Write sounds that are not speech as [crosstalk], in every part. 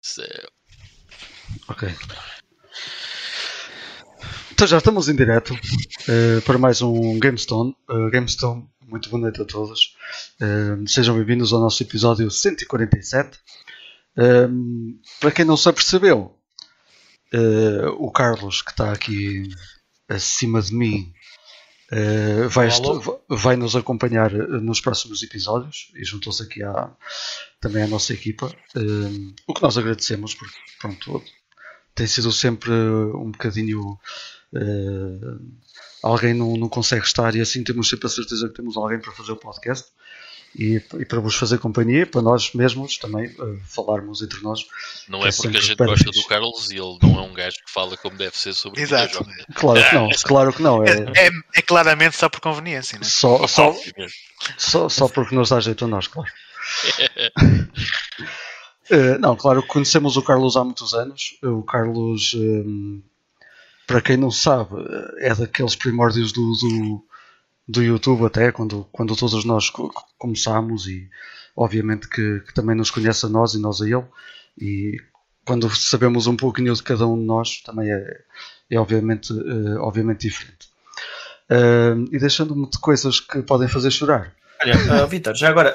Céu. Ok. Então já estamos em direto uh, para mais um GameStone. Uh, GameStone, muito boa noite a todos. Uh, sejam bem-vindos ao nosso episódio 147. para quem não se apercebeu, o Carlos, que está aqui acima de mim, vai, vai, nos acompanhar nos próximos episódios e juntou-se aqui à, também à nossa equipa. o que nós agradecemos, porque pronto, tem sido sempre um bocadinho Uh, alguém não, não consegue estar e assim temos sempre a certeza que temos alguém para fazer o podcast e, e para vos fazer companhia, para nós mesmos também uh, falarmos entre nós. Não é, é porque a gente gosta do Carlos e ele não é um gajo que fala como deve ser sobre Exato. Claro que não, [laughs] claro que não. É, é, é claramente só por conveniência, né? só, só, só, só porque nos dá jeito a nós, claro. uh, [laughs] não, claro, conhecemos o Carlos há muitos anos. O Carlos um, para quem não sabe, é daqueles primórdios do, do, do YouTube até, quando, quando todos nós começámos e obviamente que, que, também nos conhece a nós e nós a ele e quando sabemos um pouquinho de cada um de nós também é, é obviamente, uh, obviamente diferente. Uh, e deixando-me de coisas que podem fazer chorar. Olha, [laughs] uh, Vitor, já agora,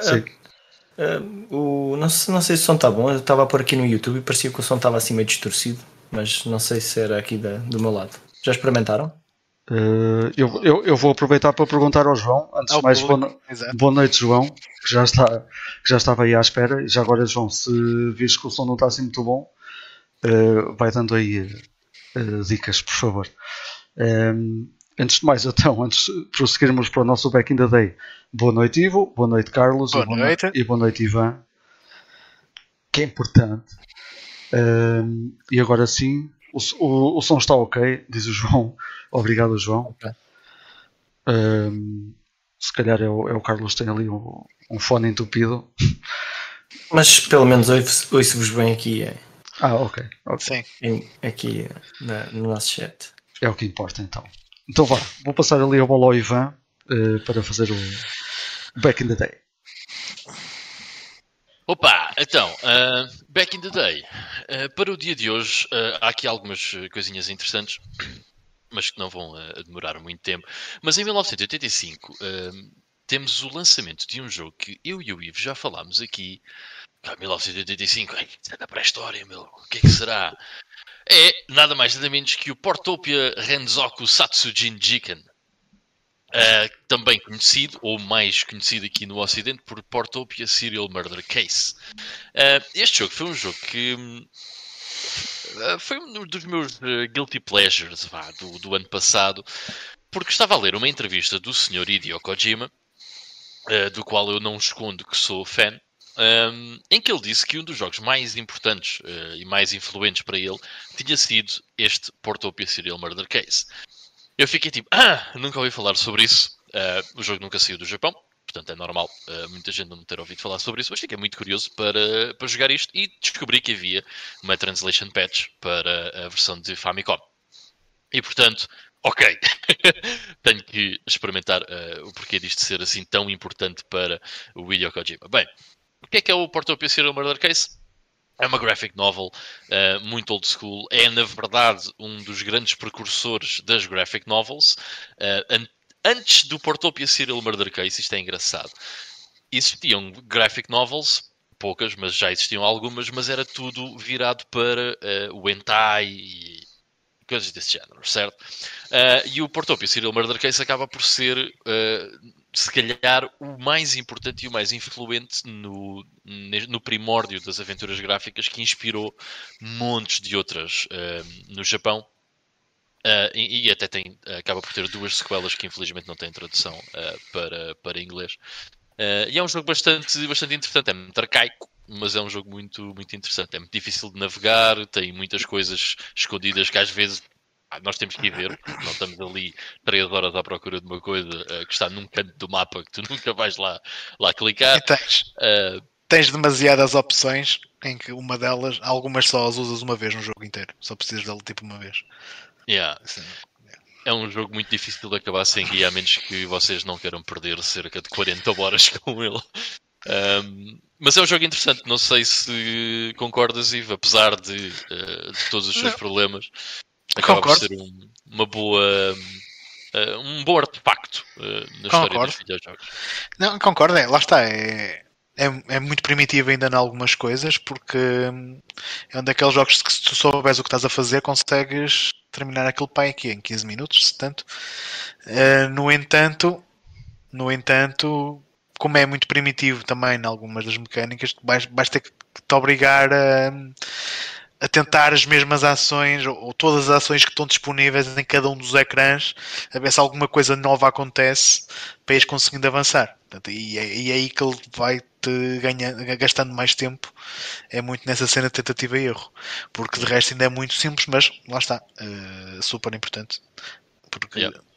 o, não, sei, não sei se o som está bom, eu estava por aqui no YouTube e parecia que o som estava assim meio distorcido mas não sei se era aqui da, do meu lado. Já experimentaram? Uh, eu, eu, eu, vou aproveitar para perguntar ao João. Antes de mais, boa, no... boa, noite, João, que já, está, que já estava aí à espera. E já agora, João, se vês que o som não está assim muito bom, uh, vai dando aí uh, dicas, por favor. Um, antes de mais, [laughs] então, antes de prosseguirmos para o nosso Back in the Day, boa noite, Ivo, boa noite, Carlos, boa e, noite. e boa noite, Ivan. Que é importante um, e agora sim, o, o, o, som está ok, diz o João. [laughs] Obrigado, João. Okay. Um, se calhar é o, é o Carlos tem ali um, um fone entupido. [laughs] Mas pelo menos ouço-vos bem aqui. É, ah, ok. okay. Sim. aqui na, no nosso chat. É o que importa então. Então vá, vou passar ali a bola ao Ivan uh, para fazer o Back in the Day. Opa, então, uh, back in the day. Uh, para o dia de hoje, uh, há aqui algumas coisinhas interessantes, mas que não vão demorar muito tempo. Mas em 1985, temos o lançamento de um jogo que eu e o Ivo já falámos aqui. Ah, 1985, é da pré-história, meu. O que é que será? É nada mais nada menos que o Portopia Renzoku Satsujin Jiken. Uh, também conhecido, ou mais conhecido aqui no Ocidente, por Portopia Serial Murder Case. Uh, este jogo foi um jogo que uh, foi um dos meus guilty pleasures vá, do, do, ano passado, porque estava a ler uma entrevista do Sr. Hideo Kojima, do qual eu não escondo que sou fã, um, em que ele disse que um dos jogos mais importantes e mais influentes para ele tinha sido este Portopia Serial Murder Case. Eu fiquei tipo, ah, nunca ouvi falar sobre isso. Uh, o jogo nunca saiu do Japão, portanto é normal uh, muita gente não ter ouvido falar sobre isso, mas fiquei muito curioso para, para jogar isto e descobri que havia uma translation patch para a versão de Famicom. E portanto, ok, [laughs] tenho que experimentar uh, o porquê disto ser assim tão importante para o Hideo Kojima. Bem, o que é que é o Portopia Serial Murder Case? É uma graphic novel uh, muito old school. É, na verdade, um dos grandes precursores das graphic novels. Uh, an antes do Portopia Serial Murder Case, isto é engraçado, existiam graphic novels, poucas, mas já existiam algumas, mas era tudo virado para uh, o hentai e coisas desse género, certo? E o Portopia Serial Murder Case acaba por ser, se calhar, o mais importante e o mais influente no, no primórdio das aventuras gráficas que inspirou montes de outras uh, no Japão. E, e, até tem, acaba por ter duas sequelas que infelizmente não têm tradução para, para inglês. e é um jogo bastante, bastante interessante, é muito arcaico, mas é um jogo muito, muito interessante. É muito difícil de navegar, tem muitas coisas escondidas que às vezes nós temos que ir ver. Não estamos ali 3 horas à procura de uma coisa uh, que está num canto do mapa que tu [laughs] nunca vais lá, lá clicar. E tens, uh, tens demasiadas opções em que uma delas, algumas só as usas uma vez no jogo inteiro. Só precisas dele tipo uma vez. Yeah. Assim, é um jogo muito difícil de acabar sem guia, a menos que vocês não queiram perder cerca de 40 horas [laughs] com ele. Um, mas é um jogo interessante, não sei se concordas, Ivo, apesar de, uh, de todos os seus não. problemas, acaba Concordo. por ser um, uma boa. Uh, um bom artefacto uh, na concordo. história dos videojogos. Não, concordo, é, lá está. É, é, é, muito primitivo ainda em algumas coisas, porque hum, é um daqueles jogos que se tu souberes o que estás a fazer, consegues terminar aquele pai aqui em 15 minutos, se tanto. Uh, no entanto, no entanto, como é muito primitivo também em algumas das mecânicas, vais, vais ter que te obrigar a, a tentar as mesmas ações ou, ou, todas as ações que estão disponíveis em cada um dos ecrãs, a ver se alguma coisa nova acontece para ires conseguindo avançar. Portanto, e, é, e é aí que ele vai te ganha, gastando mais tempo. É muito nessa cena de tentativa e erro, porque de resto ainda é muito simples, mas lá está, uh, super importante. Porque yeah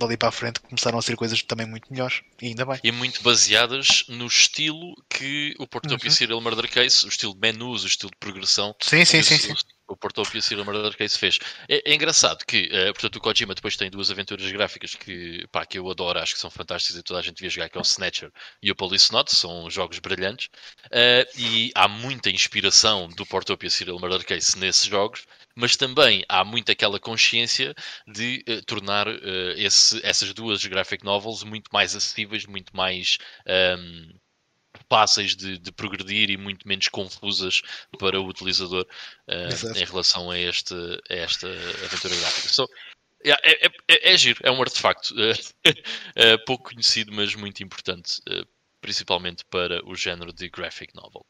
dali para a frente começaram a ser coisas também muito melhores, e ainda bem. E muito baseadas no estilo que o Portopia uhum. Serial Murder Case, o estilo de menus, o estilo de progressão. Sim, sim, sim, sim. O Portopia Serial Murder Case fez. É, é engraçado que, uh, portanto, o Kojima depois tem duas aventuras gráficas que, pá, que eu adoro, acho que são fantásticas e toda a gente devia jogar, que é o Snatcher e o Police Note, são jogos brilhantes. Uh, e há muita inspiração do Portopia Serial Murder Case nesses jogos mas também há muito aquela consciência de uh, tornar uh, esse, essas duas graphic novels muito mais acessíveis, muito mais um, ehm, fáceis de, de, progredir e muito menos confusas para o utilizador uh, em relação a, este, a esta aventura gráfica. So, é, é, é, é, giro, é um artefacto [laughs] pouco conhecido, mas muito importante, principalmente para o género de graphic novel.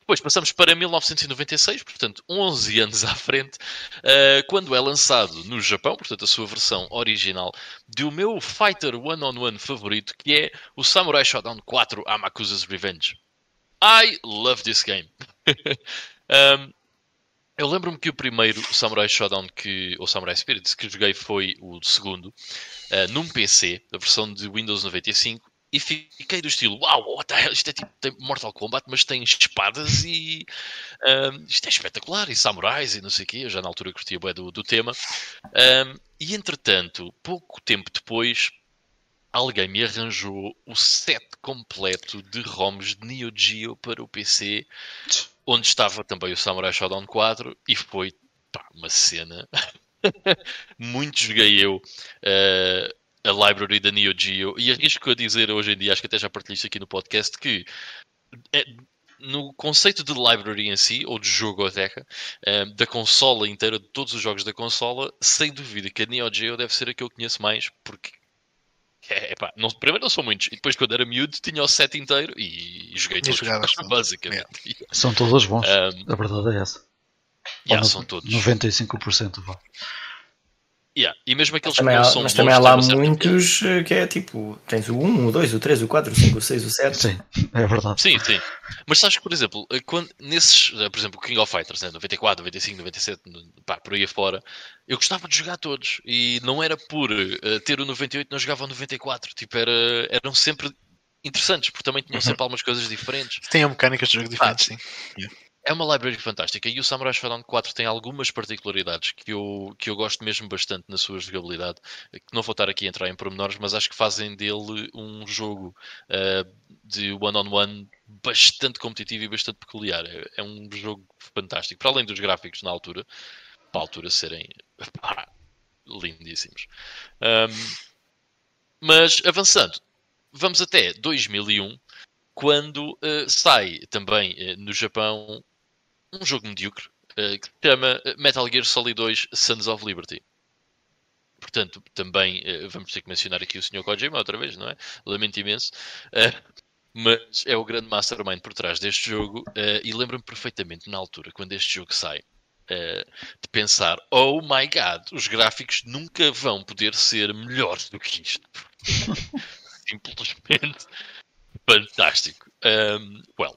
Depois passamos para 1996, portanto 11 anos à frente, uh, quando é lançado no Japão, portanto a sua versão original, do meu fighter one-on-one -on -one favorito, que é o Samurai Shodown 4 Amakusa's Revenge. I love this game. [laughs] um, eu lembro-me que o primeiro Samurai Shodown que, ou Samurai Spirits que joguei foi o segundo, uh, num PC, a versão de Windows 95, e fiquei do estilo, uau, hell? isto é tipo Mortal Kombat, mas tem espadas e um, isto é espetacular, e samurais e não sei o quê, eu já na altura curtia bem do, do tema. Um, e entretanto, pouco tempo depois, alguém me arranjou o set completo de ROMs de Neo Geo para o PC, onde estava também o Samurai Shodown 4, e foi pá, uma cena. [laughs] Muito joguei eu. Uh, a library da Neo Geo e arrisco a dizer hoje em dia, acho que até já partilhei isto aqui no podcast, que é, no conceito de library em si, ou de jogoteca, é, da consola inteira, de todos os jogos da consola, sem dúvida que a Neo Geo deve ser a que eu conheço mais, porque é, epá, não, primeiro não são muitos, e depois quando era miúdo tinha o set inteiro e, joguei todos, [laughs] basicamente. Yeah. São todos bons, um, a verdade é essa. Yeah, são todos. 95% vá. Yeah. E mesmo aqueles mas também, há, mas também há lá muitos eh, que é tipo, tens o 1, o 2, o 3, o 4, o 5, o 6, o 7. Sim, é verdade. Sim, sim. Mas sabes que, por exemplo, eh, quando, nesses, eh, por exemplo, King of Fighters, né, 94, 95, 97, pá, por aí afora, eu gostava de jogar todos. E não era por uh, ter o 98, não jogava o 94. Tipo, era, eram sempre interessantes, porque também tinham uhum. sempre algumas coisas diferentes. Tinham mecânicas de jogo diferentes, ah, sim. Yeah. É uma library fantástica e o Samurai Shodown 4 tem algumas particularidades que eu, que eu gosto mesmo bastante na sua jogabilidade, que não vou estar aqui a entrar em pormenores, mas acho que fazem dele um jogo uh, de one-on-one -on -one bastante competitivo e bastante peculiar. É, é, um jogo fantástico, para além dos gráficos na altura, para a altura serem pá, lindíssimos. Um, mas avançando, vamos até 2001, quando uh, sai também uh, no Japão um jogo medíocre uh, que se chama eh, Metal Gear Solid 2 Sons of Liberty. Portanto, também uh, vamos ter que mencionar aqui o Sr. Kojima outra vez, não é? Lamento imenso. Uh, mas é o grande mastermind por trás deste jogo e lembro-me perfeitamente na altura, quando este jogo sai, de pensar: oh my god, os gráficos nunca vão poder ser melhores do que isto. [laughs] Simplesmente fantástico. Um, well,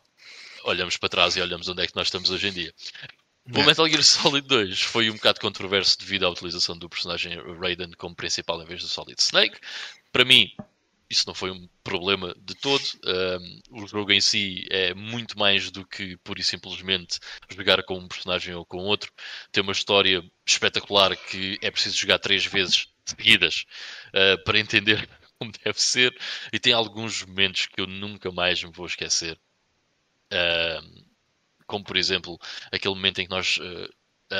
olhamos para trás e olhamos onde é que nós estamos hoje em dia. O é. Metal Gear Solid 2 foi um bocado controverso devido à utilização do personagem Raiden como principal em vez do Solid Snake. Para mim, isso não foi um problema de todo. Um, o jogo em si é muito mais do que pura e simplesmente jogar com um personagem ou com outro. Tem uma história espetacular que é preciso jogar três vezes seguidas uh, para entender [laughs] como deve ser, e tem alguns momentos que eu nunca mais me vou esquecer. Uh, como por exemplo aquele momento em que nós uh,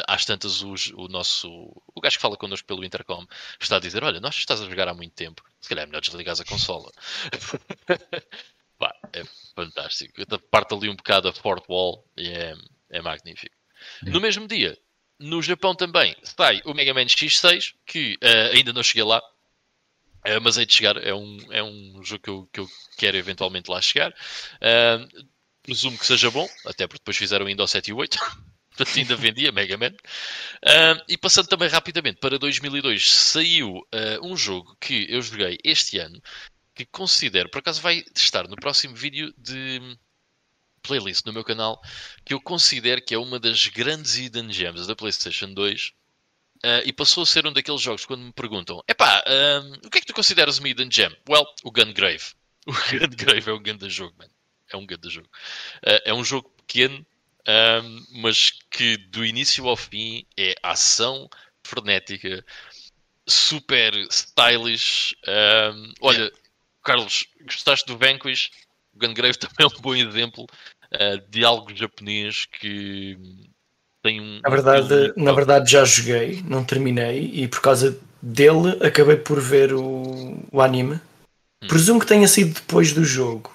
às tantas os, o nosso o gajo que fala connosco pelo intercom está a dizer olha nós estás a jogar há muito tempo. Se calhar é melhor desligar a consola. [laughs] Pá, é fantástico. Parte ali um bocado a fourth wall e é, é magnífico. No mesmo dia no Japão também sai o Mega Man X6 que uh, ainda não cheguei lá uh, mas hei de chegar é um, é um jogo que eu, que eu quero eventualmente lá chegar. Uh, presumo que seja bom, até porque depois fizeram ainda o 7 e 8. [laughs] Portanto, ainda vendia Mega Man. Uh, e passando também rapidamente para 2002, saiu uh, um jogo que eu joguei este ano, que considero, por acaso vai estar no próximo vídeo de playlist no meu canal, que eu considero que é uma das grandes hidden gems da PlayStation 2. Uh, e passou a ser um daqueles jogos quando me perguntam: epá, o que é que tu consideras uma hidden gem? Well, o Gungrave. [laughs] O Gungrave é um grande jogo, mano é um grande jogo. Uh, é um jogo pequeno, um, mas que do início ao fim é ação frenética, super stylish. Um, olha, Carlos, gostaste do Vanquish? O Gungrave [laughs] também é um bom exemplo uh, de algo japonês que tem um. Na verdade, na verdade já joguei, não terminei e por causa dele acabei por ver o, o anime. Hum. Presumo que tenha sido depois do jogo.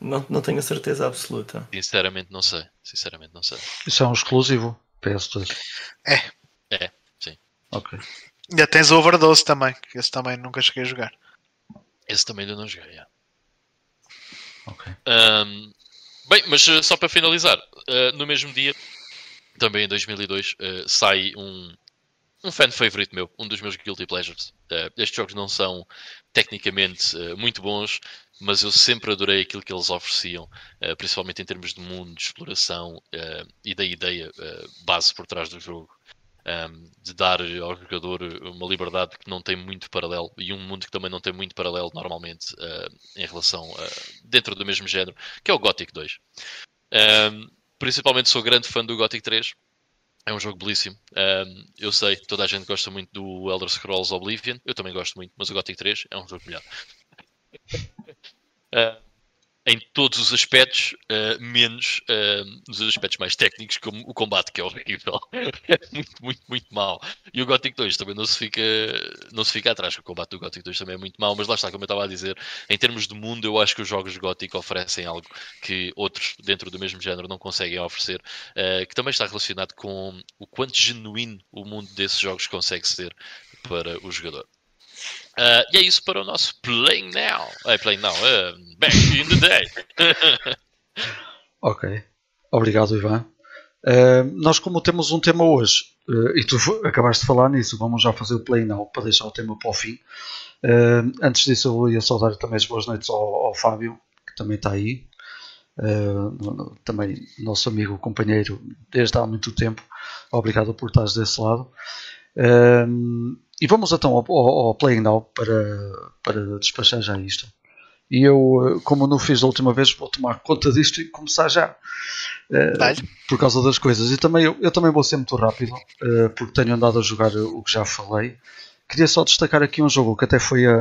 Não, não tenho a certeza absoluta. Sinceramente não sei. Sinceramente não sei. Isso é um exclusivo PS2. É. É, sim. Ok. Ainda tens o Overdose também, que esse também nunca cheguei a jogar. Esse também ainda não joguei, é. Ok. Um, bem, mas uh, só para finalizar, uh, no mesmo dia, também em 2002, uh, eh, sai um, um fan favorite meu, um dos meus guilty pleasures. estes jogos não são tecnicamente muito bons, mas eu sempre adorei aquilo que eles ofereciam, uh, principalmente em termos de mundo, de exploração uh, e da ideia base por trás do jogo. De dar ao jogador uma liberdade que não tem muito paralelo e um mundo que também não tem muito paralelo normalmente em relação dentro do mesmo género, que é o Gothic 2. Um, ehm, principalmente sou grande fã do Gothic 3. É um jogo belíssimo. Um, eu sei, toda a gente gosta muito do Elder Scrolls Oblivion. Eu também gosto muito, mas o Gothic 3 é um jogo melhor. [laughs] Uh, em todos os aspectos, uh, menos uh, nos aspectos mais técnicos, como o combate, que é horrível. [laughs] é muito, muito, muito mau. E o Gothic 2 também não se fica, não se fica atrás, o combate do Gothic 2 também é muito mau, mas lá está, como eu estava a dizer, em termos de mundo, eu acho que os jogos Gothic oferecem algo que outros dentro do mesmo género não conseguem oferecer, uh, que também está relacionado com o quanto genuíno o mundo desses jogos consegue ser para o jogador. Uh, e é isso para o nosso Playing Now. É, Playing Now, uh, Back in the Day. ok. Obrigado, Ivan. Uh, nós, como temos um tema hoje, e tu acabaste de falar nisso, vamos já fazer o Play Now para deixar o tema para o fim. antes disso, eu ia saudar também as boas noites ao, ao Fábio, que também está aí. também nosso amigo, companheiro, desde há muito tempo. Obrigado por estares desse lado. E vamos então ao, ao, ao Playing Now para, para despachar já isto. E eu, como não fiz da última vez, vou tomar conta disto e começar já. Uh, por causa das coisas. E também, eu, eu, também vou ser muito rápido, uh, porque tenho andado a jogar o que já falei. Queria só destacar aqui um jogo que até foi a,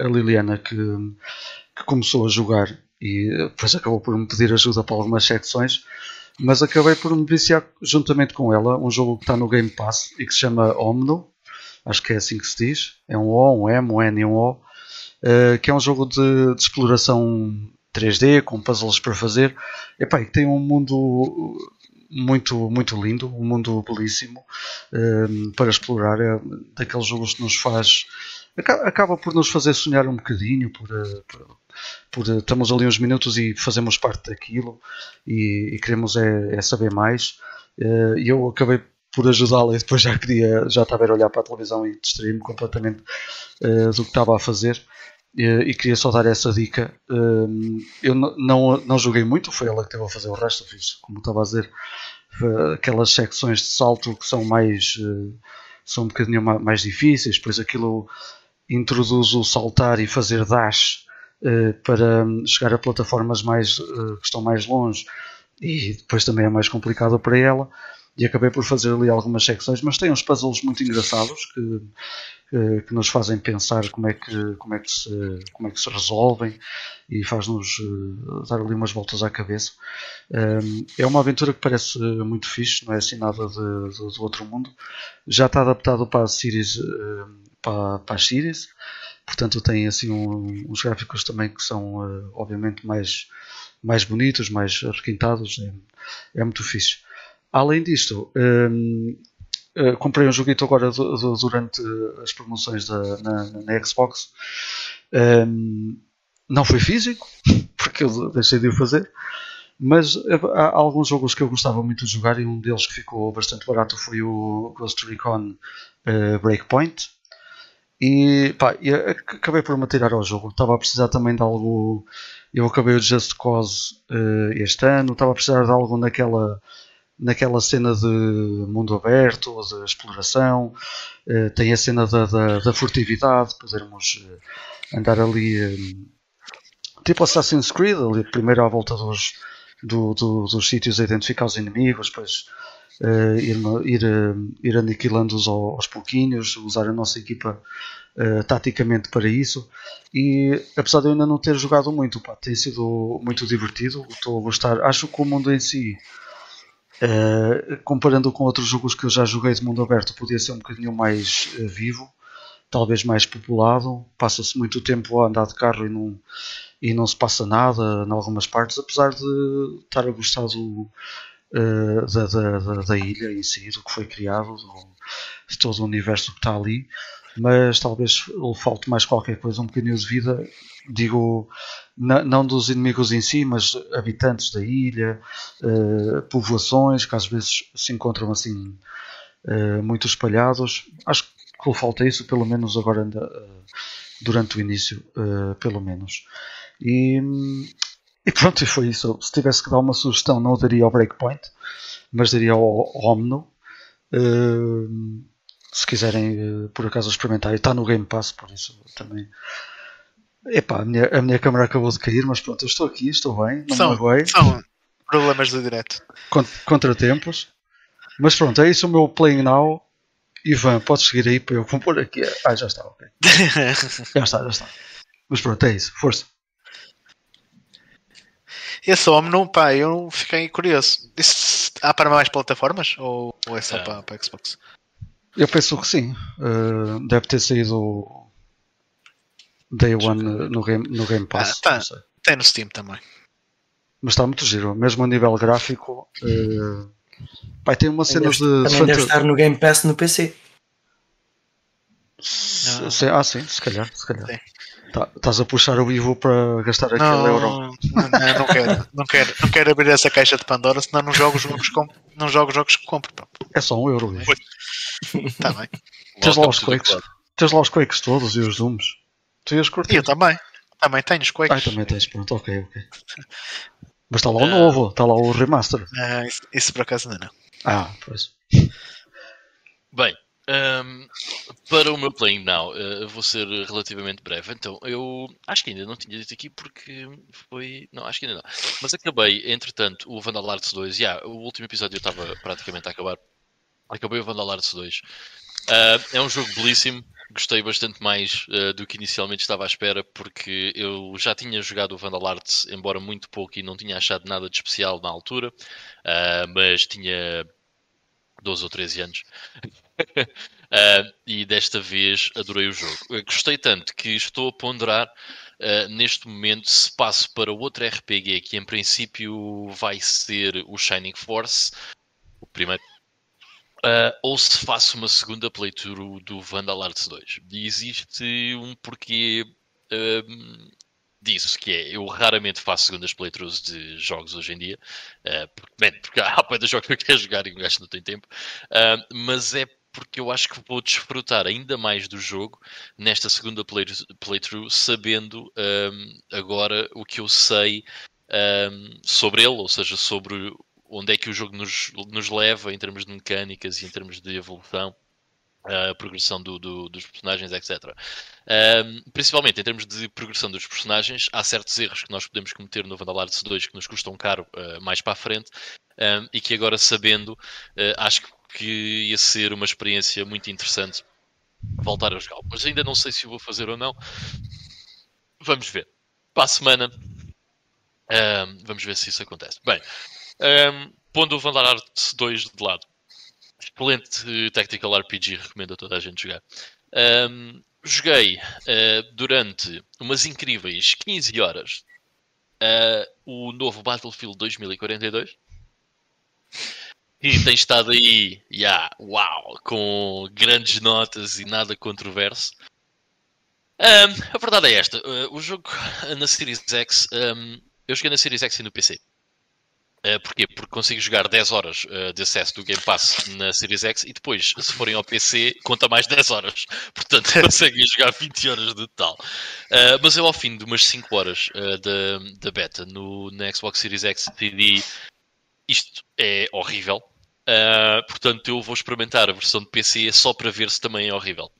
a Liliana que, que começou a jogar e depois acabou por me pedir ajuda para algumas secções. Mas acabei por me viciar juntamente com ela um jogo que está no Game Pass e que se chama Omno. Acho que é assim que se diz, é um O, um M, um N e um O, uh, que é um jogo de, de, exploração 3D, com puzzles para fazer, e tem um mundo muito, muito lindo, um mundo belíssimo uh, para explorar, é daqueles jogos que nos faz acaba por nos fazer sonhar um bocadinho, por, eh, por, por estamos ali uns minutos e fazemos parte daquilo e, e queremos é, é saber mais. E eu acabei por ajudá-la e depois já queria, já estava a olhar para a televisão e distrair-me completamente do que estava a fazer. E queria só dar essa dica. Eu não, não joguei muito, foi ela que teve a fazer o resto, fiz, como estava a dizer, aquelas secções de salto que são mais são um bocadinho mais difíceis, pois aquilo introduz o saltar e fazer dash para chegar a plataformas mais, que estão mais longe e depois também é mais complicado para ela e acabei por fazer ali algumas secções, mas tem uns puzzles muito engraçados que, que, que nos fazem pensar como é que, como é que, se, como é que se resolvem e faz-nos uh, dar ali umas voltas à cabeça. É uma aventura que parece muito fixe, não é assim nada do outro mundo. Já está adaptado para a series, uh, para, para as series, portanto tem assim um, uns gráficos também que são uh, obviamente mais, mais bonitos, mais requintados, é, é muito fixe. Além disto, um, uh, comprei um joguito agora do, do, durante as promoções da, na, na Xbox. Um, não foi físico, [laughs] porque eu deixei de o fazer. Mas há alguns jogos que eu gostava muito de jogar e um deles que ficou bastante barato foi o Ghost Recon uh, Breakpoint. E pá, acabei por me tirar ao jogo. Estava a precisar também de algo. Eu acabei o Just Cause uh, este ano. Estava a precisar de algo naquela naquela cena de mundo aberto, de exploração, uh, tem a cena da, da, da furtividade, podermos andar ali um, tipo Assassin's Creed, ali primeiro à volta dos, do, do, dos sítios a identificar os inimigos, depois uh, ir, ir, ir aniquilando-os aos pouquinhos, usar a nossa equipa taticamente para isso. E apesar de eu ainda não ter jogado muito, pá, tem sido muito divertido, estou a gostar. Acho que o mundo em si Uh, comparando com outros jogos que eu já joguei de mundo aberto, podia ser um bocadinho mais uh, vivo, talvez mais populado. Passa-se muito tempo a andar de carro e não, e não se passa nada em algumas partes, apesar de estar a gostar do, uh, da, da, da, ilha em si, do que foi criado, do, de todo o universo que está ali. Mas talvez lhe falte mais qualquer coisa, um bocadinho de vida. Digo, não dos inimigos em si, mas habitantes da ilha, uh, povoações que às vezes se encontram assim uh, muito espalhados. Acho que lhe falta isso, pelo menos agora durante o início, pelo menos. E, e pronto, e foi isso. Se tivesse que dar uma sugestão, não daria ao Breakpoint, mas daria ao, Omno. se quiserem por acaso experimentar, está no Game Pass, por isso também Epá, a minha, a minha câmera acabou de cair, mas pronto, eu estou aqui, estou bem, não são, me magoei. São problemas do direto. Contratempos. Mas pronto, é isso o meu Playing Now. Ivan, podes seguir aí para eu compor aqui. Ah, já está, ok. [laughs] já está, já está. Mas pronto, é isso, força. Esse Omno, pá, eu fiquei curioso. Isso há para mais plataformas ou, ou é só é. Para, para Xbox? Eu penso que sim. Uh, deve ter saído Day One no Game, no game Pass. Ah, tá. Tem no Steam também. Mas está muito giro, mesmo a nível gráfico. Uh, pai, tem uma cena deve, de. Também deve estar no Game Pass no PC. Se, ah, sim, se calhar. Se calhar. Tá, estás a puxar o Ivo para gastar aquele não, euro. Não, não, quero, não, quero, não quero abrir essa caixa de Pandora, senão não jogo os jogos, com, não jogo jogos que compro. É só um euro. Está bem. Tens lá, os quakes, tens lá os quakes todos e os zooms. Tu ias curtir. Eu também. Também tenho os Quakes. Ah, também tens, pronto, ok, ok. [laughs] Mas está lá o novo, está lá o remaster. Ah, isso, isso, por acaso não. Ah, pois. Bem, um, para o meu playing now, uh, vou ser relativamente breve. Então, eu acho que ainda não tinha dito aqui porque foi. Não, acho que ainda não. Mas acabei, entretanto, o Vandal Arts 2. Yeah, o último episódio eu estava praticamente a acabar. Acabei o Vandal Arts 2. Uh, é um jogo belíssimo gostei bastante mais uh, do que inicialmente estava à espera, porque eu já tinha jogado o Vandal Arts, embora muito pouco, e não tinha achado nada de especial na altura, uh, mas tinha 12 ou 13 anos. Uh, [laughs] e desta vez adorei o jogo. Gostei tanto que estou a ponderar neste momento se passo para outro RPG que em princípio vai ser o Shining Force, o primeiro Uh, ou se faço uma segunda playthrough do Vandal Arts 2. E existe um porquê uh, disso, que é eu raramente faço segundas playthroughs de jogos hoje em dia, uh, porque, bem, porque há [laughs] de jogos que eu quero jogar e o gajo não tem tempo, mas é porque eu acho que vou desfrutar ainda mais do jogo nesta segunda play playthrough, sabendo um, agora o que eu sei um, sobre ele, ou seja, sobre onde é que o jogo nos, nos leva em termos de mecânicas e em termos de evolução. a progressão do, do, dos personagens, etc. Um, principalmente em termos de progressão dos personagens, há certos erros que nós podemos cometer no Vandal Arts 2 que nos custam caro uh, mais para a frente um, e que agora sabendo, uh, acho que ia ser uma experiência muito interessante voltar a jogar. Mas ainda não sei se vou fazer ou não. Vamos ver. Para a semana, um, vamos ver se isso acontece. Bem, pondo o Vandal Arts 2 de lado excelente Tactical RPG, recomendo a toda a gente jogar. Um, joguei uh, durante umas incríveis 15 horas uh, o novo Battlefield 2042. E tem estado aí, yeah, uau, com grandes notas e nada controverso. Um, a verdade é esta: uh, o jogo [laughs] na Series X, um, eu joguei na Series X e no PC. Uh, porquê? Porque consigo jogar 10 horas uh, de acesso do Game Pass na Series X e depois, se forem ao PC, conta mais 10 horas. [laughs] Portanto, conseguem jogar 20 horas de total. Uh, mas eu, ao fim de umas 5 horas da, da beta no, na Xbox Series X, decidi isto é horrível. Portanto, eu vou experimentar a versão de PC só para ver se também é horrível.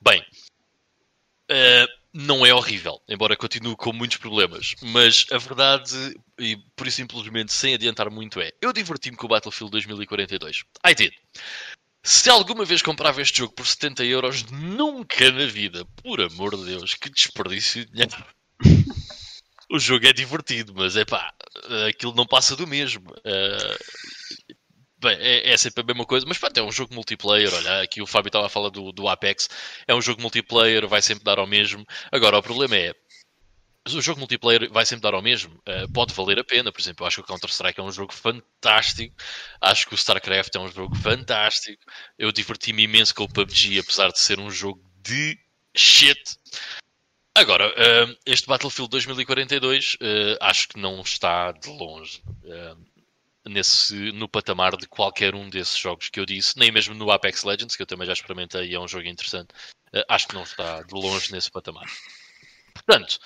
Bem, não é horrível, embora continue com muitos problemas. Mas a verdade, e por isso simplesmente sem adiantar muito, é: eu diverti-me com o Battlefield 2042. I did. Se alguma vez comprava este jogo por 70 euros, nunca na vida, por amor de Deus, que desperdício de dinheiro. [laughs] o jogo é divertido, mas é pá, aquilo não passa do mesmo. Uh, Bem, é, é, sempre a mesma coisa, mas pronto, é um jogo multiplayer. Olha, aqui o Fábio estava a falar do, do Apex. É um jogo multiplayer, vai sempre dar ao mesmo. Agora, o problema é. O jogo multiplayer vai sempre dar ao mesmo. Uh, pode valer a pena. Por exemplo, eu acho que o Counter-Strike é um jogo fantástico. Acho que o StarCraft é um jogo fantástico. Eu diverti-me imenso com o PUBG, apesar de ser um jogo de shit. Agora, uh, este Battlefield 2042 uh, acho que não está de longe. Nesse, no patamar de qualquer um desses jogos que eu disse, nem mesmo no Apex Legends, que eu também já experimentei e é um jogo interessante. Uh, acho que não está de longe nesse patamar. Portanto,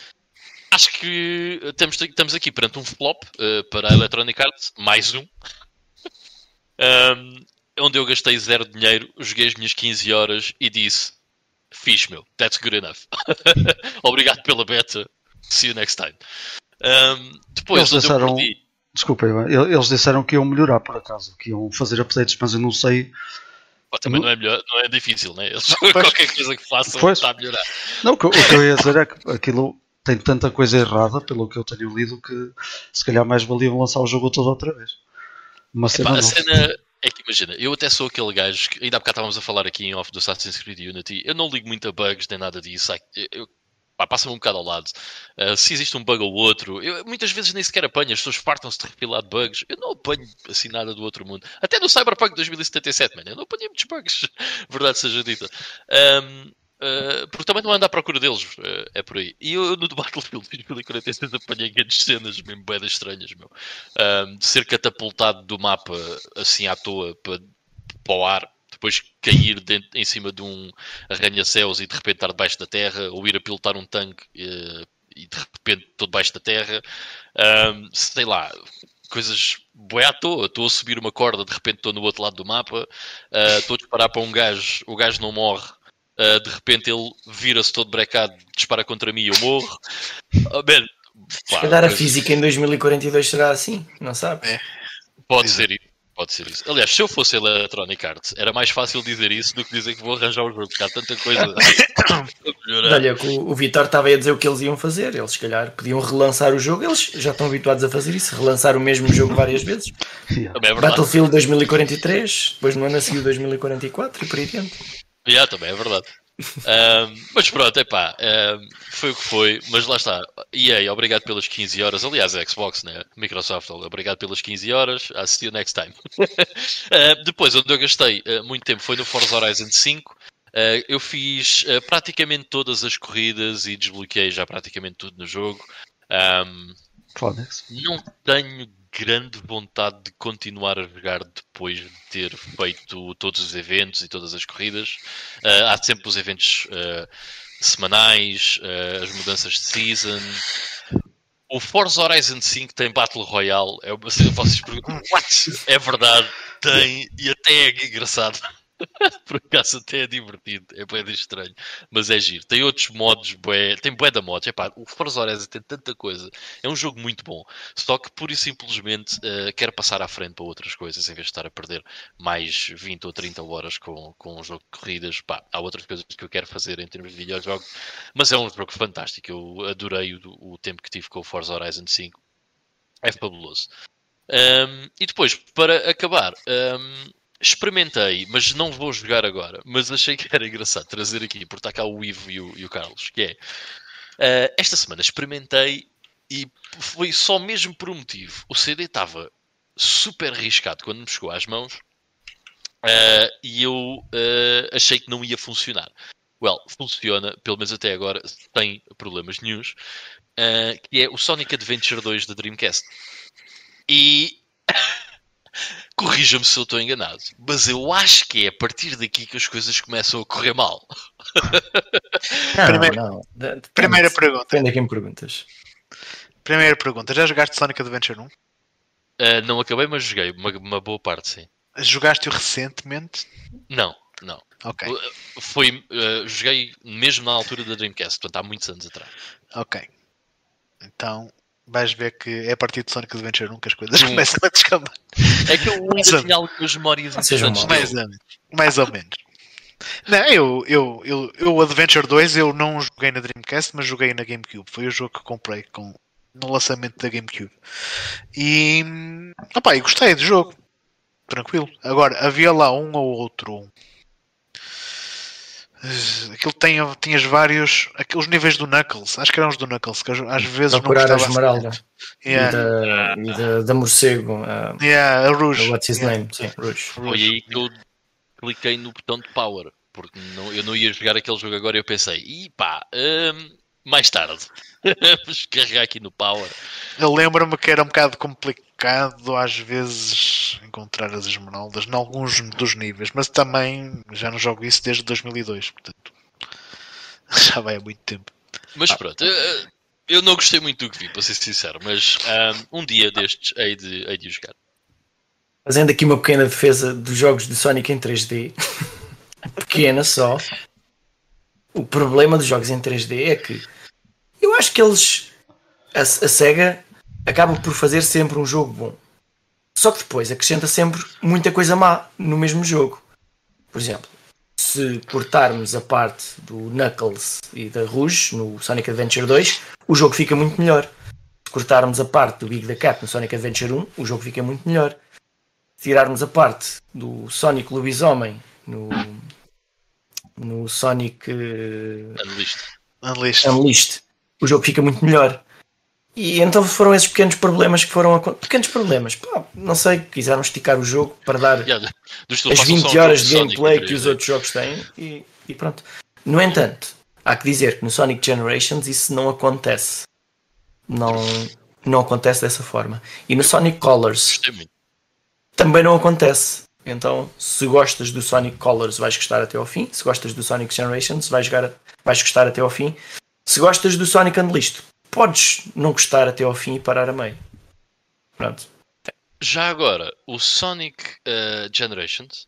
acho que estamos, estamos aqui perante um flop uh, para a Electronic Arts, mais um, [laughs] um, onde eu gastei zero dinheiro, joguei as minhas 15 horas e disse: Fixe, meu, that's good enough. [laughs] Obrigado pela beta, see you next time. Um, depois, Eles eu perdi Desculpa, eles disseram que iam melhorar por acaso, que iam fazer updates, mas eu não sei. Pô, também não é, melhor, não é difícil, né? Eles, qualquer coisa que façam pois. está a melhorar. Não, o que, o que eu ia dizer é que aquilo tem tanta coisa errada, pelo que eu tenho lido, que se calhar mais valiam lançar o jogo todo outra vez. Uma cena, Epá, a cena é que imagina, eu até sou aquele gajo que ainda há bocado estávamos a falar aqui em off do Assassin's Creed Unity, eu não ligo muito a bugs nem nada disso. Eu, passa-me um bocado ao lado. Uh, se existe um bug ou outro, eu, muitas vezes nem sequer apanho, as pessoas fartam-se de refilar de bugs. Eu não apanho assim nada do outro mundo. Até no Cyberpunk 2077, man, eu não apanhei muitos bugs, [laughs] verdade seja dita. Um, uh, porque também não ando à procura deles, uh, é por aí. E eu no Battlefield 2046 apanhei grandes cenas, mesmo boedas estranhas, meu. Um, de ser catapultado do mapa assim à toa para, para o ar depois cair dentro, em cima de um arranha-céus e de repente estar debaixo da terra, ou ir a pilotar um tanque uh, e de repente estou debaixo da terra, um, sei lá, coisas boé à toa. Estou a subir uma corda, de repente estou no outro lado do mapa, uh, estou a disparar para um gajo, o gajo não morre. Uh, de repente ele vira-se todo brecado, dispara contra mim e eu morro. Uh, man, pá, Se calhar a física em 2042 será assim, não sabe? É. Pode ser isso. Pode ser isso. Aliás, se eu fosse Electronic Arts, era mais fácil dizer isso do que dizer que vou arranjar o jogo, porque há tanta coisa [coughs] Olha, o, o Vitor estava a dizer o que eles iam fazer. Eles, se calhar, podiam relançar o jogo. Eles já estão habituados a fazer isso, relançar o mesmo jogo várias vezes. É Battlefield 2043, depois no ano a seguir 2044 e por aí diante. Yeah, também é verdade. Um, mas pronto, epá, um, foi o que foi, mas lá está. EA, obrigado pelas 15 horas. Aliás, a Xbox, né? Microsoft, obrigado pelas 15 horas. I'll see you next time. [laughs] uh, depois, onde eu gastei uh, muito tempo foi no Forza Horizon 5. Uh, eu fiz praticamente todas as corridas e desbloqueei já praticamente tudo no jogo. Um, não tenho grande vontade de continuar a jogar depois de ter feito todos os eventos e todas as corridas. Uh, há sempre os eventos uh, semanais, uh, as mudanças de season. O Forza Horizon 5 tem Battle Royale. É, [laughs] vocês perguntam, what? É verdade, tem, e até é engraçado. [laughs] Por acaso até é divertido, é bem estranho, mas é giro. Tem outros modos, bué, tem bué da modos. Epá, o Forza Horizon tem tanta coisa. É um jogo muito bom, só que pura e simplesmente uh, passar à frente para outras coisas em vez de estar a perder mais 20 ou 30 horas com, com um jogo de corridas. Há outras coisas que eu quero fazer em termos de videojogo, mas é um jogo fantástico. Eu adorei o, o tempo que tive com o Forza Horizon 5. É fabuloso. Um, e depois, para acabar, um, experimentei, mas não vou jogar agora. Mas achei que era engraçado trazer aqui, porque está cá o Ivo e o, e o Carlos, que é uh, esta semana experimentei e foi só mesmo por um motivo. O CD estava super arriscado quando me chegou às mãos uh, e eu uh, achei que não ia funcionar. Well, funciona, pelo menos até agora, sem problemas nenhums, que é o Sonic Adventure 2 da Dreamcast. E corrija-me se eu estou enganado, mas eu acho que é a partir daqui que as coisas começam a correr mal. [laughs] Não, Primeiro- não. Depende- Primeira pergunta. Depende a quem me perguntas. Primeira pergunta. Já jogaste Sonic Adventure 1? Uh, não acabei, mas joguei uma, uma boa parte, sim. Jogaste-o recentemente? Não, não. Ok, Foi, uh, joguei mesmo na altura da Dreamcast, portanto há muitos anos atrás. ok. Então vais ver que é a partir de Sonic Adventure 1 que as coisas Hum. começam a descambar. É que eu ainda tinha algumas memórias interessantes. Mais ou menos. Mais ou menos. Não, eu, eu, eu, eu Adventure 2 eu não joguei na Dreamcast, mas joguei na GameCube. Foi o jogo que comprei com, no lançamento da GameCube. E opá, eu gostei do jogo. Tranquilo. Agora, havia lá um ou outro. Aquilo tem, tinhas vários. Aqueles níveis do Knuckles. Acho que eram os do Knuckles, que às- vezes não Procurar a. Esmeralda Yeah, e, da, e da, da morcego. ah, yeah, a Rouge. what's his Yeah. name? Sim, Rouge. Foi aí que eu cliquei no botão de power, porque não, eu não ia jogar aquele jogo agora e eu pensei, e pá, hum, mais tarde, [laughs] vamos carregar aqui no power. Eu lembro-me que era um bocado complicado às vezes encontrar as esmeraldas em alguns dos níveis, mas também já não jogo isso desde 2002, portanto [laughs] já vai há muito tempo. Mas pronto, eh, eu não gostei muito do que vi, para ser sincero, mas hum, um dia destes hei de, hei de jogar. Fazendo aqui uma pequena defesa dos jogos de Sonic em 3D, [laughs] pequena só. O problema dos jogos em 3D é que eu acho que eles, a, a SEGA, acaba por fazer sempre um jogo bom. Só que depois acrescenta sempre muita coisa má no mesmo jogo. Por exemplo, se cortarmos a parte do Knuckles e da Rouge no Sonic Adventure 2, o jogo fica muito melhor. Se cortarmos a parte do Big the Cat no Sonic Adventure 1, o jogo fica muito melhor tirarmos a parte do Sonic Lobisomem no, no Sonic eh, Unleashed. Unleashed. Unleashed, o jogo fica muito melhor. E então foram esses pequenos problemas que foram. Pequenos problemas, pá, não sei, quiseram esticar o jogo para dar Yeah, as telefones são 20 horas de gameplay que os 3D. outros jogos têm e, e pronto. No entanto, há que dizer que no Sonic Generations isso não acontece. Não, não acontece dessa forma. E no Sonic Colors também não acontece. Então, se gostas do Sonic Colors, vais gostar até ao fim. Se gostas do Sonic Generations, vais, jogar, vais gostar até ao fim. Se gostas do Sonic Unleashed, podes não gostar até ao fim e parar a meio. Pronto. Já agora, o Sonic eh, Generations,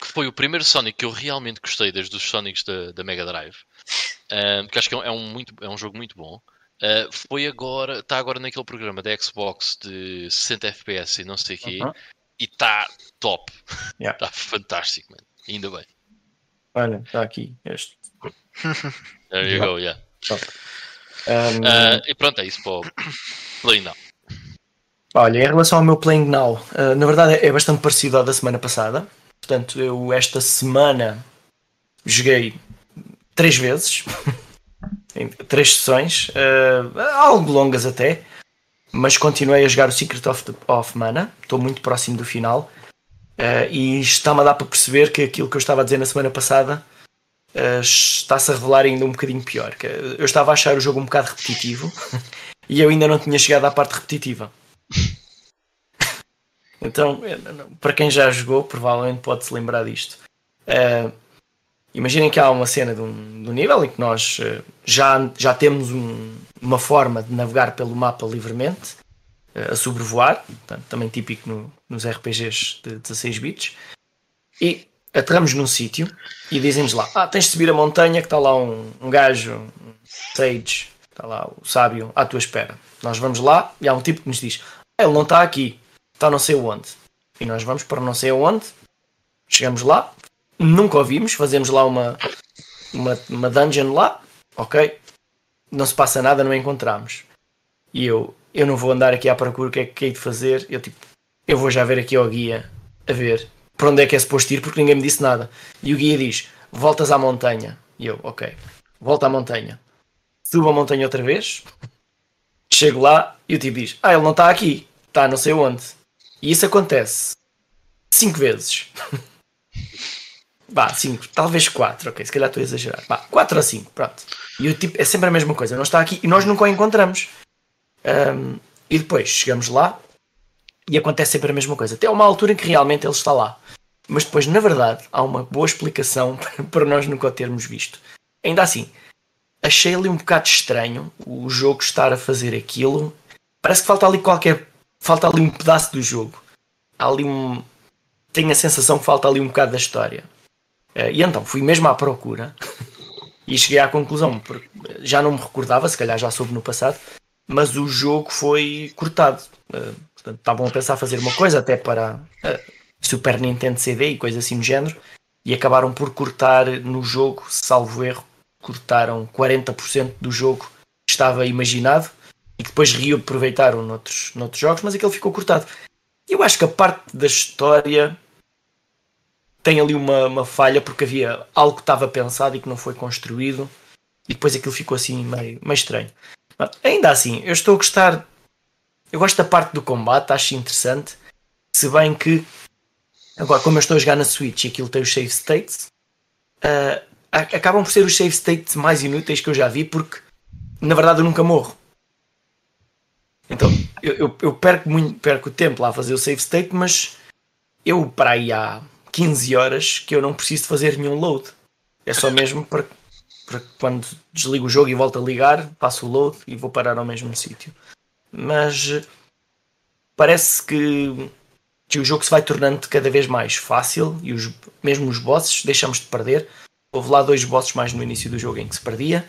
que foi o primeiro Sonic que eu realmente gostei desde os Sonics da, da Mega Drive, eh, que acho que é um, é um muito, é um jogo muito bom. eh, foi agora, está agora naquele programa da Xbox de 60 FPS e não sei o quê, Uhum. E está top. Yeah. Está fantástico, man. Ainda bem. Olha, está aqui este. [laughs] There you go, yeah. Um, Eh, e pronto, é isso para o Play Now. Olha, em relação ao meu Playing Now, uh, na verdade é bastante parecido ao da semana passada. Portanto, eu esta semana joguei três vezes, [laughs] em três sessões, uh, algo longas até, mas continuei a jogar o Secret of, the, of Mana. Estou muito próximo do final uh, e está-me a dar para perceber que aquilo que eu estava a dizer na semana passada uh, está-se a revelar ainda um bocadinho pior. Que eu estava a achar o jogo um bocado repetitivo [laughs] e eu ainda não tinha chegado à parte repetitiva. [laughs] Então, para quem já jogou, provavelmente pode se lembrar disto. Eh, imaginem que há uma cena de um, de um nível em que nós já, já temos um- uma forma de navegar pelo mapa livremente, eh, a sobrevoar, portanto, também típico no- nos RPGs de 16 bits, e aterramos num sítio e dizem-nos lá: Ah, tens de subir a montanha que está lá um, um gajo, um sage, está lá o sábio à tua espera. Nós vamos lá e há um tipo que nos diz: ah, Ele não está aqui, está não sei onde. E nós vamos para não sei aonde, chegamos lá, nunca ouvimos, fazemos lá uma, uma, uma dungeon lá, ok? Não se passa nada, não encontramos. E eu, eu não vou andar aqui à procura o que é que hei de fazer. Eu tipo, eu vou já ver aqui ao guia, a ver para onde é que é suposto ir, porque ninguém me disse nada. E o guia diz: voltas à montanha. E eu, ok, volta à montanha. Subo a montanha outra vez, chego lá e o tipo diz: Ah, ele não está aqui, está não sei onde. E isso acontece cinco vezes. [laughs] Vá, cinco, talvez quatro, ok, se calhar estou a exagerar. Vá, quatro ou cinco, pronto. E o tipo, é sempre a mesma coisa, não está aqui e nós nunca o encontramos. Um, e depois chegamos lá e acontece sempre a mesma coisa. Até uma altura em que realmente ele está lá. Mas depois, na verdade, há uma boa explicação [laughs] para nós nunca o termos visto. Ainda assim, achei ali um bocado estranho o jogo estar a fazer aquilo. Parece que falta ali qualquer. Falta ali um pedaço do jogo. Há ali um. Tenho a sensação que falta ali um bocado da história. Eh, e então fui mesmo à procura e cheguei à conclusão, porque já não me recordava, se calhar já soube no passado, mas o jogo foi cortado. Eh, portanto, estavam a pensar fazer uma coisa até para Super Nintendo CD e coisa assim do género, e acabaram por cortar no jogo, salvo erro, cortaram 40% do jogo que estava imaginado e que depois reaproveitaram noutros, noutros jogos, mas aquele ficou cortado. Eu acho que a parte da história tem ali uma, uma falha porque havia algo que estava pensado e que não foi construído e depois aquilo ficou assim meio, meio estranho. Mas, ainda assim, eu estou a gostar. Eu gosto da parte do combate, acho interessante. Se bem que Agora, como eu estou a jogar na Switch e aquilo tem os save states, uh, acabam por ser os save states mais inúteis que eu já vi, porque na verdade eu nunca morro. Então, eu, eu, eu perco, muito, perco tempo lá a fazer o save state, mas eu para aí há 15 horas que eu não preciso fazer nenhum load. É só mesmo para, para quando desligo o jogo e volto a ligar, passo o load e vou parar ao mesmo sítio. Mas parece que que o jogo se vai tornando cada vez mais fácil e os, mesmo os bosses deixamos de perder. Houve lá dois bosses mais no início do jogo em que se perdia.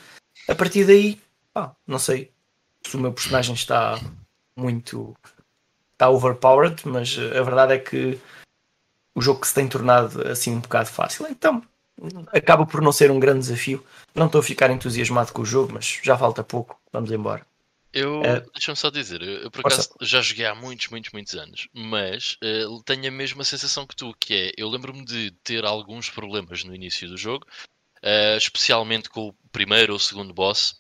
A partir daí, pá, não sei se o meu personagem está muito. está overpowered, mas a verdade é que o jogo que se tem tornado assim um bocado fácil. Então acaba por não ser um grande desafio. Não estou a ficar entusiasmado com o jogo, mas já falta pouco. Vamos embora. Eu, é... deixa-me só dizer, eu por acaso já joguei há muitos, muitos, muitos anos, mas uh, tenho a mesma sensação que tu, que é, eu lembro-me de ter alguns problemas no início do jogo, uh, especialmente com o primeiro ou segundo boss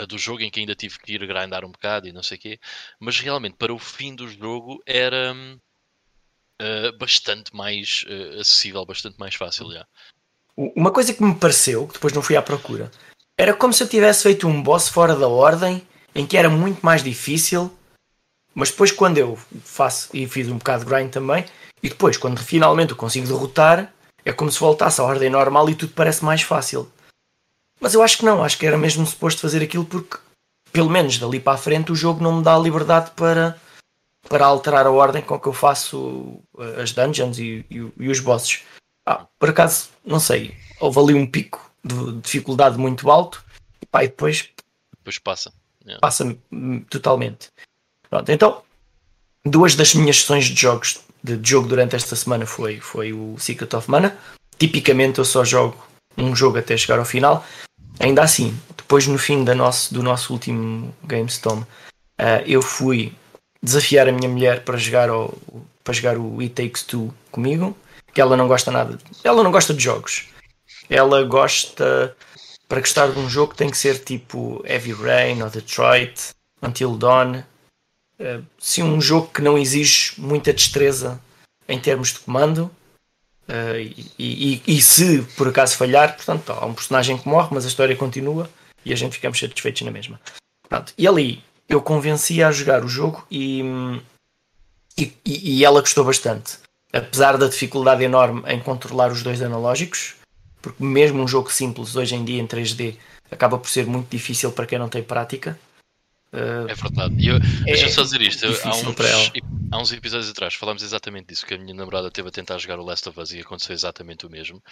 uh, do jogo, em que ainda tive que ir grindar um bocado e não sei o quê, mas realmente para o fim do jogo era bastante mais acessível, bastante mais fácil, já. Uma coisa que me pareceu, que depois não fui à procura, era como se eu tivesse feito um boss fora da ordem em que era muito mais difícil, mas depois quando eu faço e fiz um bocado de grind também, e depois quando finalmente eu consigo derrotar, é como se voltasse à ordem normal e tudo parece mais fácil. Mas eu acho que não, acho que era mesmo suposto fazer aquilo porque, pelo menos dali para a frente, o jogo não me dá a liberdade para, para alterar a ordem com que eu faço eh, as dungeons e, e, e os bosses. Ah, por acaso, não sei, houve ali um pico de dificuldade muito alto e, pá, e depois. Depois passa. Yeah. Passa totalmente. Pronto, então, duas das minhas sessões de jogos de jogo durante esta semana foi, foi o Secret of Mana. Tipicamente eu só jogo um jogo até chegar ao final. Ainda assim, depois no fim da nosso, do nosso último GameStorm, uh, eu fui desafiar a minha mulher para jogar, o, para jogar o It Takes Two comigo, que ela não gosta nada, ela não gosta de jogos. Ela gosta para gostar de um jogo tem que ser tipo Heavy Rain ou Detroit, Until Dawn. Uh, sim, um jogo que não exige muita destreza em termos de comando. Uh, e, e, e, se por acaso falhar, portanto, há um personagem que morre, mas a história continua e a gente ficamos satisfeitos na mesma. Pronto, e ali eu convenci a jogar o jogo e, e, e ela gostou bastante. Apesar da dificuldade enorme em controlar os dois analógicos, porque mesmo um jogo simples hoje em dia em 3D acaba por ser muito difícil para quem não tem prática. Uh, É verdade. E eu, É deixa-me só dizer isto. Há uns, há uns episódios atrás falámos exatamente disso, que a minha namorada teve a tentar jogar o Last of Us e aconteceu exatamente o mesmo.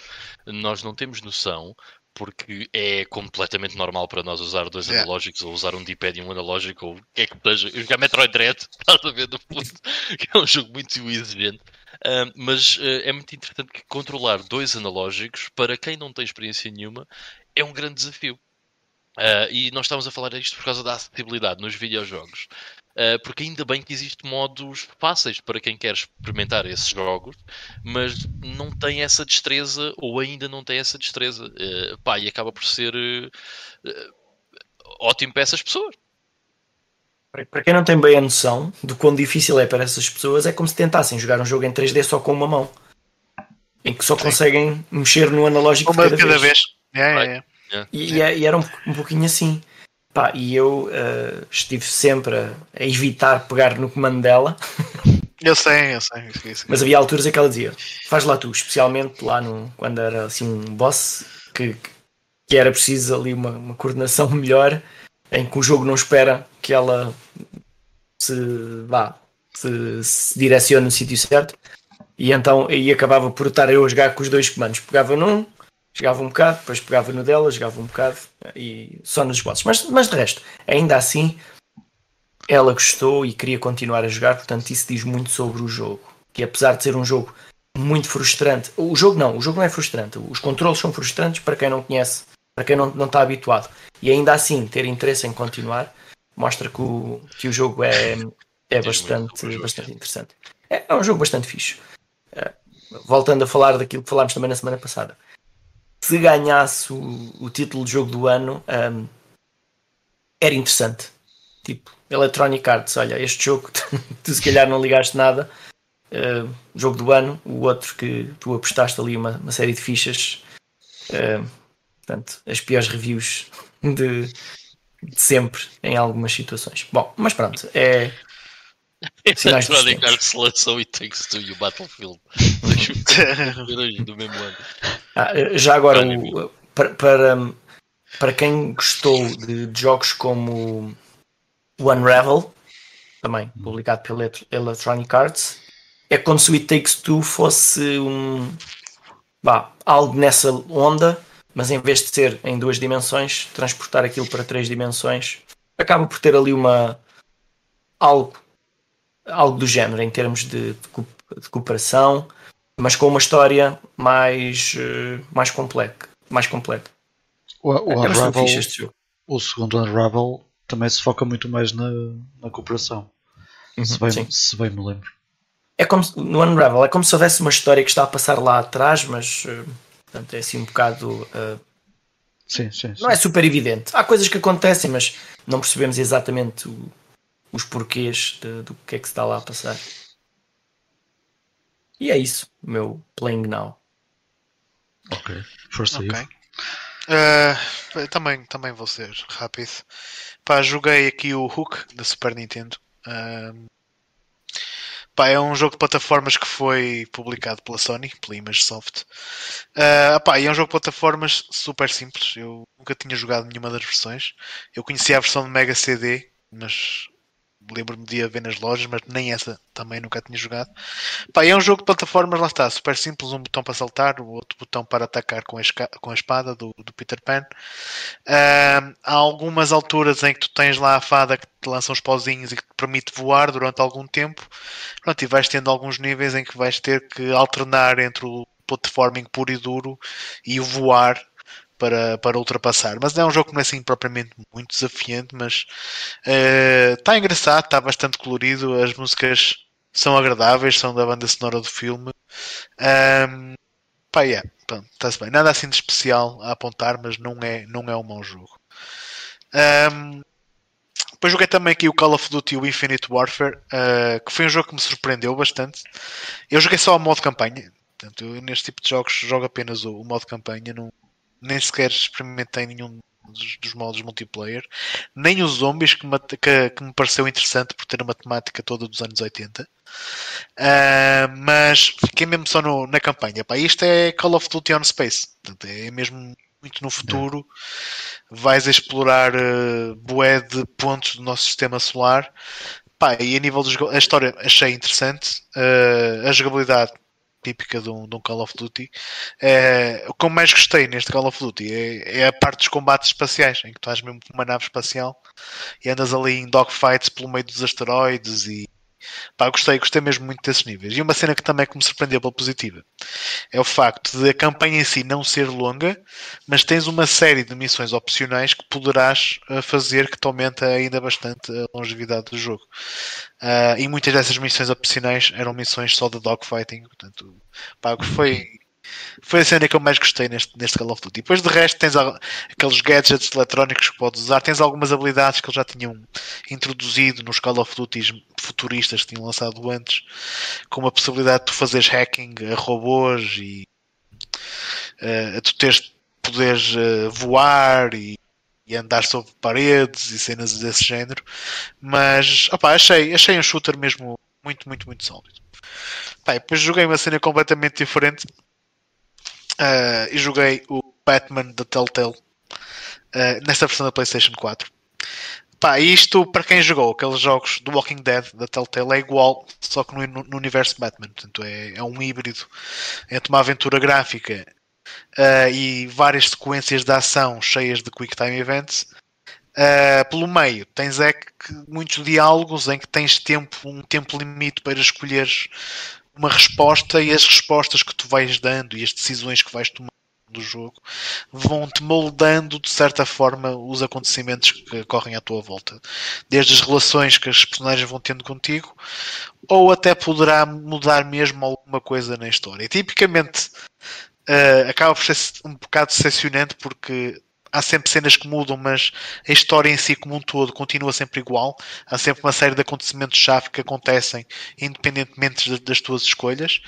Nós não temos noção, porque é completamente normal para nós usar dois Yeah. analógicos, ou usar um D-pad e um analógico, ou o que é que seja. Eu jogar Metroid Dread, [laughs] estás a ver no fundo, [laughs] que é um jogo muito exigente. Ah, mas ah, é muito interessante que controlar dois analógicos, para quem não tem experiência nenhuma, é um grande desafio. Uh, e nós estamos a falar isto por causa da acessibilidade nos videojogos. Uh, porque ainda bem que existem modos fáceis para quem quer experimentar esses jogos, mas não tem essa destreza ou ainda não tem essa destreza. Uh, pá, e acaba por ser uh, ótimo para essas pessoas. Para quem não tem bem a noção do quão difícil é para essas pessoas, é como se tentassem jogar um jogo em 3D só com uma mão. Em que só Sim. conseguem mexer no analógico Uma de de cada vez. É, Vai. é, é. E, e é- e era um, um pouquinho assim. Pá, e eu eh, estive sempre a, a evitar pegar no comando dela, [laughs] Eu sei, eu sei. eu sei, eu sei. mas havia alturas em que ela dizia: faz lá tu, especialmente lá no, quando era assim um boss que, que era preciso ali uma, uma coordenação [laughs] melhor, em que o jogo não espera que ela se vá, se, se direcione no sítio certo. E então aí acabava por estar eu a jogar com os dois comandos. Pegava num, jogava um bocado, depois pegava no dela, jogava um bocado e só nos bosses. Mas, mas de resto, ainda assim, ela gostou e queria continuar a jogar, portanto, isso diz muito sobre o jogo. Que apesar de ser um jogo muito frustrante, o jogo não, o jogo não é frustrante, os controles são frustrantes para quem não conhece, para quem não, não está habituado. E ainda assim, ter interesse em continuar mostra que o, que o jogo é, é bastante, bastante interessante. É, é um jogo bastante fixe. Eh, voltando a falar daquilo que falámos também na semana passada. Se ganhasse o, o título de jogo do ano, ahm, era interessante. Tipo, Electronic Arts, olha, este jogo [laughs] tu se calhar não ligaste nada. eh, jogo do ano, o outro que tu apostaste ali uma, uma série de fichas. eh, portanto, as piores reviews [laughs] de, de sempre em algumas situações. Bom, mas pronto, é, Sinais Electronic. Arts lançou e Takes Two e o Battlefield. [laughs] Do mesmo ano. Ah, já agora, o- para, para, para quem gostou de, de jogos como o Unravel, também publicado pela Electronic Arts, é como se o It Takes Two fosse um, vá, algo nessa onda, mas em vez de ser em duas dimensões, transportar aquilo para três dimensões, acaba por ter ali uma algo, algo do género em termos de, de co- de cooperação, mas com uma história mais, eh, mais completa. Mais completa. O, o é bastante Unravel, o segundo Unravel também se foca muito mais na, na cooperação. se, bem, Sim. se bem me lembro. É como se- no Unravel é como se houvesse uma história que está a passar lá atrás, mas eh, portanto, é assim um bocado. eh, Sim, sim. sim. não é super evidente. Há coisas que acontecem, mas não percebemos exatamente o- os porquês de- do que é que se está lá a passar. E é isso, o meu Playing Now. Ok. Força Ok. aí. Uh, também, também vou ser rápido. Pá, joguei aqui o Hook da Super Nintendo. Um, pá, é um jogo de plataformas que foi publicado pela Sony, pela Imagesoft. Uh, pá, e é um jogo de plataformas super simples. Eu nunca tinha jogado nenhuma das versões. Eu conhecia a versão de Mega CD, mas lembro-me de a ver nas lojas, mas nem essa também nunca tinha jogado. Pá, é um jogo de plataformas, lá está, super simples, um botão para saltar, o outro botão para atacar com a, com a espada do, do Peter Pan. Ahm, há algumas alturas em que tu tens lá a fada que te lança uns pauzinhos e que te permite voar durante algum tempo. Pronto, e vais tendo alguns níveis em que vais ter que alternar entre o platforming puro e duro e o voar para, para ultrapassar. Mas é um jogo que não é assim propriamente muito desafiante, mas está engraçado, está bastante colorido, as músicas são agradáveis, são da banda sonora do filme. Um, pá, yeah, está-se bem. Nada assim de especial a apontar, mas não é, não é um mau jogo. Um, depois joguei também aqui o Call of Duty o Infinite Warfare, uh, que foi um jogo que me surpreendeu bastante. Eu joguei só o modo campanha. Portanto, eu, neste tipo de jogos jogo apenas o, o modo campanha, não, nem sequer experimentei nenhum dos, dos modos multiplayer, nem os zombies que me, que, que me pareceu interessante por ter uma temática toda dos anos 80. Uh, mas fiquei mesmo só no, na campanha. Pá, isto é Call of Duty on Space. Portanto, é mesmo muito no futuro. Vais explorar uh, bué de pontos do nosso sistema solar. Pá, e a nível da história achei interessante. Uh, a jogabilidade típica de um, de um, Call of Duty. É, o que eu mais gostei neste Call of Duty é, é, a parte dos combates espaciais, em que tu estás mesmo com uma nave espacial e andas ali em dogfights pelo meio dos asteroides e Pá, gostei, gostei mesmo muito desses níveis. E uma cena que também que me surpreendeu pela positiva é o facto de a campanha em si não ser longa, mas tens uma série de missões opcionais que poderás eh, fazer que te aumenta ainda bastante a longevidade do jogo. Uh, e muitas dessas missões opcionais eram missões só de dogfighting, portanto, pá, foi foi a cena que eu mais gostei neste, neste Call of Duty. Depois de resto tens aqueles gadgets eletrónicos que podes usar, tens algumas habilidades que eles já tinham introduzido nos Call of Duty futuristas que tinham lançado antes, como a possibilidade de tu fazeres hacking a robôs e uh, a tu teres poderes uh, voar e, e, andar sobre paredes e cenas desse género. Mas opa, achei, achei um shooter mesmo muito, muito, muito sólido. Pá, depois joguei uma cena completamente diferente Uh, e joguei o Batman da Telltale uh, nesta versão da PlayStation 4. Pá, isto para quem jogou aqueles jogos do Walking Dead da Telltale é igual, só que no, no universo Batman. Portanto, é, é, um híbrido entre uma aventura gráfica uh, e várias sequências de ação cheias de Quick Time Events. Uh, pelo meio tens é que muitos diálogos em que tens tempo, um tempo limite para escolheres uma resposta e as respostas que tu vais dando e as decisões que vais tomando do jogo vão-te moldando de certa forma os acontecimentos que ocorrem à tua volta. Desde as relações que as personagens vão tendo contigo, ou até poderá mudar mesmo alguma coisa na história. E, tipicamente uh, acaba por ser um bocado decepcionante porque há sempre cenas que mudam, mas a história em si como um todo continua sempre igual. Há sempre uma série de acontecimentos-chave que acontecem independentemente das tuas escolhas.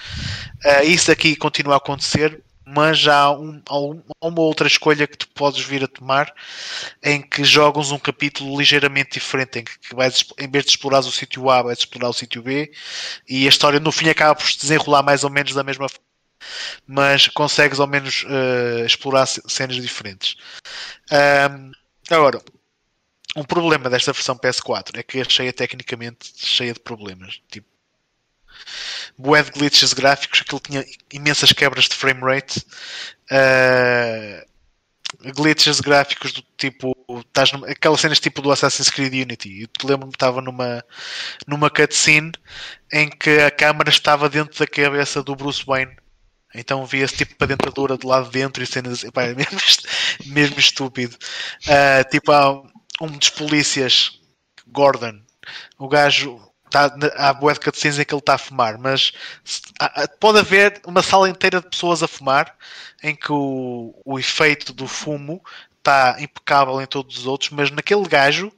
Uh, isso aqui continua a acontecer, mas há, um, há uma outra escolha que tu podes vir a tomar em que jogas um capítulo ligeiramente diferente, em que vais, em vez de explorar o sítio A, vais explorar o sítio B e a história no fim acaba por se desenrolar mais ou menos da mesma forma mas consegues ao menos uh, explorar cenas diferentes. Um, agora, um problema desta versão PS4 é que é cheia tecnicamente cheia de problemas. Tipo, bué de glitches gráficos, aquilo tinha imensas quebras de frame rate. Uh, glitches gráficos do tipo estás numa, aquelas cenas tipo do Assassin's Creed Unity eu te lembro-me estava numa numa cutscene em que a câmera estava dentro da cabeça do Bruce Wayne então via-se tipo para dentadura do lado de dentro e cenas pá, é mesmo, mesmo estúpido. Uh, tipo, há um dos polícias, Gordon, o gajo está há boa de cutscenes em que ele está a fumar, mas pode haver uma sala inteira de pessoas a fumar em que o, o efeito do fumo está impecável em todos os outros, mas naquele gajo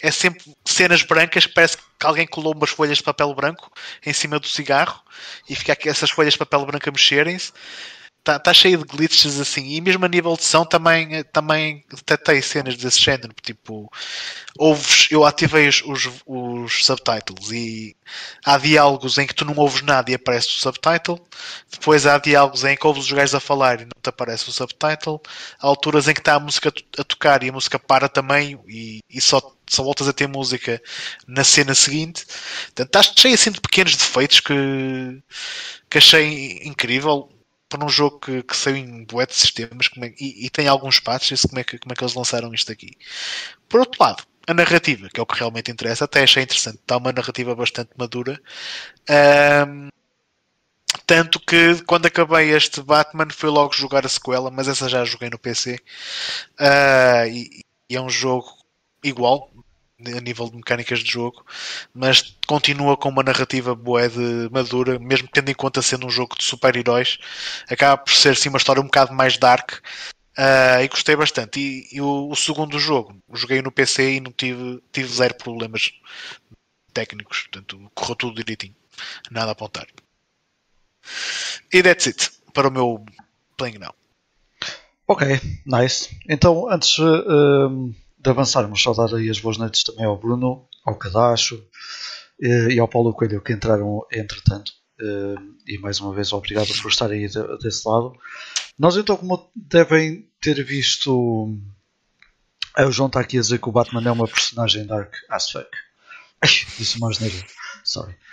é sempre cenas brancas, parece que alguém colou umas folhas de papel branco em cima do cigarro e fica aqui essas folhas de papel branco a mexerem-se está tá cheio de glitches assim, e mesmo a nível de som também, também detectei cenas desse género, tipo, ouves, eu ativei os, os, os, subtitles e há diálogos em que tu não ouves nada e aparece o subtitle, depois há diálogos em que ouves os gajos a falar e não te aparece o subtitle, há alturas em que está a música a tocar e a música para também e, e só só voltas a ter música na cena seguinte. Portanto, está cheio assim de pequenos defeitos que, que achei incrível para um jogo que, que saiu em bué de sistemas é, e, e, tem alguns patches, como é, que, como é que eles lançaram isto aqui. Por outro lado, a narrativa, que é o que realmente interessa, até achei interessante. Está uma narrativa bastante madura. Um, tanto que quando acabei este Batman fui logo jogar a sequela, mas essa já joguei no PC. Uh, ah, e, e, é um jogo igual, a nível de mecânicas de jogo, mas continua com uma narrativa boa de madura, mesmo tendo em conta sendo um jogo de super-heróis, acaba por ser sim uma história um bocado mais dark. Uh, e gostei bastante. E, e o, o, segundo jogo, joguei no PC e não tive, tive zero problemas técnicos, portanto correu tudo direitinho, nada a apontar. E that's it para o meu playing now. Ok, nice. Então, antes uh, de avançarmos, só dar aí as boas noites também ao Bruno, ao Cadacho eh, e ao Paulo Coelho que entraram entretanto. Eh, e mais uma vez, obrigado por estarem aí desse lado. Nós, então, como devem ter visto. Ah, o João está aqui a dizer que o Batman é uma personagem dark as fuck. Disse uma asneira. Sorry. [laughs]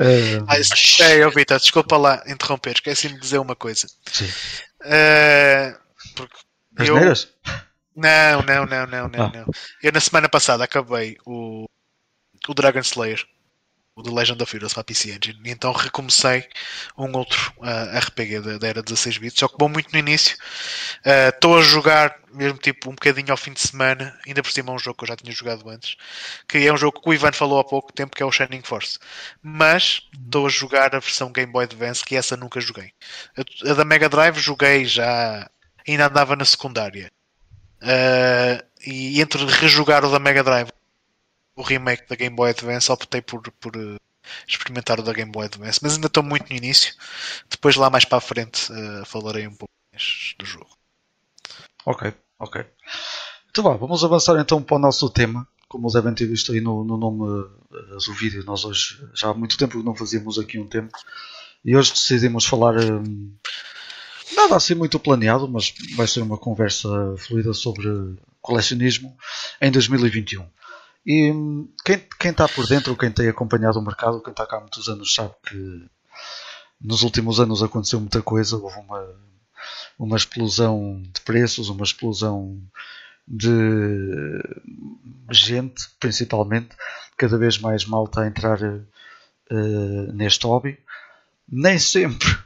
Eh, Ah, é, eu, Vitor, desculpa lá interromper, esqueci-me de dizer uma coisa. sim. Eh, porque eu, Asneiras? Não, não, não, não, não, Ah. não. Eu na semana passada acabei o, o Dragon Slayer, o The Legend of Heroes para PC Engine, e então recomecei um outro ah, RPG da, da era 16 bits, só que bom muito no início. Ah, Estou a jogar mesmo tipo um bocadinho ao fim de semana, ainda por cima é um jogo que eu já tinha jogado antes, que é um jogo que o Ivan falou há pouco tempo, que é o Shining Force. Mas estou a jogar a versão Game Boy Advance, que essa nunca joguei. A, a da Mega Drive joguei já, ainda andava na secundária. Uh, e entre rejogar o da Mega Drive o remake da Game Boy Advance optei por, por uh, experimentar o da Game Boy Advance mas ainda estou muito no início depois lá mais para a frente uh, falarei um pouco mais do jogo Ok, ok. Então vá, vamos avançar então para o nosso tema. Como devem ter visto aí no, no nome eh, do vídeo, nós hoje já há muito tempo que não fazíamos aqui um tema e hoje decidimos falar nada assim muito planeado, mas vai ser uma conversa fluida sobre colecionismo em 2021. E hum, quem, quem está por dentro, quem tem acompanhado o mercado, quem está cá há muitos anos, sabe que nos últimos anos aconteceu muita coisa, houve uma, uma explosão de preços, uma explosão de gente, principalmente, cada vez mais malta a entrar eh, neste hobby. Nem sempre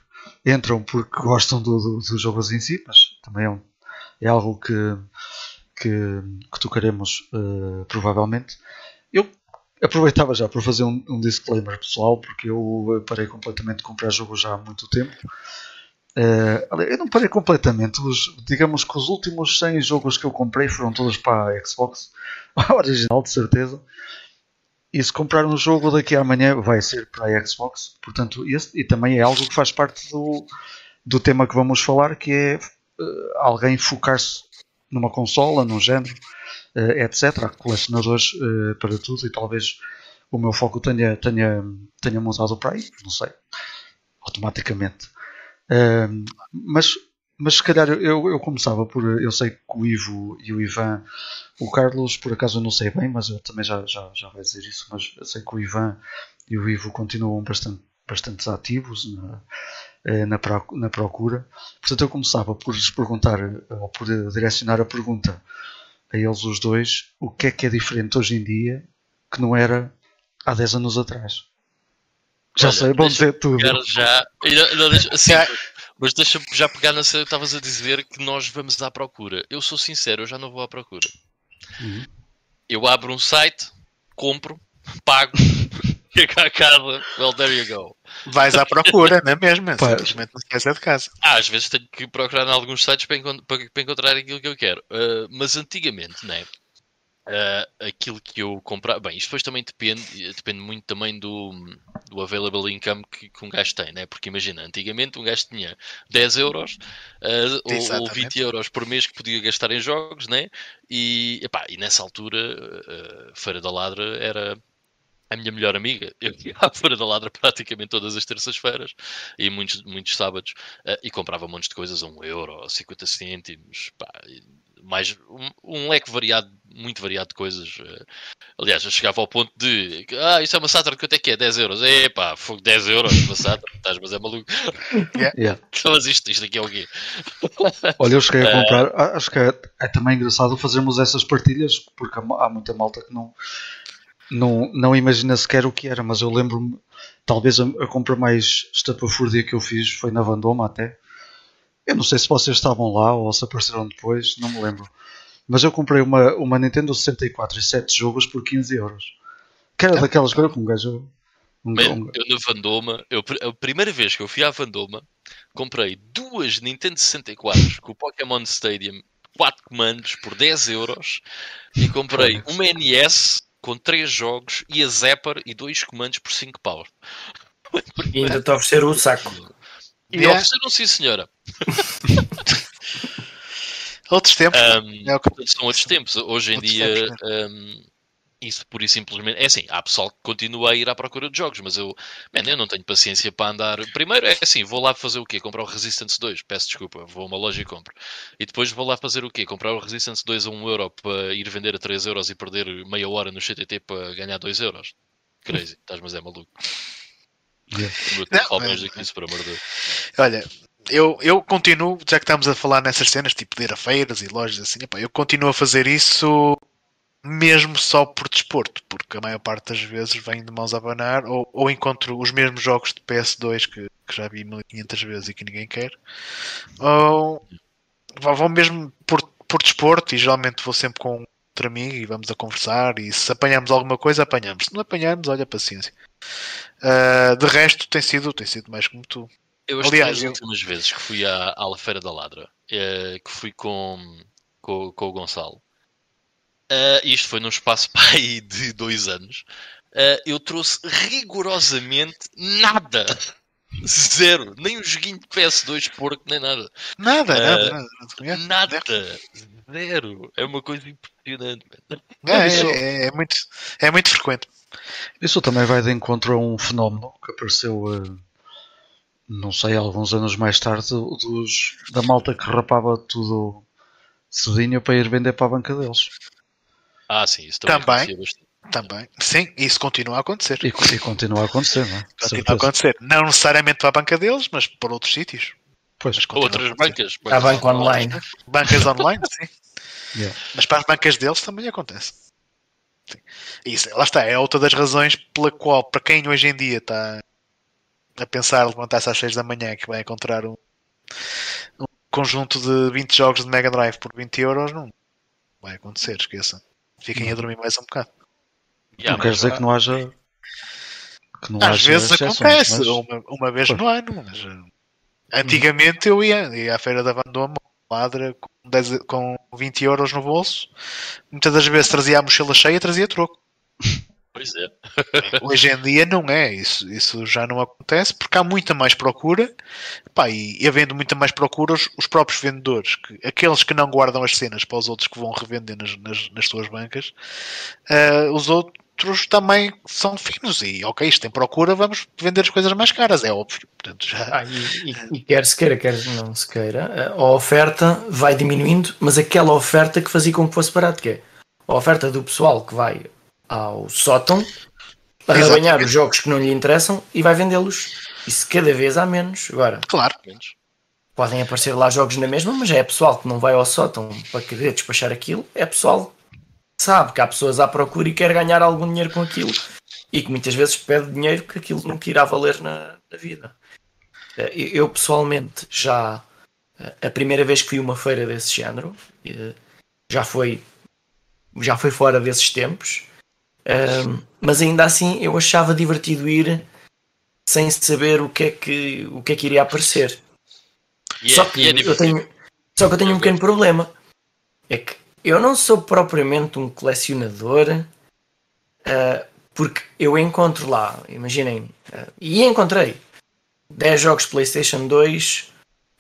entram porque gostam do, do, dos jogos em si, mas também é, um- é algo que, que, que tocaremos eh, provavelmente. Eu aproveitava já para fazer um, um disclaimer pessoal, porque eu eh, parei completamente de comprar jogos já há muito tempo. Olha, eu não parei completamente. Os- digamos que os últimos 100 jogos que eu comprei foram todos para a Xbox, [laughs] original de certeza. E se comprar um jogo daqui a amanhã vai ser para a Xbox. Portanto, esse, e também é algo que faz parte do, do tema que vamos falar, que é eh, alguém focar-se numa consola, num género, eh, etc. Há colecionadores eh, para tudo e talvez o meu foco tenha, tenha, tenha mudado para aí, não sei, automaticamente. Mas, mas se calhar eu, eu começava por. Eu sei que o Ivo e o Ivan, o Carlos, por acaso eu não sei bem, mas eu também já, já, já vai dizer isso. Mas eu sei que o Ivan e o Ivo continuam bastante, bastante ativos na, eh, na, na procura. Portanto, eu começava por lhes perguntar, eh, ou por direcionar a pergunta a eles os dois: o que é que é diferente hoje em dia que não era há 10 anos atrás? Já Olha, sei, vão deixa dizer tudo. Pegar já. Não, não, deixa, sim, Já- mas deixa-me já pegar na cena que estavas a dizer que nós vamos à procura. Eu sou sincero, eu já não vou à procura. Uhum. Eu abro um site, compro, [laughs] pago, [laughs] chego à casa, well, there you go. vais à procura, não é mesmo? Pá. simplesmente não se esquece de casa Ah, às vezes tenho que procurar em alguns sites para, encon- para- para encontrar aquilo que eu quero. Ah, mas antigamente, né? Ah, aquilo que eu comprava. Bem, isto depois também depende, depende muito também do, do available income que, que um gajo tem, né? Porque imagina, antigamente um gajo tinha 10 euros ah, ou, ou Exatamente. 20 euros por mês que podia gastar em jogos, né? E, epá, e nessa altura, ah, Feira da Ladra era a minha melhor amiga. [laughs] Eu ia à Feira da Ladra praticamente todas as terças-feiras e muitos, muitos sábados eh, e comprava montes de coisas a 1 euro, 50 cêntimos, pá, e mais um, um leque variado, muito variado de coisas. eh. Aliás, eu chegava ao ponto de ah, isso é uma Saturn, quanto é que é? 10 euros. Epá, fogo 10 euros uma Saturn, estás, mas é maluco. [laughs] Yeah. Mas isto, isto aqui é o quê? Olha, eu cheguei a comprar. a- Acho que é, é também engraçado fazermos essas partilhas, porque há, há muita malta que não, não, não imagina sequer o que era. Mas eu lembro-me, talvez a, a compra mais estapafúrdia que eu fiz foi na Vandoma até. Eu não sei se vocês estavam lá ou se apareceram depois, não me lembro. Mas eu comprei uma, uma Nintendo 64 e 7 jogos por 15 euros. Que era daquelas que um gajo. Um, Man, um, eu na Vandoma, eu, a primeira vez que eu fui à Vandoma, comprei duas Nintendo 64 com o Pokémon Stadium, 4 comandos por 10 euros e comprei uma NES com 3 jogos e a Zapper e 2 comandos por 5 paus. E ainda te a oferecer o saco. E Yeah. ofereceram sim, senhora. [laughs] outros tempos Ahm, é o que são outros tempos. Hoje em Outros dia, tempos, ahm, isso por e simplesmente. É assim, há pessoal que continua a ir à procura de jogos, mas eu, man, eu não tenho paciência para andar. Primeiro é assim, vou lá fazer o quê? Comprar o Resistance 2, peço desculpa, vou a uma loja e compro. E depois vou lá fazer o quê? Comprar o Resistance 2 a 1 euro para ir vender a 3 euros e perder meia hora no CTT para ganhar 2 euros. Crazy, estás, mas é maluco. Não, mas- isso, por amor de Deus. Olha, eu, eu continuo, já que estamos a falar nessas cenas, tipo de ir a feiras e lojas assim, epá, eu continuo a fazer isso mesmo só por desporto, porque a maior parte das vezes vem de mãos a abanar ou, ou encontro os mesmos jogos de PS2 que, que já vi 1500 vezes e que ninguém quer, ou vou vou mesmo por, por desporto e geralmente vou sempre com outro amigo e vamos a conversar e se apanhamos alguma coisa, apanhamos. Se não apanharmos, olha, paciência. Ah, de resto, tem sido, tem sido mais como tu. Eu as Aliás, três eu- últimas vezes que fui à, à Feira da Ladra, eh, que fui com, com, com o Gonçalo, eh, isto foi num espaço [laughs] pá, aí de dois anos, eh, eu trouxe rigorosamente nada. Zero. Nem um joguinho de PS2 porco, nem nada. Nada, nada, nada. Nada. Zero. É uma coisa impressionante. É, Isso- é, é muito, é muito frequente. Isso também vai de encontro a um fenómeno que apareceu, eh, não sei, alguns anos mais tarde, dos, da malta que rapava tudo cedinho para ir vender para a banca deles. Ah, sim, isso também, Também. Também. Sim, isso continua a acontecer. E, e continua a acontecer, não é? Continua a acontecer. Não necessariamente para a banca deles, mas para outros sítios. Pois, Mas continua Outras bancas. Há bancas banco online. Bancas online, sim. [laughs] yeah. Mas para as bancas deles também acontece. Sim. Isso, lá está, é outra das razões pela qual, para quem hoje em dia está a pensar levantar-se às 6 da manhã que vai encontrar um, um conjunto de 20 jogos de Mega Drive por 20 euros, não vai acontecer, esqueça. Fiquem a dormir mais um bocado. Yeah, não quer dizer que não haja. Que não Às haja vezes acontece, mas- uma, uma vez Pois. no ano, mas uh, antigamente eu ia, ia à feira da Vandoma, ladra com, 10 com 20 euros no bolso, muitas das vezes trazia a mochila cheia e trazia troco. Pois é. [laughs] Hoje em dia não é, isso, isso já não acontece porque há muita mais procura pá, e, havendo muita mais procura, os, os próprios vendedores, que, aqueles que não guardam as cenas para os outros que vão revender nas, nas, nas suas bancas, ah, os outros também são finos e ok, isto tem procura, vamos vender as coisas mais caras, é óbvio. Portanto, já, Ah, e, e- e quer se queira, quer não se queira, a oferta vai diminuindo, mas aquela oferta que fazia com que fosse barato, que é a oferta do pessoal que vai ao sótão para arranhar os jogos que não lhe interessam e vai vendê-los. Isso cada vez há menos. Agora, claro, Menos. podem aparecer lá jogos na mesma, mas é pessoal que não vai ao sótão para querer despachar aquilo, é pessoal que sabe que há pessoas à procura e quer ganhar algum dinheiro com aquilo e que muitas vezes pede dinheiro que aquilo nunca irá valer na, na vida. Eh, Eu, pessoalmente já eh, a primeira vez que fui a uma feira desse género eh, já foi já foi fora desses tempos, Ahm, mas ainda assim eu achava divertido ir sem saber o que é que o que é que iria aparecer. E é- Só que e é eu tenho, só que eu tenho um pequeno problema. É que eu não sou propriamente um colecionador, ah, porque eu encontro lá, imaginem, ah, e encontrei 10 jogos PlayStation 2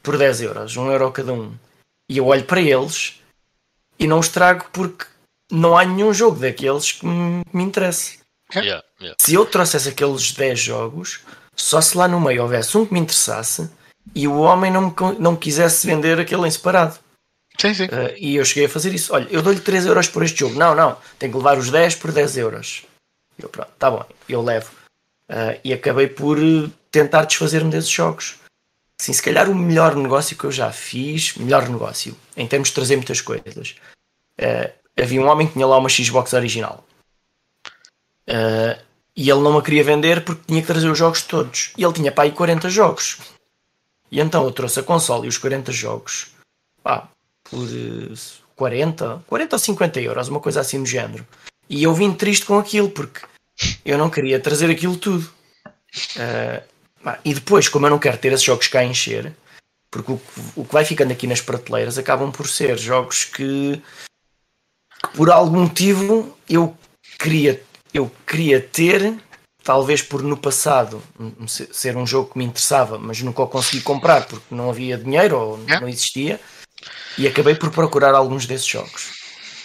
por 10 euros, 1 euro cada um. E eu olho para eles e não os trago porque não há nenhum jogo daqueles que me, interesse. Yeah, yeah. Se eu trouxesse aqueles 10 jogos, só se lá no meio houvesse um que me interessasse e o homem não me, não me quisesse vender aquele em separado. Sim, sim. Uh, e eu cheguei a fazer isso. Olha, eu dou-lhe 3 euros por este jogo. Não, não, tenho que levar os 10 por 10 euros. Eu, pronto, tá bom, eu levo. Uh, e acabei por uh, tentar desfazer-me desses jogos. Sim, se calhar o melhor negócio que eu já fiz, melhor negócio, em termos de trazer muitas coisas. Uh, havia um homem que tinha lá uma Xbox original. E ele não a queria vender porque tinha que trazer os jogos todos. E ele tinha para aí 40 jogos. E então eu trouxe a console e os 40 jogos. Pá, por eh, 40, 40 ou 50 euros, uma coisa assim do género. E eu vim triste com aquilo, porque eu não queria trazer aquilo tudo. Pá, e depois, como eu não quero ter esses jogos cá a encher, porque o, que- o que vai ficando aqui nas prateleiras acabam por ser jogos que, que por algum motivo eu queria, eu queria ter, talvez por no passado hum, ser ser um jogo que me interessava, mas nunca o consegui comprar porque não havia dinheiro ou Yeah. não existia, e acabei por procurar alguns desses jogos.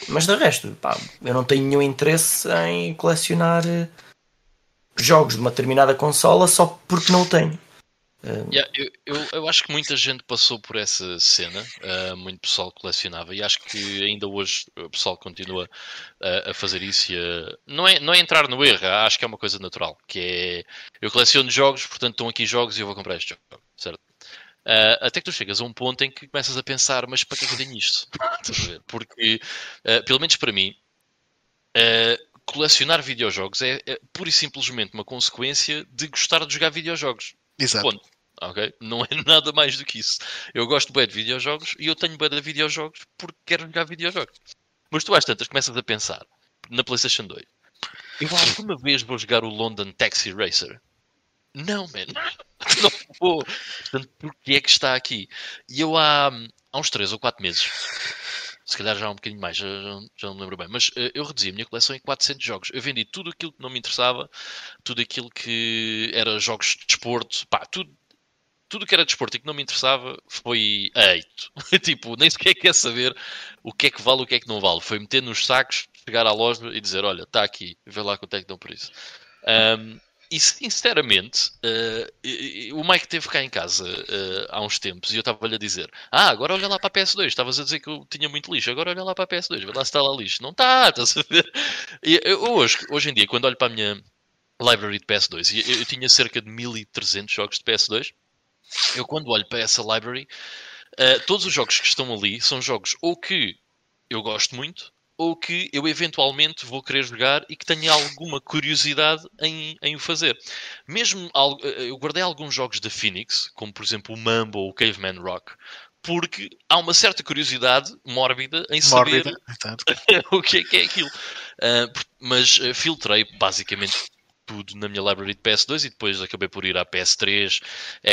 Mas de resto, pá, eu não tenho nenhum interesse em colecionar eh, jogos de uma determinada consola só porque não o tenho. Uh, yeah, eu, eu, eu, acho que muita gente passou por essa cena, uh, muito pessoal colecionava, e acho que ainda hoje o pessoal continua uh, a fazer isso. A, não, é, não é entrar no erro, acho que é uma coisa natural, que é eu coleciono jogos, portanto estão aqui jogos e eu vou comprar este jogo? Uh, até que tu chegas a um ponto em que começas a pensar, mas para que é que eu tenho isto? [laughs] Porque, uh, pelo menos para mim, uh, colecionar videojogos é, é pura e simplesmente uma consequência de gostar de jogar videojogos. Exato. Ponto. Ok? Não é nada mais do que isso. Eu gosto bem de videojogos e eu tenho bem de videojogos porque quero jogar videojogos. Mas tu às tantas começas a pensar na PlayStation 2. Eu alguma vez vou jogar o London Taxi Racer? Não, man. [laughs] Não vou. Portanto, porquê é que está aqui? E eu há, há uns 3 ou 4 meses, se calhar já há um bocadinho mais, já, já não me lembro bem, mas uh, eu reduzi a minha coleção em 400 jogos. Eu vendi tudo aquilo que não me interessava, tudo aquilo que era jogos de desporto, pá, tudo, tudo que era desporto e que não me interessava foi eito. [laughs] tipo, nem sequer quer saber o que é que vale, o que é que não vale. Foi meter nos sacos, chegar à loja e dizer: Olha, está aqui, vê lá quanto é que dão por isso. Um, e sinceramente, uh, o Mike teve cá em casa uh, há uns tempos e eu estava-lhe a dizer: Ah, agora olha lá para a PS2. Estavas a dizer que eu tinha muito lixo, agora olha lá para a PS2, vê lá se está lá lixo. Não está, estás a ver? E eu, hoje, hoje em dia, quando olho para a minha library de PS2, eu, eu tinha cerca de 1300 jogos de PS2. Eu, quando olho para essa library, uh, todos os jogos que estão ali são jogos ou que eu gosto muito ou que eu eventualmente vou querer jogar e que tenha alguma curiosidade em, em o fazer. Mesmo eh, eu guardei alguns jogos da Phoenix, como por exemplo o Mambo ou o Caveman Rock, porque há uma certa curiosidade mórbida em saber mórbida, [laughs] o que é que é aquilo. Uh, mas uh, filtrei basicamente tudo na minha library de PS2 e depois acabei por ir à PS3,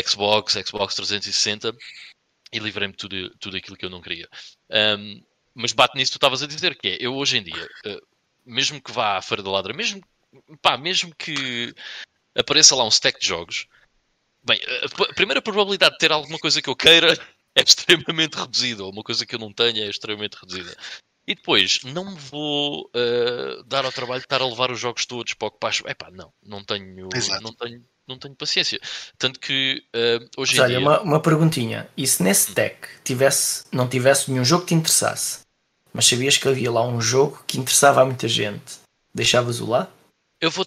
Xbox, Xbox 360 e livrei-me tudo, tudo aquilo que eu não queria. Um, mas bate nisso que tu estavas a dizer, que é, eu hoje em dia, uh, mesmo que vá à Feira da Ladra, mesmo, pá, mesmo que apareça lá um stack de jogos, bem, a primeira probabilidade de ter alguma coisa que eu queira [laughs] é extremamente reduzida, ou uma coisa que eu não tenha é extremamente reduzida. E depois, não me vou uh, dar ao trabalho de estar a levar os jogos todos para o que passo. Epá, não, não tenho, não tenho, não tenho paciência. Tanto que uh, hoje Mas em olha, dia... uma, uma perguntinha. E se nesse deck tivesse, não tivesse nenhum jogo que te interessasse, mas sabias que havia lá um jogo que interessava a muita gente. Deixavas-o lá? Eu vou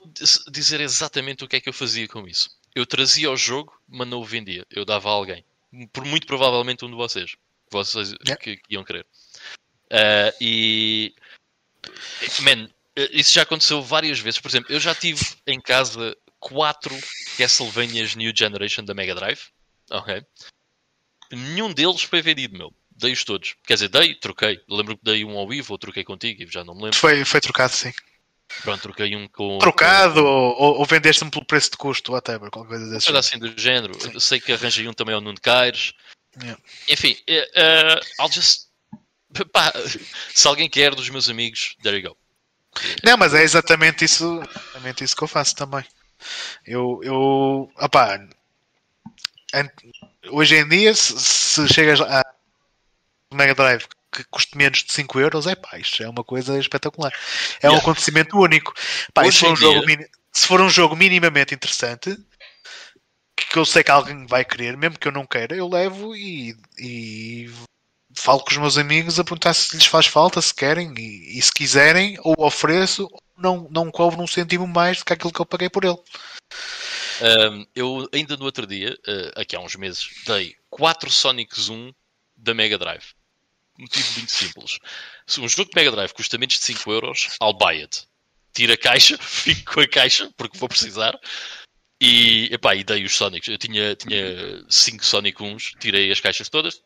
dizer exatamente o que é que eu fazia com isso. Eu trazia o jogo, mas não o vendia. Eu dava a alguém. Por muito provavelmente um de vocês. Vocês yeah. que, que, iam querer. Uh, e. Man, isso já aconteceu várias vezes. Por exemplo, eu já tive em casa quatro Castlevanias New Generation da Mega Drive. Ok. Nenhum deles foi vendido, meu dei-os todos. Quer dizer, dei, troquei. Lembro que dei um ao Ivo ou troquei contigo, já não me lembro. Foi, foi trocado, sim. Pronto, troquei um com. Trocado com... ou, ou vendeste-me pelo preço de custo, whatever, qualquer coisa desse. Coisa assim do género. Eu sei que arranjei um também ao Nuno Caires. Yeah. Enfim, uh, I'll just. Pá, se alguém quer dos meus amigos, there you go. Não, mas é exatamente isso, exatamente isso que eu faço também. Eu, eu, opá, hoje em dia, se, se chegas a Mega Drive que custe menos de 5 euros, é pá, isto é uma coisa espetacular. É yeah. um acontecimento único. Pá, se, for um jogo, se for um jogo minimamente interessante, que eu sei que alguém vai querer, mesmo que eu não queira, eu levo e, e falo com os meus amigos a perguntar se lhes faz falta, se querem, e, e se quiserem, ou ofereço, ou não, não cobro um cêntimo mais do que aquilo que eu paguei por ele. Um, eu ainda no outro dia, uh, aqui há uns meses, dei 4 Sonics 1 da Mega Drive. Motivo muito simples. Se um jogo de Mega Drive custa menos de 5 euros, I'll buy it. Tiro a caixa, [laughs] fico com a caixa, porque vou precisar. E, epá, e dei os Sonics. Eu tinha 5 tinha cinco Sonic 1s, tirei as caixas todas.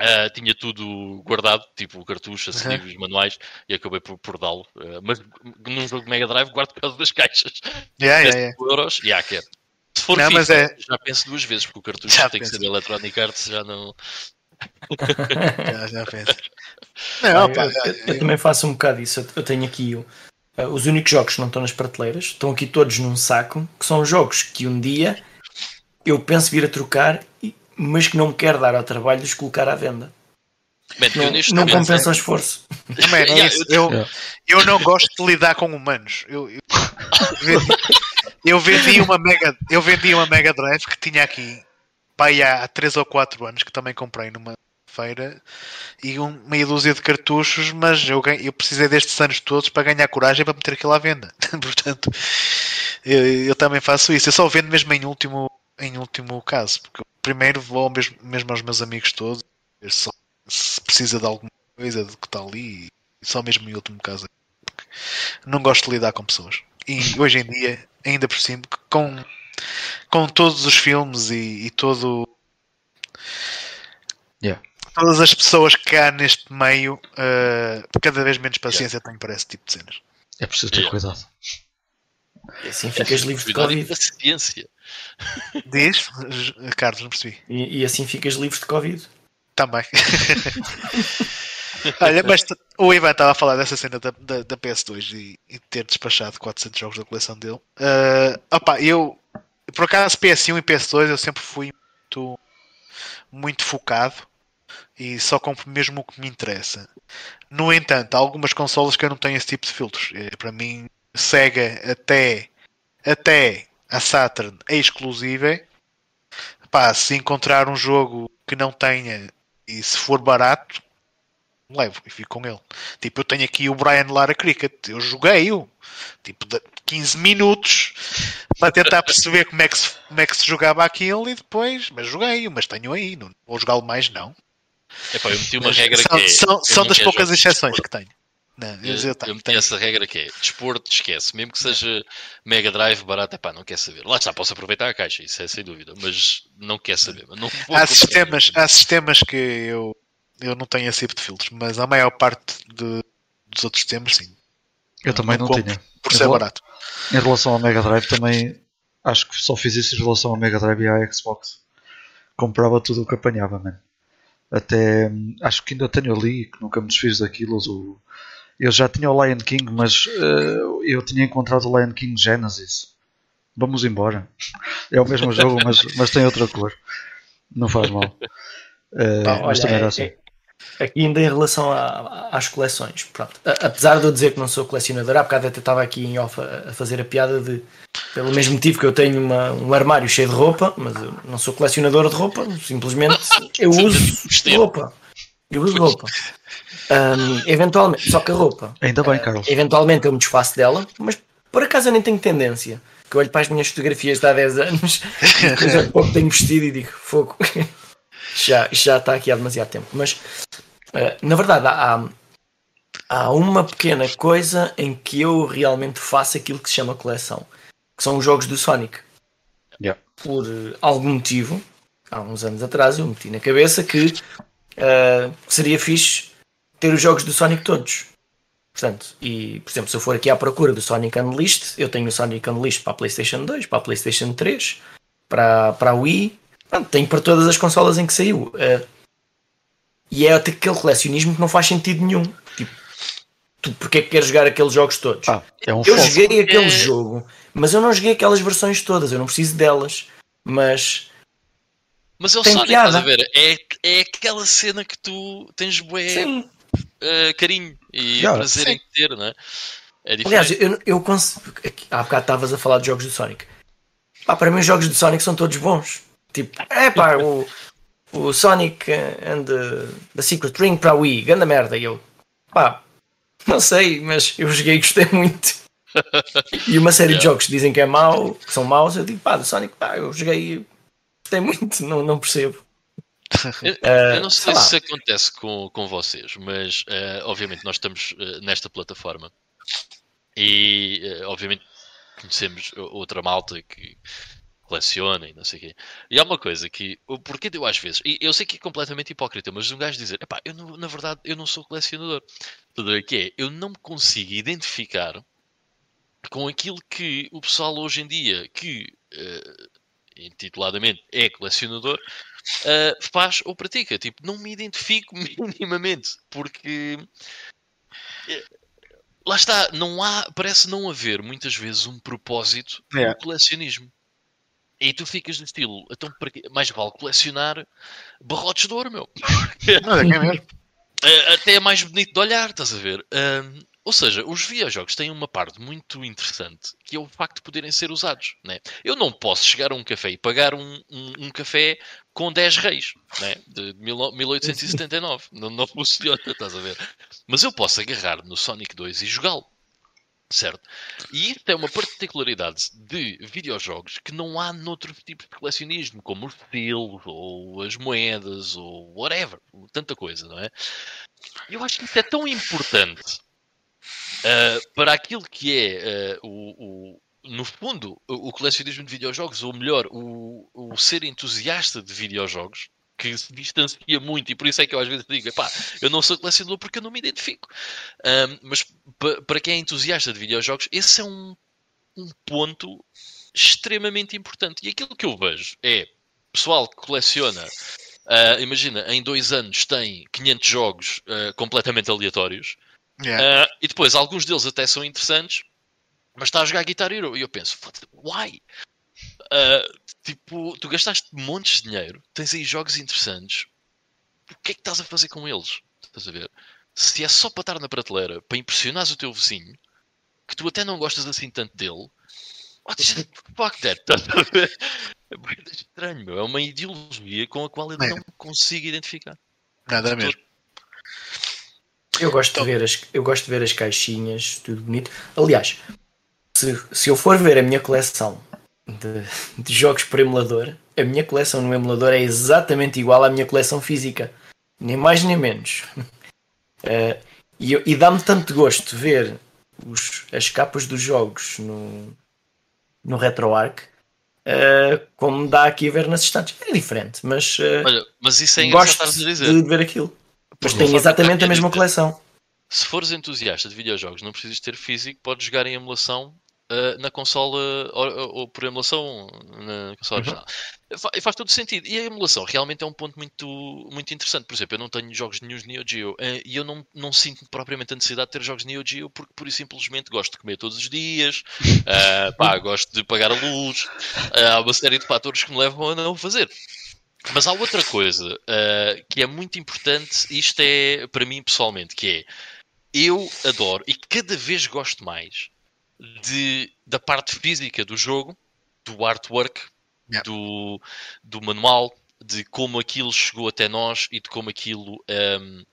Uh, tinha tudo guardado, tipo cartuchos, acessíveis, uhum. manuais, e acabei por, por dá-lo. Uh, mas num jogo de Mega Drive guardo por causa das caixas. Yeah, yeah, yeah. euros, yeah, quero. Se for não, FIFA, é... já penso duas vezes, porque o cartucho já tem penso. que ser Electronic Arts, já não [laughs] [laughs] já, já penso. Não, pá, eu, eu, eu, também faço um bocado isso. Eu tenho aqui o, uh, os únicos jogos que não estão nas prateleiras, estão aqui todos num saco, que são jogos que um dia eu penso vir a trocar, mas que não me quero dar ao trabalho de os colocar à venda. Man, Não, não momento- compensa o esforço. Man, é [laughs] isso. Eu, eu não gosto de lidar com humanos. Eu, eu, vendi, eu vendi uma Mega, eu vendi uma Mega Drive que tinha aqui pá, aí há 3 ou 4 anos que também comprei numa feira e um, meia dúzia de cartuchos, mas eu, eu precisei destes anos todos para ganhar coragem para meter aquilo à venda. [laughs] Portanto, eu, eu também faço isso. Eu só vendo mesmo em último, em último caso, porque primeiro vou mesmo, mesmo aos meus amigos todos, ver só se precisa de alguma coisa do que está ali, e só mesmo em último caso. Não gosto de lidar com pessoas. E hoje em dia, ainda por cima, com, com todos os filmes e, e todo. Yeah. Todas as pessoas que há neste meio, eh, cada vez menos paciência tenho para esse tipo de cenas. É preciso ter Yeah. cuidado. E assim ficas livre de e Covid. paciência. Diz, Carlos, não percebi. E, e assim ficas livre de Covid. Também. [laughs] Olha, mas o Ivan estava a falar dessa cena da, da, da PS2 e, e ter despachado 400 jogos da coleção dele. Ah, opa, eu, por acaso, PS1 e PS2 eu sempre fui muito, muito focado e só compro mesmo o que me interessa. No entanto, há algumas consolas que eu não tenho esse tipo de filtros. Para mim, Sega até, até a Saturn é exclusiva. Pá, se encontrar um jogo que não tenha e se for barato, levo e fico com ele. Tipo, eu tenho aqui o Brian Lara Cricket, eu joguei-o, tipo, de 15 minutos para tentar perceber como é, que se, como é que se jogava aquilo e depois, mas joguei-o, mas tenho aí, não vou jogá-lo mais, não. Epá, eu meti uma Mas regra são que é. são, eu são das poucas de exceções que tenho. Não, eu, Eu, eu eu tenho, meti tenho. essa regra que é desporto, esquece. Mesmo que seja Mega Drive barato, epá, não quer saber. Lá está, posso aproveitar a caixa, isso é sem dúvida, mas não quer saber. Não Há sistemas, há sistemas que eu, eu não tenho esse tipo de filtros, mas a maior parte de- dos outros sistemas, sim, Eu também Não não, tinha. por ser vou- barato. Em relação ao Mega Drive também acho que só fiz isso em relação ao Mega Drive e à Xbox. Comprava tudo o que apanhava, mano. Até acho que ainda tenho ali, que nunca me desfiz daquilo. Do... Eu já tinha o Lion King, mas eh, eu tinha encontrado o Lion King Genesis. Vamos embora. [laughs] É o mesmo jogo, mas, mas tem outra cor. Não faz mal. [laughs] Pá, mas olha, também é- era assim. é- aqui ainda em relação a- às coleções, pronto. Apesar de eu dizer que não sou colecionador, há bocado até estava aqui em off a, a fazer a piada de pelo mesmo motivo que eu tenho uma- um armário cheio de roupa, mas eu não sou colecionador de roupa, simplesmente eu uso Gostei. roupa. Eu uso roupa. Ahm, eventualmente, só que a roupa, Ainda bem, Carlos. eventualmente eu me desfaço dela, mas por acaso eu nem tenho tendência. Que eu olho para as minhas fotografias de há 10 anos [laughs] e depois há pouco tenho vestido e digo, fogo, [laughs] já, já está aqui há demasiado tempo. Mas eh, na verdade há, há uma pequena coisa em que eu realmente faço aquilo que se chama coleção, que são os jogos do Sonic. Yeah. Por eh, algum motivo, há uns anos atrás, eu meti na cabeça que eh, seria fixe ter os jogos do Sonic todos. Portanto, e por exemplo, se eu for aqui à procura do Sonic Unleashed, eu tenho o Sonic Unleashed para a PlayStation 2, para a PlayStation 3, para, para a Wii, Pronto, tenho para todas as consolas em que saiu. Eh, e é até aquele colecionismo que não faz sentido nenhum. Tipo, tu porque é que queres jogar aqueles jogos todos? Ah, é um eu foco. joguei aquele É- jogo, mas eu não joguei aquelas versões todas, eu não preciso delas. Mas Mas é o Tem Sonic, piada. estás a ver? É, é aquela cena que tu tens bué sim, eh, carinho e prazer sim. em ter, não é? É Aliás, eu, eu consigo. Há bocado estavas a falar de jogos do Sonic. Pá, para mim, os jogos do Sonic são todos bons. Tipo, é pá, o, o Sonic and the, the Secret Ring para a Wii, grande merda. E eu, pá, não sei, mas eu joguei e gostei muito. E uma série de Yeah. jogos que dizem que é mau, que são maus, eu digo, pá, do Sonic, pá, eu joguei e gostei muito, não, não percebo. Eu, [laughs] Eh, eu não sei lá. se isso acontece com, com vocês, mas eh, obviamente nós estamos eh, nesta plataforma e obviamente conhecemos outra malta que coleciona e não sei o quê. E há uma coisa que, o porquê de eu às vezes, e eu sei que é completamente hipócrita, mas um gajo dizer, epá, eu não- na verdade eu não sou colecionador. Tudo bem que é, eu não me consigo identificar com aquilo que o pessoal hoje em dia, que eh, intituladamente é colecionador, Uh, faz ou pratica. Tipo, não me identifico [laughs] minimamente porque eh, lá está, não há, parece não haver muitas vezes um propósito Yeah. no colecionismo. E tu ficas do estilo, então mais vale colecionar barrotes de ouro, meu. Não, é que é. Uh, [laughs] até é mais bonito de olhar, estás a ver? Um, ou seja, os videojogos têm uma parte muito interessante que é o facto de poderem ser usados. Né? Eu não posso chegar a um café e pagar um, um, um café com 10 reis né? de 1879. não, não funciona, estás a ver? Mas eu posso agarrar no Sonic 2 e jogá-lo. Certo? E é uma particularidade de videojogos que não há noutro tipo de colecionismo, como os selos, ou as moedas, ou whatever, tanta coisa, não é? Eu acho que isso é tão importante uh, para aquilo que é uh, o, o, no fundo, o colecionismo de videojogos, ou melhor, o, o ser entusiasta de videojogos, que se distancia muito, e por isso é que eu às vezes digo, pá, eu não sou colecionador porque eu não me identifico. Um, mas para quem é entusiasta de videojogos, esse é um, um ponto extremamente importante. E aquilo que eu vejo é pessoal que coleciona, uh, imagina, em dois anos tem 500 jogos uh, completamente aleatórios, yeah. uh, e depois alguns deles até são interessantes, mas está a jogar Guitar Hero. E eu penso, why? Uh, tipo, tu gastaste montes de dinheiro, tens aí jogos interessantes, o que é que estás a fazer com eles? Estás a ver? Se é só para estar na prateleira, para impressionares o teu vizinho, que tu até não gostas assim tanto dele, what the fuck that? Estás a ver? É muito estranho, meu. É uma ideologia com a qual eu não consigo identificar. Nada mesmo. Eu gosto, de ver as, eu gosto de ver as caixinhas, tudo bonito. Aliás, se, se eu for ver a minha coleção de, de, jogos por emulador, a minha coleção no emulador é exatamente igual à minha coleção física, nem mais nem menos. Uh, [laughs] e, e dá-me tanto gosto ver os, as capas dos jogos no, no RetroArch. Uh, como dá aqui a ver nas estantes. É diferente, mas, uh, Olha, mas isso é gosto de, dizer. de ver aquilo. Mas tem exatamente a mesma coleção. Se fores entusiasta de videojogos, não precisas ter físico, podes jogar em emulação uh, na consola ou, ou, por emulação na consola original. Uhum. Faz todo sentido. E a emulação realmente é um ponto muito, muito interessante. Por exemplo, eu não tenho jogos de Neo Geo uh, e eu não, não sinto propriamente a necessidade de ter jogos de Neo Geo porque, por simplesmente, gosto de comer todos os dias, uh, [laughs] pá, gosto de pagar a luz. há uma série de fatores que me levam a não fazer. Mas há outra coisa uh, que é muito importante, isto é para mim pessoalmente, que é eu adoro e cada vez gosto mais de, da parte física do jogo, do artwork, yeah. do, do manual, de como aquilo chegou até nós e de como aquilo um,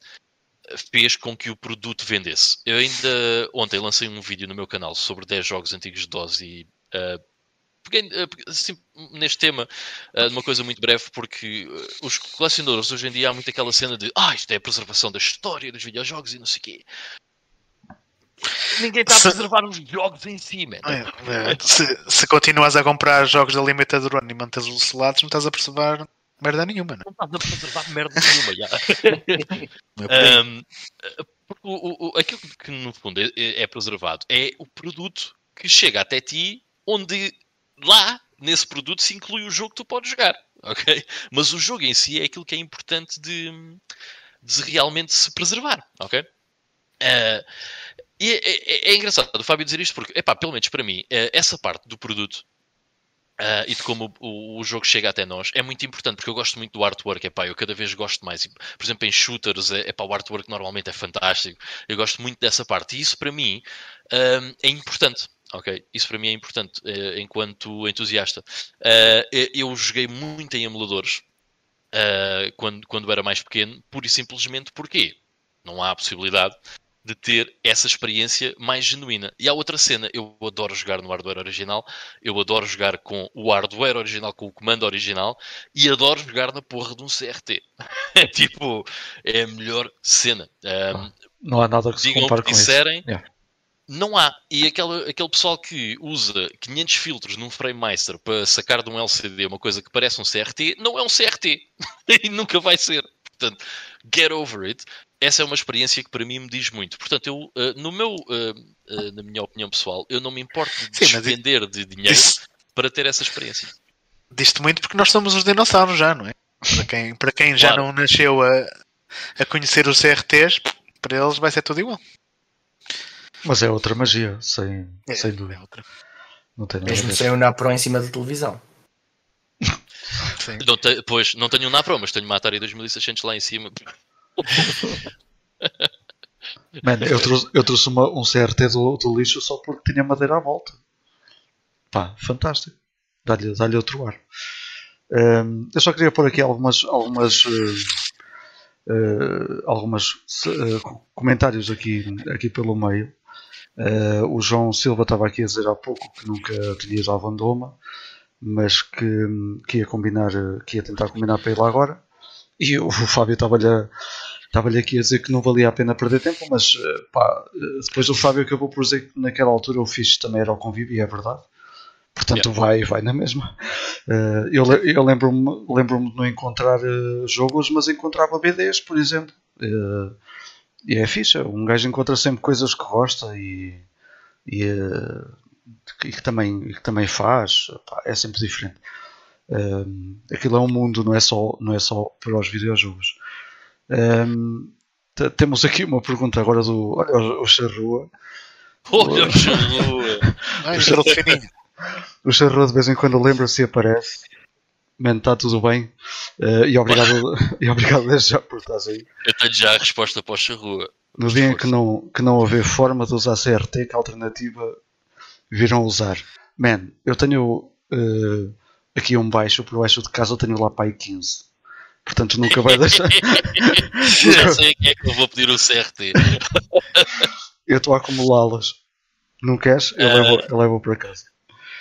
fez com que o produto vendesse. Eu ainda ontem lancei um vídeo no meu canal sobre 10 jogos antigos de DOS e uh, peguei assim, neste tema uh, uma coisa muito breve, porque uh, os colecionadores hoje em dia há muito aquela cena de ah, isto é a preservação da história dos videojogos e não sei o quê. Ninguém está a preservar os jogos em si, man. É, é, se, se continuas a comprar jogos da Limited Run e mantens os selados, não estás a preservar merda nenhuma. Não, não estás a preservar merda nenhuma, já. [laughs] um, o, o, aquilo que no fundo é, é preservado é o produto que chega até ti, onde lá nesse produto se inclui o jogo que tu podes jogar, ok? Mas o jogo em si é aquilo que é importante de, de realmente se preservar, ok? Uh, e é, é, é, engraçado o Fábio dizer isto porque, epá, pelo menos para mim, eh, essa parte do produto uh, e de como o, o, jogo chega até nós é muito importante porque eu gosto muito do artwork. Epá, eu cada vez gosto mais. Por exemplo, em shooters, é, epá, o artwork normalmente é fantástico. Eu gosto muito dessa parte e isso para mim uh, é importante. Ok, isso para mim é importante uh, enquanto entusiasta. eu joguei muito em emuladores quando, quando era mais pequeno, pura e simplesmente porque não há a possibilidade de ter essa experiência mais genuína. E há outra cena, eu adoro jogar no hardware original, eu adoro jogar com o hardware original, com o comando original, e adoro jogar na porra de um CRT. é [laughs] tipo, é a melhor cena. Um, não há nada que se compare com disserem, isso. Yeah. Não há. E aquele, aquele pessoal que usa 500 filtros num FrameMaster para sacar de um LCD uma coisa que parece um CRT, não é um CRT. [laughs] e nunca vai ser. Portanto, get over it essa é uma experiência que para mim me diz muito. Portanto, eu, uh, no meu, uh, uh, na minha opinião pessoal, eu não me importo de Sim, despender de dinheiro isso... para ter essa experiência. Diz-te muito porque nós somos os dinossauros já, não é? Para quem, para quem já não nasceu a, a conhecer os CRTs, para eles vai ser tudo igual. Mas é outra magia, sem, é, sem dúvida. É outra. Não tem Mesmo sem o Napro em cima da televisão. Não te, pois, não tenho um Napro, mas tenho uma Atari 2600 lá em cima. Man, eu trouxe, eu trouxe uma, um CRT do, do lixo só porque tinha madeira à volta. Pá, fantástico. Dá-lhe dá outro ar. Um, eu só queria pôr aqui algumas, algumas, uh, uh, algumas uh, comentários aqui, aqui pelo meio. o João Silva estava aqui a dizer há pouco que nunca tinha ido à Vandoma, mas que, que, ia combinar, que ia tentar combinar para ir lá agora. E o [laughs] Fábio estava-lhe a Estava-lhe aqui a dizer que não valia a pena perder tempo, mas pá, depois o Fábio acabou por dizer que naquela altura o fixe também era o convívio, e é verdade. Portanto, yeah. vai, vai na mesma. Uh, eu eu lembro-me lembro de não encontrar jogos, mas encontrava BDs, por exemplo. E é fixe. Um gajo encontra sempre coisas que gosta e, e, e que, também, que também faz. É sempre diferente. Aquilo é um mundo, não é só, não é só para os videojogos. temos aqui uma pergunta agora do. Olha o Charrua. Olha o Charrua! O fininho. O Charrua de vez em quando lembra-se e aparece. Man, está tudo bem. Uh, e obrigado, [laughs] e obrigado desde já por estás aí. Eu tenho já a resposta para o Charrua. No dia em que não, que não houver forma de usar CRT, que alternativa viram usar? Man, eu tenho uh, aqui um baixo, por baixo de casa eu tenho lá aí 15. Portanto nunca vai deixar. [laughs] Já sei a quem é que eu vou pedir o CRT. eu estou a acumulá-las. Não queres? Eu, uh... levo, eu levo para casa.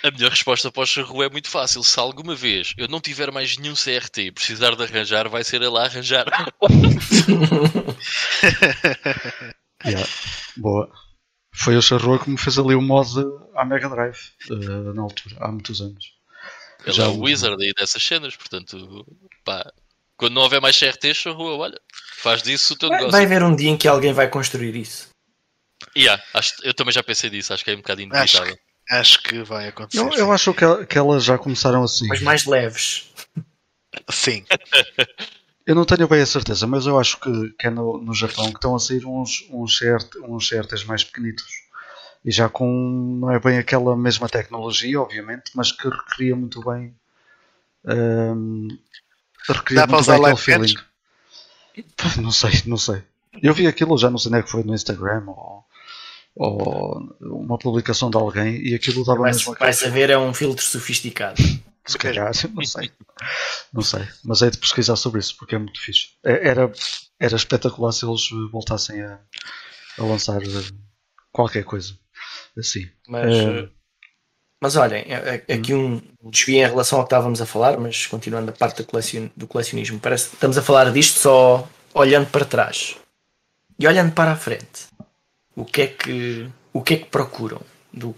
A melhor resposta para o Charru é muito fácil. Se alguma vez eu não tiver mais nenhum CRT e precisar de arranjar, vai ser ele a arranjar. [laughs] yeah. Boa. Foi o Charru que me fez ali o mod à Mega Drive uh, na altura, há muitos anos. Ele Já é o Wizard aí dessas cenas, portanto, pá, quando não houver mais CRT, Charru, olha, faz disso o teu vai, negócio. Vai haver um dia em que alguém vai construir isso. Yeah, acho, eu também já pensei disso, acho que é um bocado inevitável. Acho que vai acontecer. Eu, eu acho que, que elas já começaram assim. Mas mais leves. Sim. [laughs] eu não tenho bem a certeza, mas eu acho que, que é no, no Japão que estão a sair uns, uns, cert, uns certos mais pequenitos. E já com. Não é bem aquela mesma tecnologia, obviamente, mas que recria muito bem. Um, recria Dá muito bem aquele feeling. [laughs] Não sei, não sei. Eu vi aquilo, já não sei nem é que foi no Instagram ou ou uma publicação de alguém e aquilo dava vai, mesmo Vai saber, é um filtro sofisticado. [laughs] Se calhar, não sei. Não sei. Mas é de pesquisar sobre isso porque é muito fixe. É, era, era espetacular se eles voltassem a, a lançar eh, qualquer coisa assim. Mas, é... mas olhem, é, é, aqui um desvio em relação ao que estávamos a falar, mas continuando a parte do, colecion, do colecionismo, parece que estamos a falar disto só olhando para trás e olhando para a frente o que é que, o que, é que procuram do,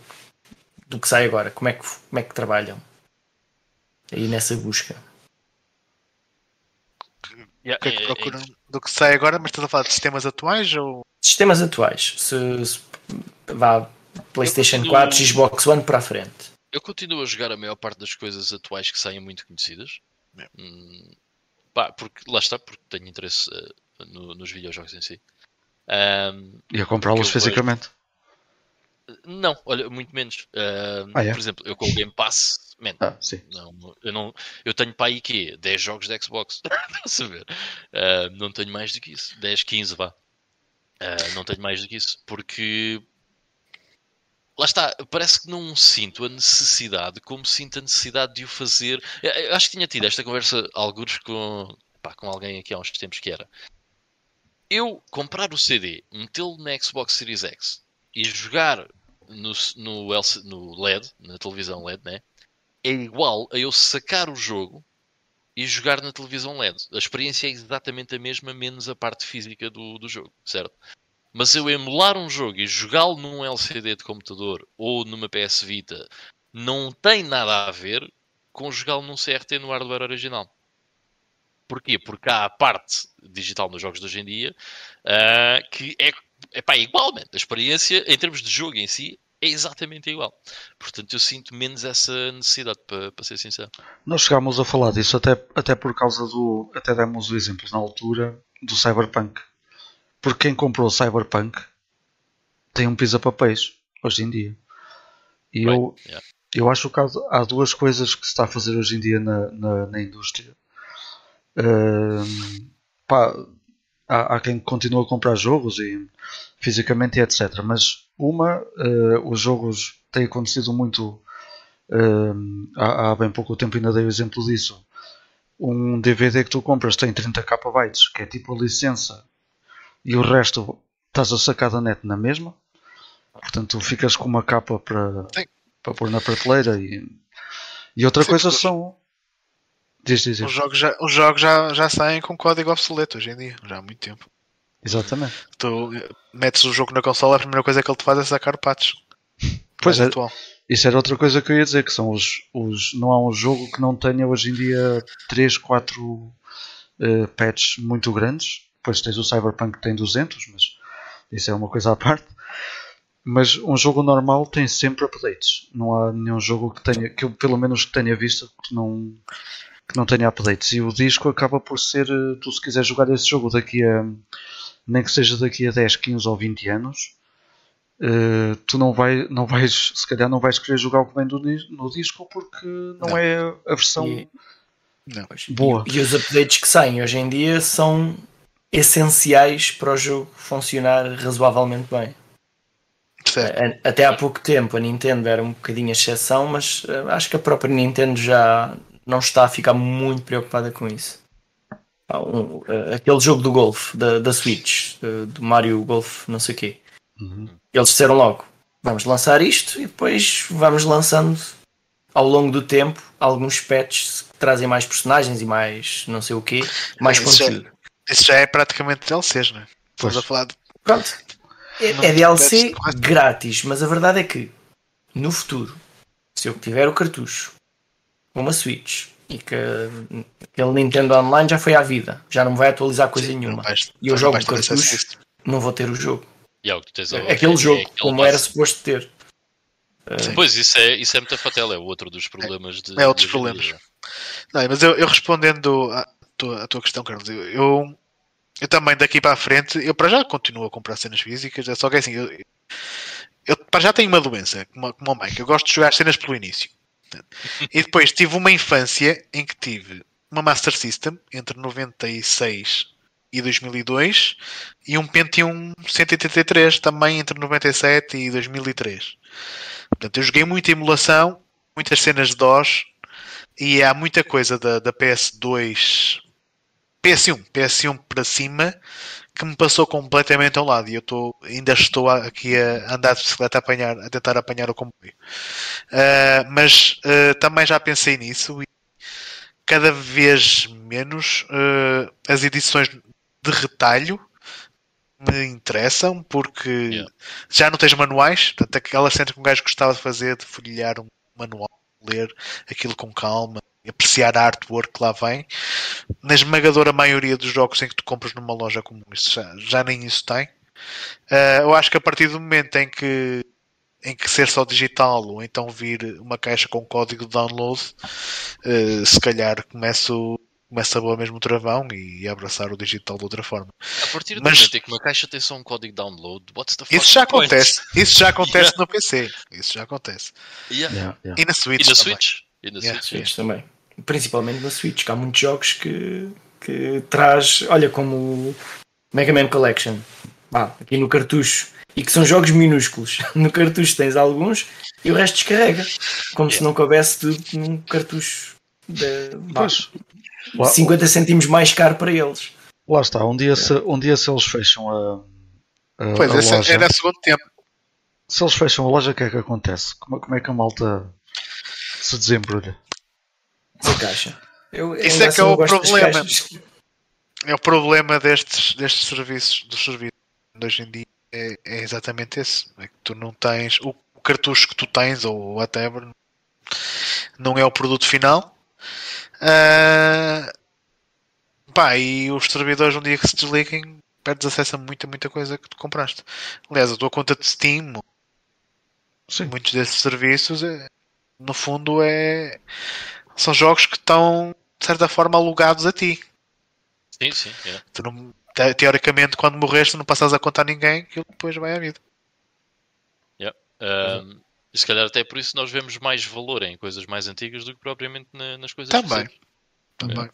do que sai agora? Como é que, como é que trabalham aí nessa busca? o que é que procuram do que sai agora? Mas estás a falar de sistemas atuais ou? Sistemas atuais. Se, se vá PlayStation continuo... 4, Xbox One para a frente. Eu continuo a jogar a maior parte das coisas atuais que saem muito conhecidas. É. Hum, pá, porque, lá está, porque tenho interesse uh, no, nos videojogos em si. Um, e a comprá-los fisicamente? Não, olha, muito menos. Uh, ah, é? Por exemplo, eu com o Game Pass, man, ah, não, eu, não, eu tenho para aí que 10 jogos de Xbox. [laughs] saber? Uh, não tenho mais do que isso. 10, 15 vá. Uh, não tenho mais do que isso. Porque lá está, parece que não sinto a necessidade como sinto a necessidade de o fazer. Eu acho que tinha tido esta conversa alguns com, pá, com alguém aqui há uns tempos que era eu comprar o CD, metê-lo na Xbox Series X e jogar no, no, LC, no LED, na televisão LED, né? é igual a eu sacar o jogo e jogar na televisão LED. A experiência é exatamente a mesma, menos a parte física do, do jogo, certo? Mas eu emular um jogo e jogá-lo num LCD de computador ou numa PS Vita não tem nada a ver com jogá-lo num CRT no hardware original. Porquê? Porque há a parte digital nos jogos de hoje em dia uh, que é, é pá, igualmente. A experiência, em termos de jogo em si, é exatamente igual. Portanto, eu sinto menos essa necessidade, para, ser sincero. Nós chegámos a falar disso até, até por causa do. Até demos o exemplo na altura do Cyberpunk. Porque quem comprou o Cyberpunk tem um pisa-papéis hoje em dia. E eu, yeah. eu acho que há, há, duas coisas que se está a fazer hoje em dia na, na, na indústria pá, há, há quem continua a comprar jogos e fisicamente e etc. Mas uma, uh, os jogos têm acontecido muito uh, há, há, bem pouco tempo ainda dei o exemplo disso. Um DVD que tu compras tem 30 KB, que é tipo a licença, e o resto estás a sacar da net na mesma. Portanto, ficas com uma capa para, para pôr na prateleira e, e outra Sim, coisa são Diz, diz, diz. Os jogos, já, os jogos já, já saem com código obsoleto hoje em dia, já há muito tempo. Exatamente. Tu metes o jogo na consola, a primeira coisa que ele te faz é sacar patches. [laughs] Pois é. Atual. Isso era outra coisa que eu ia dizer, que são os, os não há um jogo que não tenha hoje em dia 3, 4 uh, patches muito grandes. Depois tens o Cyberpunk que tem 200, mas isso é uma coisa à parte. Mas um jogo normal tem sempre updates. Não há nenhum jogo que tenha, que eu pelo menos tenha visto que não que não tenha updates. E o disco acaba por ser, eh, tu se quiser jogar esse jogo daqui a, nem que seja daqui a 10, 15 ou 20 anos, uh, tu não, vai, não vais, se calhar não vais querer jogar o que vem do, no disco porque não, não. é a versão e, boa. E, e os updates que saem hoje em dia são essenciais para o jogo funcionar razoavelmente bem. Certo. Até há pouco tempo a Nintendo era um bocadinho exceção, mas eh, acho que a própria Nintendo já não está a ficar muito preocupada com isso. Um, uh, aquele jogo do Golf, da, da Switch, do Mario Golf, não sei o quê. Uhum. Eles disseram logo: vamos lançar isto e depois vamos lançando ao longo do tempo alguns patches que trazem mais personagens e mais não sei o quê, mais isso conteúdo. Isso já é praticamente DLCs, não é? Estás a falar de... Pronto. É, é DLC grátis, mas a verdade é que no futuro, se eu tiver o cartucho uma Switch e que aquele Nintendo Online já foi à vida, já não me vai atualizar coisa Sim, nenhuma. Vais, e eu jogo o cartucho, não vou ter o jogo. E é o que tens é Aquele é, jogo, é como era suposto ter. Sim. Pois, isso é, isso é muita fatela, é outro dos problemas de. É outros problemas. Não, mas eu, eu respondendo à tua, à tua questão, Carlos, eu, eu, eu, também daqui para a frente, eu para já continuo a comprar cenas físicas, é só que assim, eu, eu para já tenho uma doença, como, como a mãe, que eu gosto de jogar cenas pelo início. [laughs] E depois tive uma infância em que tive uma Master System entre 96 e 2002 e um Pentium 183 também entre 97 e 2003. Portanto, eu joguei muita emulação, muitas cenas de DOS e há muita coisa da, da PS2, PS1, PS1 para cima que me passou completamente ao lado e eu tô, ainda estou aqui a andar de bicicleta a, apanhar, a tentar apanhar o comboio. Uh, mas uh, também já pensei nisso e cada vez menos uh, as edições de retalho me interessam porque yeah. já não tens manuais, portanto aquela cena que um gajo gostava de fazer de folhear um manual, ler aquilo com calma apreciar a artwork que lá vem. Na esmagadora maioria dos jogos em que tu compras numa loja comum, isso já, já nem isso tem. Uh, eu acho que a partir do momento em que em que ser só digital ou então vir uma caixa com código de download, uh, se calhar começo, começa a boa mesmo travão e abraçar o digital de outra forma. A partir do Mas, momento em que uma caixa tem só um código de download, what's the Isso já point? acontece. Isso já [laughs] acontece yeah. no PC. Isso já acontece. Yeah. Yeah, e na Switch. E na Switch. E na Switch, Switch também principalmente na Switch, que há muitos jogos que, que traz, olha, como Mega Man Collection, ah, aqui no cartucho, e que são jogos minúsculos. [laughs] No cartucho tens alguns e o resto descarrega, como se não coubesse tudo num cartucho de pois, 50 cêntimos mais caro para eles. Lá está, um dia, se, um dia se eles fecham a, a pois, a loja, era segundo tempo. Se eles fecham a loja, o que é que acontece? Como, como é que a malta se desembrulha? Caixa. Eu, Isso é que é o problema. É o problema destes, destes serviços, dos serviços de hoje em dia é, é, exatamente esse. É que tu não tens o, o cartucho que tu tens ou whatever não é o produto final. Uh, pá, e os servidores um dia que se desliguem perdes acesso a muita, muita coisa que tu compraste. Aliás, a tua conta de Steam, Sim. muitos desses serviços, é, no fundo é são jogos que estão, de certa forma, alugados a ti. Sim, sim. É. Tu não, te, teoricamente, quando morreste, não passas a contar a ninguém, aquilo depois vai à vida. Yeah. Um, e se calhar até por isso nós vemos mais valor em coisas mais antigas do que propriamente na, nas coisas Também. Também.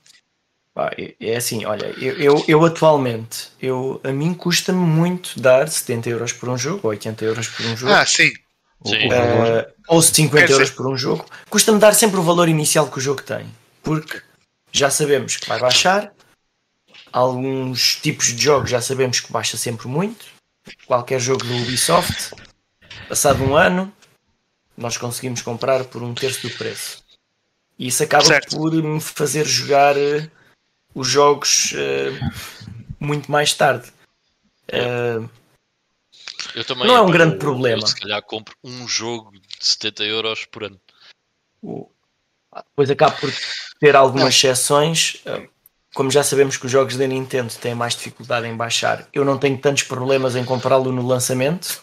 Pá, é- é assim, olha, eu, eu, eu atualmente, eu, a mim custa-me muito dar 70 euros por um jogo, ou 80 euros por um jogo, Ah, sim. Sim. o valor. eh, ou 50 Quer dizer- euros por um jogo. Custa-me dar sempre o valor inicial que o jogo tem, porque já sabemos que vai baixar, alguns tipos de jogos já sabemos que baixa sempre muito, qualquer jogo do Ubisoft, passado um ano, nós conseguimos comprar por um terço do preço. E isso acaba Certo. por me fazer jogar eh, os jogos eh, muito mais tarde. Eh, Eu também, Não é um grande eu- problema. Eu, se calhar compro um jogo de 70 euros por ano. depois acaba por ter algumas exceções. eh, Como já sabemos que os jogos da Nintendo têm mais dificuldade em baixar, eu não tenho tantos problemas em comprá-lo no lançamento,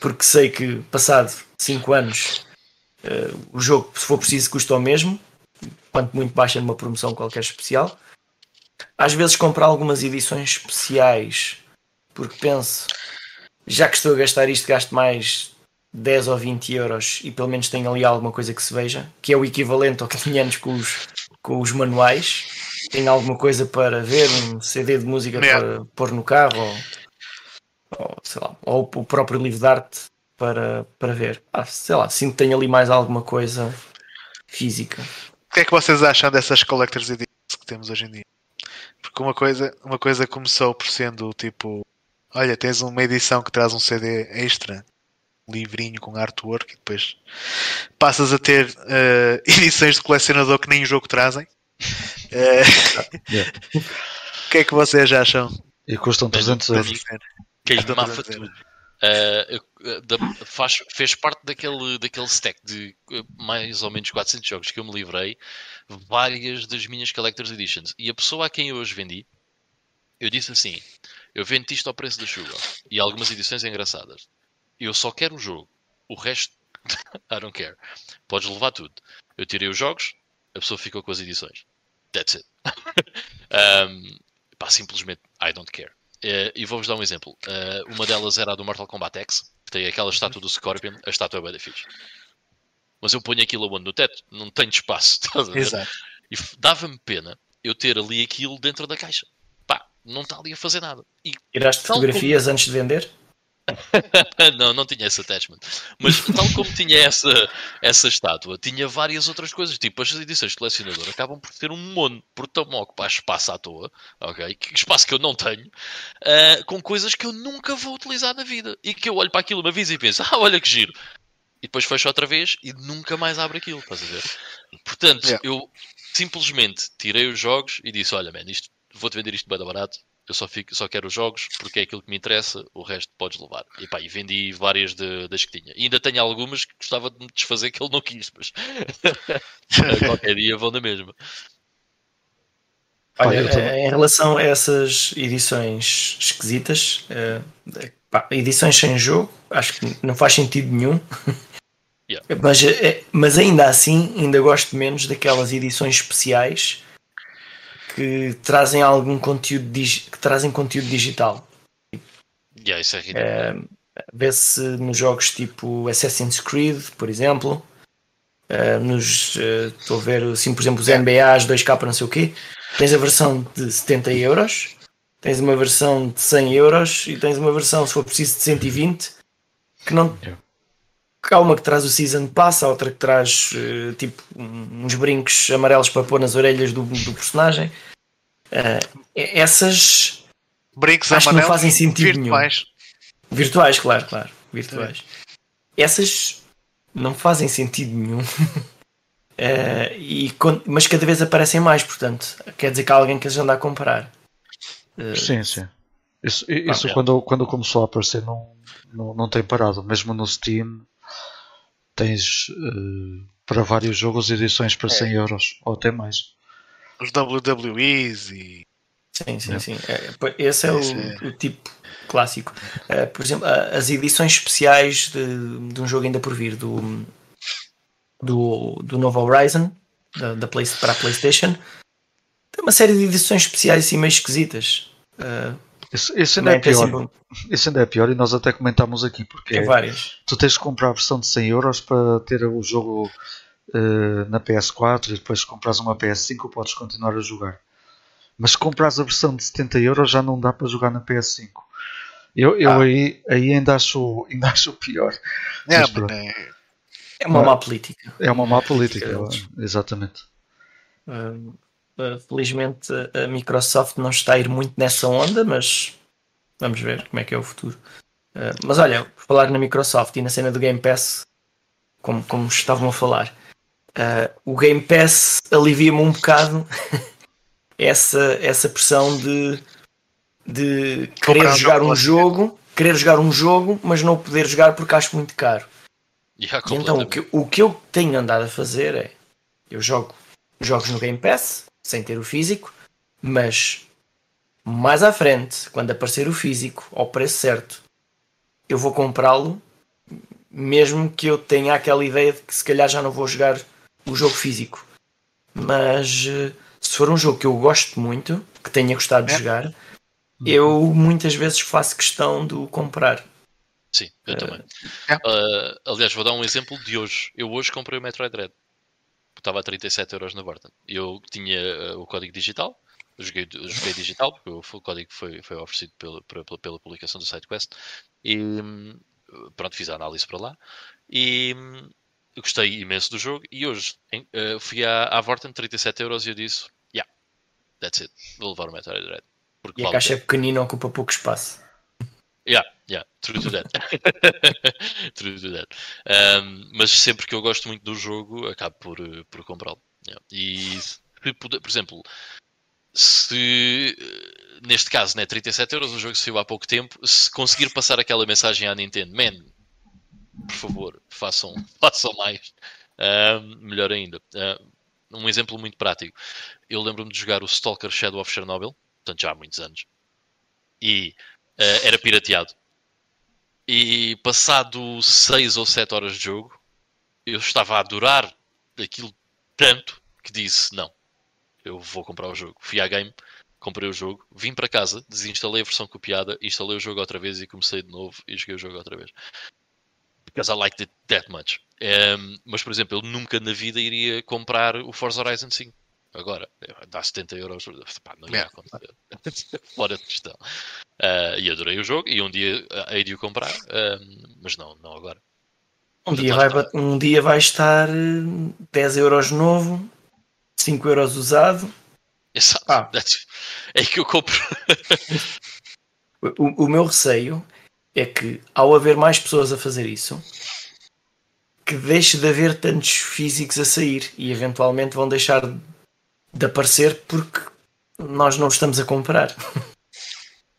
porque sei que passado 5 anos eh, o jogo, se for preciso, custa o mesmo, quanto muito baixa numa promoção qualquer especial. Às vezes compro algumas edições especiais porque penso, já que estou a gastar isto, gasto mais 10 ou 20 euros e pelo menos tenho ali alguma coisa que se veja, que é o equivalente ao que tinha antes com os, com os manuais. Tenho alguma coisa para ver, um CD de música Yeah. para pôr no carro, ou, ou, sei lá, ou o próprio livro de arte para, para ver. Ah, sei lá, sinto que tenho ali mais alguma coisa física. O que é que vocês acham dessas Collector's Editions que temos hoje em dia? Porque uma coisa, uma coisa começou por sendo tipo: olha, tens uma edição que traz um CD extra, um livrinho com artwork, e depois passas a ter eh, [laughs] edições de colecionador que nem o jogo trazem. [laughs] Eh, Yeah. o que é que vocês acham? E custam 300 euros. Queima a Estou a tudo. Eh, eu- eh, da- faz- fez parte daquele, daquele stack de mais ou menos 400 jogos que eu me livrei, várias das minhas Collector's Editions. E a pessoa a quem eu hoje vendi, eu disse assim: eu vendo isto ao preço da chuva e algumas edições engraçadas. Eu só quero o jogo, o resto, [laughs] I don't care. Podes levar tudo. Eu tirei os jogos, a pessoa ficou com as edições. That's it. [laughs] Um, pá, simplesmente, I don't care. Eh, e vou-vos dar um exemplo. Eh, uma delas era a do Mortal Kombat X, que tem aquela estátua do Scorpion, a estátua é bem fixe. Mas eu ponho aquilo onde? No teto? Não tenho espaço. [laughs] Exato. E dava-me pena eu ter ali aquilo dentro da caixa. Não está ali a fazer nada. E Tiraste fotografias antes de vender? [laughs] não, não tinha esse attachment. Mas tal como tinha essa, essa estátua, tinha várias outras coisas. Tipo, as edições de colecionador acabam por ter um monte, por tão ocupar espaço à toa, ok? Que espaço que eu não tenho, ah, com coisas que eu nunca vou utilizar na vida. E que eu olho para aquilo uma vez e penso, [laughs] ah, olha que giro. E depois fecho outra vez e nunca mais abro aquilo, estás a ver? Portanto, Yeah. eu simplesmente tirei os jogos e disse, olha, man, isto, vou-te vender isto bem barato. Eu só, fico, só quero os jogos porque é aquilo que me interessa, o resto podes levar. E pá, e vendi várias de- das que tinha. E ainda tenho algumas que gostava de me desfazer que ele não quis, mas [laughs] [laughs] qualquer dia vão na mesma. Olha, em relação a essas edições esquisitas, eh, pá, edições sem jogo, acho que não faz sentido nenhum. Yeah. [laughs] Mas, eh, mas ainda assim, ainda gosto menos daquelas edições especiais que trazem algum conteúdo que trazem conteúdo digital. Yeah, isso é ridículo. Vê-se nos jogos tipo Assassin's Creed, por exemplo. eh, nos, eh, estou a ver assim, por exemplo, os NBAs 2K não sei o quê. Tens a versão de 70 euros, tens uma versão de 100 euros e tens uma versão, se for preciso, de 120 que não. Yeah. Há uma que traz o Season Pass, há outra que traz eh, tipo uns brincos amarelos para pôr nas orelhas do, do personagem. Eh, essas Brincos Acho que não amarelos fazem sentido nenhum. virtuais. Virtuais, claro, claro. Virtuais. Essas não fazem sentido nenhum. [laughs] Eh, e, mas cada vez aparecem mais, portanto, quer dizer que há alguém que as anda a comprar. Eh, Sim, sim. Isso, isso é. quando, quando começou a aparecer não, não, não tem parado. Mesmo no Steam tens eh, para vários jogos edições para 100 euros ou até mais. Os WWEs e. Sim, sim, Yeah. sim. Pô, esse é o, Esse é- o tipo clássico. Eh, por exemplo, as edições especiais de, de um jogo ainda por vir, do, do, do novo Horizon, da, da Play- para a PlayStation, tem uma série de edições especiais assim meio esquisitas. Eh, Isso, isso ainda é pior. Isso ainda é pior e nós até comentámos aqui porque tem várias. tu tens de comprar a versão de 100 euros para ter o jogo eh, na PS4 e depois se compras uma PS5 podes continuar a jogar. Mas se comprares a versão de 70 euros já não dá para jogar na PS5. Eu, eu Ah. aí, aí ainda, acho, ainda acho pior. É, Mas é- É uma Não. má política. É uma má política, exatamente. Uh, uh, felizmente a Microsoft não está a ir muito nessa onda, mas vamos ver como é que é o futuro. Uh, mas olha, por falar na Microsoft e na cena do Game Pass, como, como estavam a falar, uh, o Game Pass alivia-me um bocado [laughs] essa, essa pressão de, de querer jogar um jogo, querer jogar um jogo, mas não poder jogar porque acho muito caro. Yeah, então o que, o que eu tenho andado a fazer é eu jogo jogos no Game Pass sem ter o físico, mas mais à frente, quando aparecer o físico ao preço certo, eu vou comprá-lo, mesmo que eu tenha aquela ideia de que se calhar já não vou jogar o jogo físico. Mas eh, se for um jogo que eu gosto muito, que tenha gostado de É. jogar, eu muitas vezes faço questão de o comprar. Sim, eu também. é. Ah, aliás, vou dar um exemplo de hoje. Eu hoje comprei o Metroid Dread. Estava a 37 euros na Barton. Eu tinha ah, o código digital. Joguei, joguei digital, porque o, código foi, foi oferecido pela, pela, pela publicação do SideQuest. E hum, pronto, fiz a análise para lá. E hum, gostei imenso do jogo. E hoje em- ah, fui à, à Vorten, 37 euros, e eu disse: Yeah, that's it. Vou levar o Metroid Dread. Porque E a caixa é pequenina, ocupa pouco espaço. Yeah, yeah, true to that. [laughs] true to that. Um, mas sempre que eu gosto muito do jogo, acabo por, eh, por comprá-lo. Yeah. E por exemplo, se eh, neste caso, né, 37 euros, um jogo que saiu há pouco tempo, se conseguir passar aquela mensagem à Nintendo, man, por favor, façam, [laughs] façam mais, um, melhor ainda. Um, um exemplo muito prático. Eu lembro-me de jogar o Stalker Shadow of Chernobyl, portanto já há muitos anos, e eh, era pirateado. E passado 6 ou 7 horas de jogo, eu estava a adorar aquilo tanto que disse: Não, eu vou comprar o jogo. Fui à game, comprei o jogo, vim para casa, desinstalei a versão copiada, instalei o jogo outra vez e comecei de novo e joguei o jogo outra vez. Because I liked it that much. Em, mas, por exemplo, eu nunca na vida iria comprar o Forza Horizon 5. Agora, dá 70 euros, pá, não ia Yeah. acontecer. [laughs] Fora de questão. Ah, e adorei o jogo e um dia ah, hei de o comprar, ah, mas não, não agora. Um dia, vai, um dia vai estar eh, 10 euros novo, 5 euros usado. Exato. Ah. [laughs] É que eu compro. [laughs] O, o meu receio é que, ao haver mais pessoas a fazer isso, que deixe de haver tantos físicos a sair e eventualmente vão deixar de aparecer porque nós não estamos a comprar.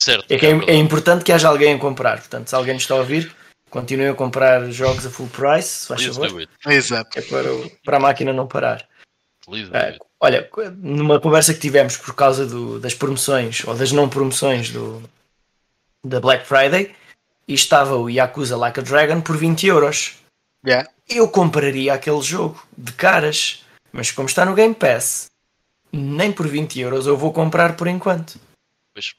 certo. É que é, é verdade. importante que haja alguém a comprar. Portanto, se alguém nos está a ouvir, continuem a comprar jogos a full price, se faz Please favor. Exato. É para, o- para a máquina não parar. É, olha, numa conversa que tivemos por causa do- das promoções ou das não promoções do, da Black Friday, e estava o Yakuza Like a Dragon por 20 euros. Yeah. Eu compraria aquele jogo de caras, mas como está no Game Pass, nem por 20 euros eu vou comprar por enquanto. Pois.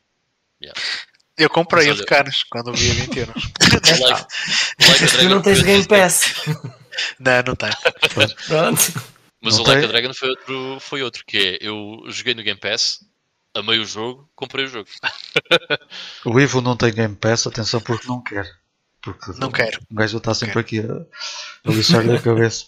Eu comprei o de caras quando vi a 20 euros. [laughs] Like, like tu Dragon não tens Game Pass. não, não tem. Pronto. Mas Não o Like tem? a Dragon foi outro, foi outro, que é eu joguei no Game Pass, amei o jogo, comprei o jogo. [laughs] O Ivo não tem Game Pass, atenção, porque não quer. Porque Não quero. O gajo está sempre aqui a, a lixar-lhe a cabeça.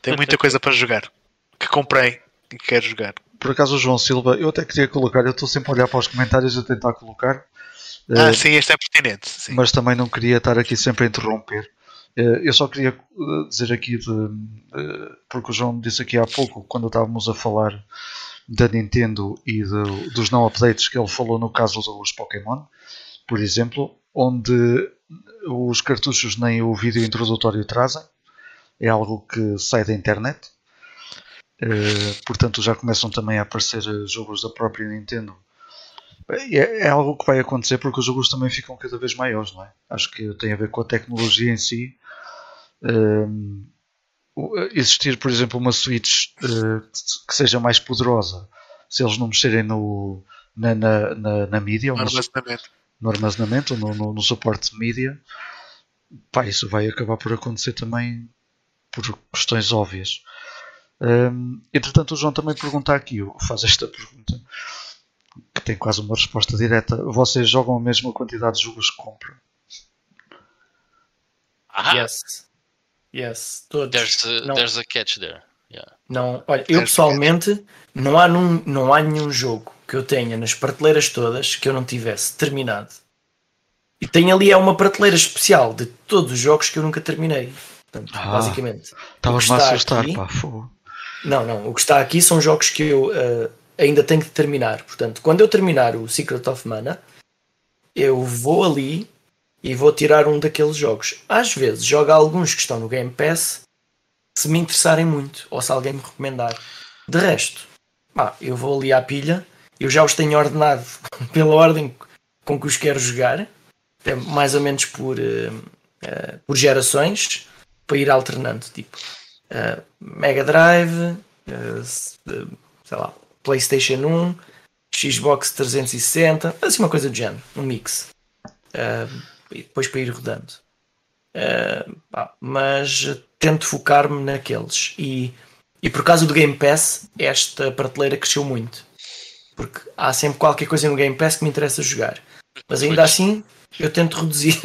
Tem muita coisa para jogar. Que comprei e quero jogar. Por acaso, o João Silva, eu até queria colocar, eu estou sempre a olhar para os comentários a tentar colocar, Ah, eh, sim, este é pertinente. Sim. mas também não queria estar aqui sempre a interromper. Eh, Eu só queria eh, dizer aqui, de, eh, porque o João disse aqui há pouco, quando estávamos a falar da Nintendo e do- dos não updates que ele falou no caso dos Pokémon, por exemplo, onde os cartuchos nem o vídeo introdutório trazem, é algo que sai da internet. Eh, portanto, já começam também a aparecer eh, jogos da própria Nintendo. É, é algo que vai acontecer porque os jogos também ficam cada vez maiores, não é? Acho que tem a ver com a tecnologia em si. O- existir, por exemplo, uma Switch eh, que seja mais poderosa, se eles não mexerem no, na, na, na, na mídia, ou No armazenamento. no armazenamento, ou no, no, no suporte de mídia, pá, isso vai acabar por acontecer também por questões óbvias. Hum, entretanto, o João também pergunta aqui, faz esta pergunta. que tem quase uma resposta direta. Vocês jogam a mesma quantidade de jogos que compram? Ah, Yes. Yes. Todos. there's, a, Não. there's a catch there. Yeah. Não, olha, eu pessoalmente não há, num, não há nenhum jogo que eu tenha nas prateleiras todas que eu não tivesse terminado. E tenho ali é uma prateleira especial de todos os jogos que eu nunca terminei. Portanto, Ah. basicamente. Estavas-me a assustar, aqui- pá, fogo. Não, não. O que está aqui são jogos que eu eh, ainda tenho que terminar. Portanto, quando eu terminar o Secret of Mana, eu vou ali e vou tirar um daqueles jogos. Às vezes jogo alguns que estão no Game Pass se me interessarem muito ou se alguém me recomendar. De resto, pá, eu vou ali à pilha. Eu já os tenho ordenado [laughs] pela ordem com que os quero jogar, até mais ou menos por, eh, eh, por gerações, para ir alternando. Tipo, eh, Mega Drive, eh, sei lá, PlayStation 1, Xbox 360, assim uma coisa do género, um mix. Eh, e depois para ir rodando. Pá, mas tento focar-me naqueles. E, e por causa do Game Pass, esta prateleira cresceu muito. Porque há sempre qualquer coisa no Game Pass que me interessa jogar. Mas ainda assim, eu tento reduzir.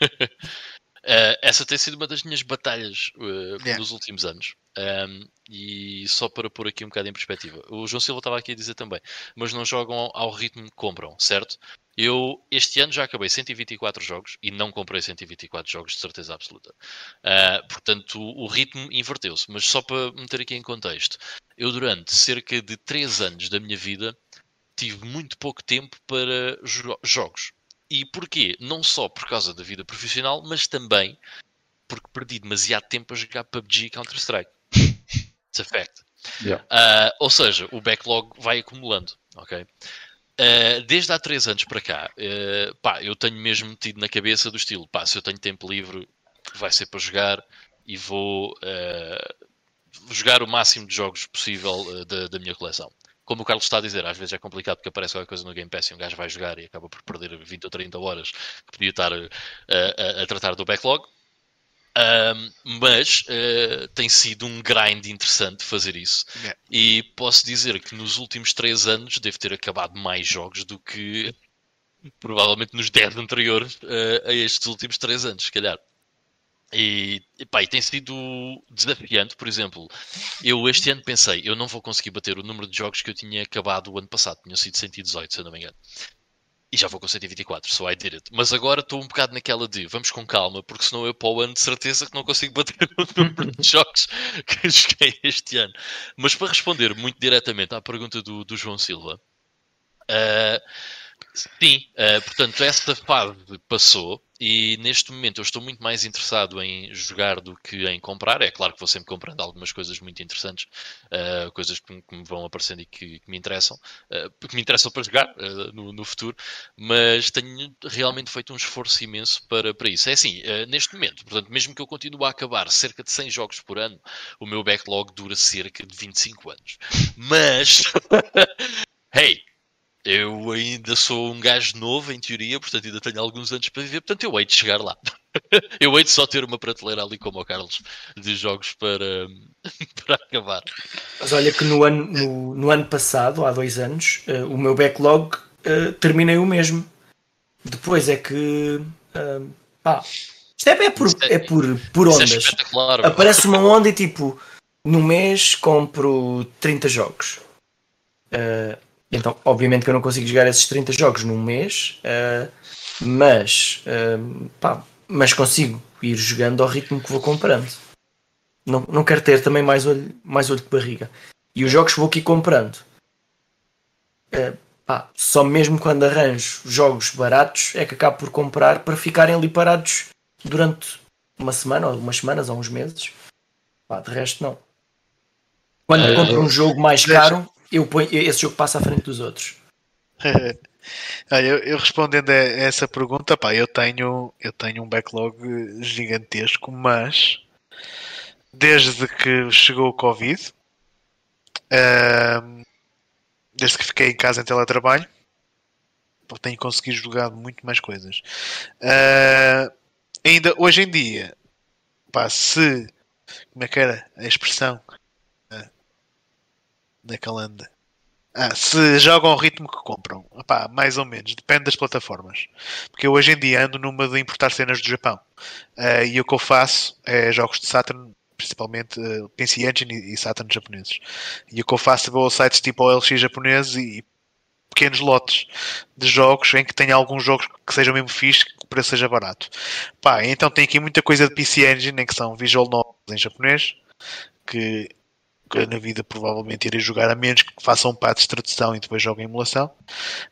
[laughs] Uh, essa tem sido uma das minhas batalhas uh, Yeah. nos últimos anos. Um, e só para pôr aqui um bocado em perspectiva, o João Silva estava aqui a dizer também, mas não jogam ao ritmo que compram, certo? Eu este ano já acabei 124 jogos e não comprei 124 jogos de certeza absoluta. Uh, portanto, o, o ritmo inverteu-se, mas só para meter aqui em contexto, eu durante cerca de 3 anos da minha vida tive muito pouco tempo para jo- jogos. E porquê? Não só por causa da vida profissional, mas também porque perdi demasiado tempo a jogar PUBG e Counter-Strike. [laughs] It's a fact. Yeah. Ah, ou seja, o backlog vai acumulando, ok? Ah, desde há 3 anos para cá, ah, pá, eu tenho mesmo metido na cabeça do estilo, pá, se eu tenho tempo livre, vai ser para jogar e vou jogar o máximo de jogos possível da, da minha coleção. Como o Carlos está a dizer, às vezes é complicado porque aparece qualquer coisa no Game Pass e um gajo vai jogar e acaba por perder 20 ou 30 horas que podia estar ah, a, a tratar do backlog. Um, mas uh, tem sido um grind interessante fazer isso. Yeah. E posso dizer que nos últimos 3 anos devo ter acabado mais jogos do que provavelmente nos 10 anteriores uh, a estes últimos 3 anos, se calhar. E, e, pá, e tem sido desafiante, por exemplo. Eu este ano pensei, eu não vou conseguir bater o número de jogos que eu tinha acabado o ano passado, tinham sido 118, se eu não me engano. E já vou com 124, so I did it. Mas agora estou um bocado naquela de vamos com calma, porque senão eu para o ano de certeza que não consigo bater o número de jogos [laughs] que joguei este ano. Mas para responder muito diretamente à pergunta do, do João Silva, uh, sim, uh, portanto, essa fase passou e neste momento eu estou muito mais interessado em jogar do que em comprar. É claro que vou sempre comprando algumas coisas muito interessantes, uh, coisas que, que, me vão aparecendo e que, que me interessam, uh, que me interessam para jogar uh, no, no, futuro, mas tenho realmente feito um esforço imenso para, para isso. É assim, neste momento, portanto, mesmo que eu continue a acabar cerca de 100 jogos por ano, o meu backlog dura cerca de 25 anos. Mas, [laughs] hey, eu ainda sou um gajo novo, em teoria, portanto ainda tenho alguns anos para viver, portanto eu hei de chegar lá. [laughs] eu hei de só ter uma prateleira ali como o Carlos de jogos para, [laughs] para acabar. Mas olha que no ano, no, no ano passado, há dois anos, uh, o meu backlog uh, terminei o mesmo. Depois é que. Uh, pá, isto é, é, por, é por, por ondas. É Aparece uma onda e tipo, no mês compro 30 jogos. Uh, então, obviamente que eu não consigo jogar esses 30 jogos num mês, uh, mas, uh, pá, mas consigo ir jogando ao ritmo que vou comprando. Não, não quero ter também mais olho, mais olho que barriga. E os jogos que vou aqui comprando, uh, pá, só mesmo quando arranjo jogos baratos é que acabo por comprar para ficarem ali parados durante uma semana, ou umas semanas, ou uns meses. Pá, de resto, não. Quando compro um jogo mais caro eu ponho, esse jogo passa à frente dos outros. [laughs] Eu, eu, respondendo a essa pergunta, pá, eu tenho, eu tenho um backlog gigantesco, mas desde que chegou o Covid, uh, desde que fiquei em casa em teletrabalho, tenho conseguido jogar muito mais coisas. Uh, ainda hoje em dia, pá, se como é que era a expressão? Na calanda. Ah, se jogam ao ritmo que compram, Epá, mais ou menos, depende das plataformas. Porque eu hoje em dia ando numa de importar cenas do Japão. Ah, e o que eu faço é jogos de Saturn, principalmente uh, PC Engine e, e Saturn japoneses. E o que eu faço é vou a sites tipo OLX japoneses e pequenos lotes de jogos em que tenha alguns jogos que sejam mesmo fixe que o preço seja barato. Pá, então tem aqui muita coisa de PC Engine em que são visual novels em japonês que, que na vida provavelmente irei jogar a menos que façam patch de tradução e depois joguem emulação.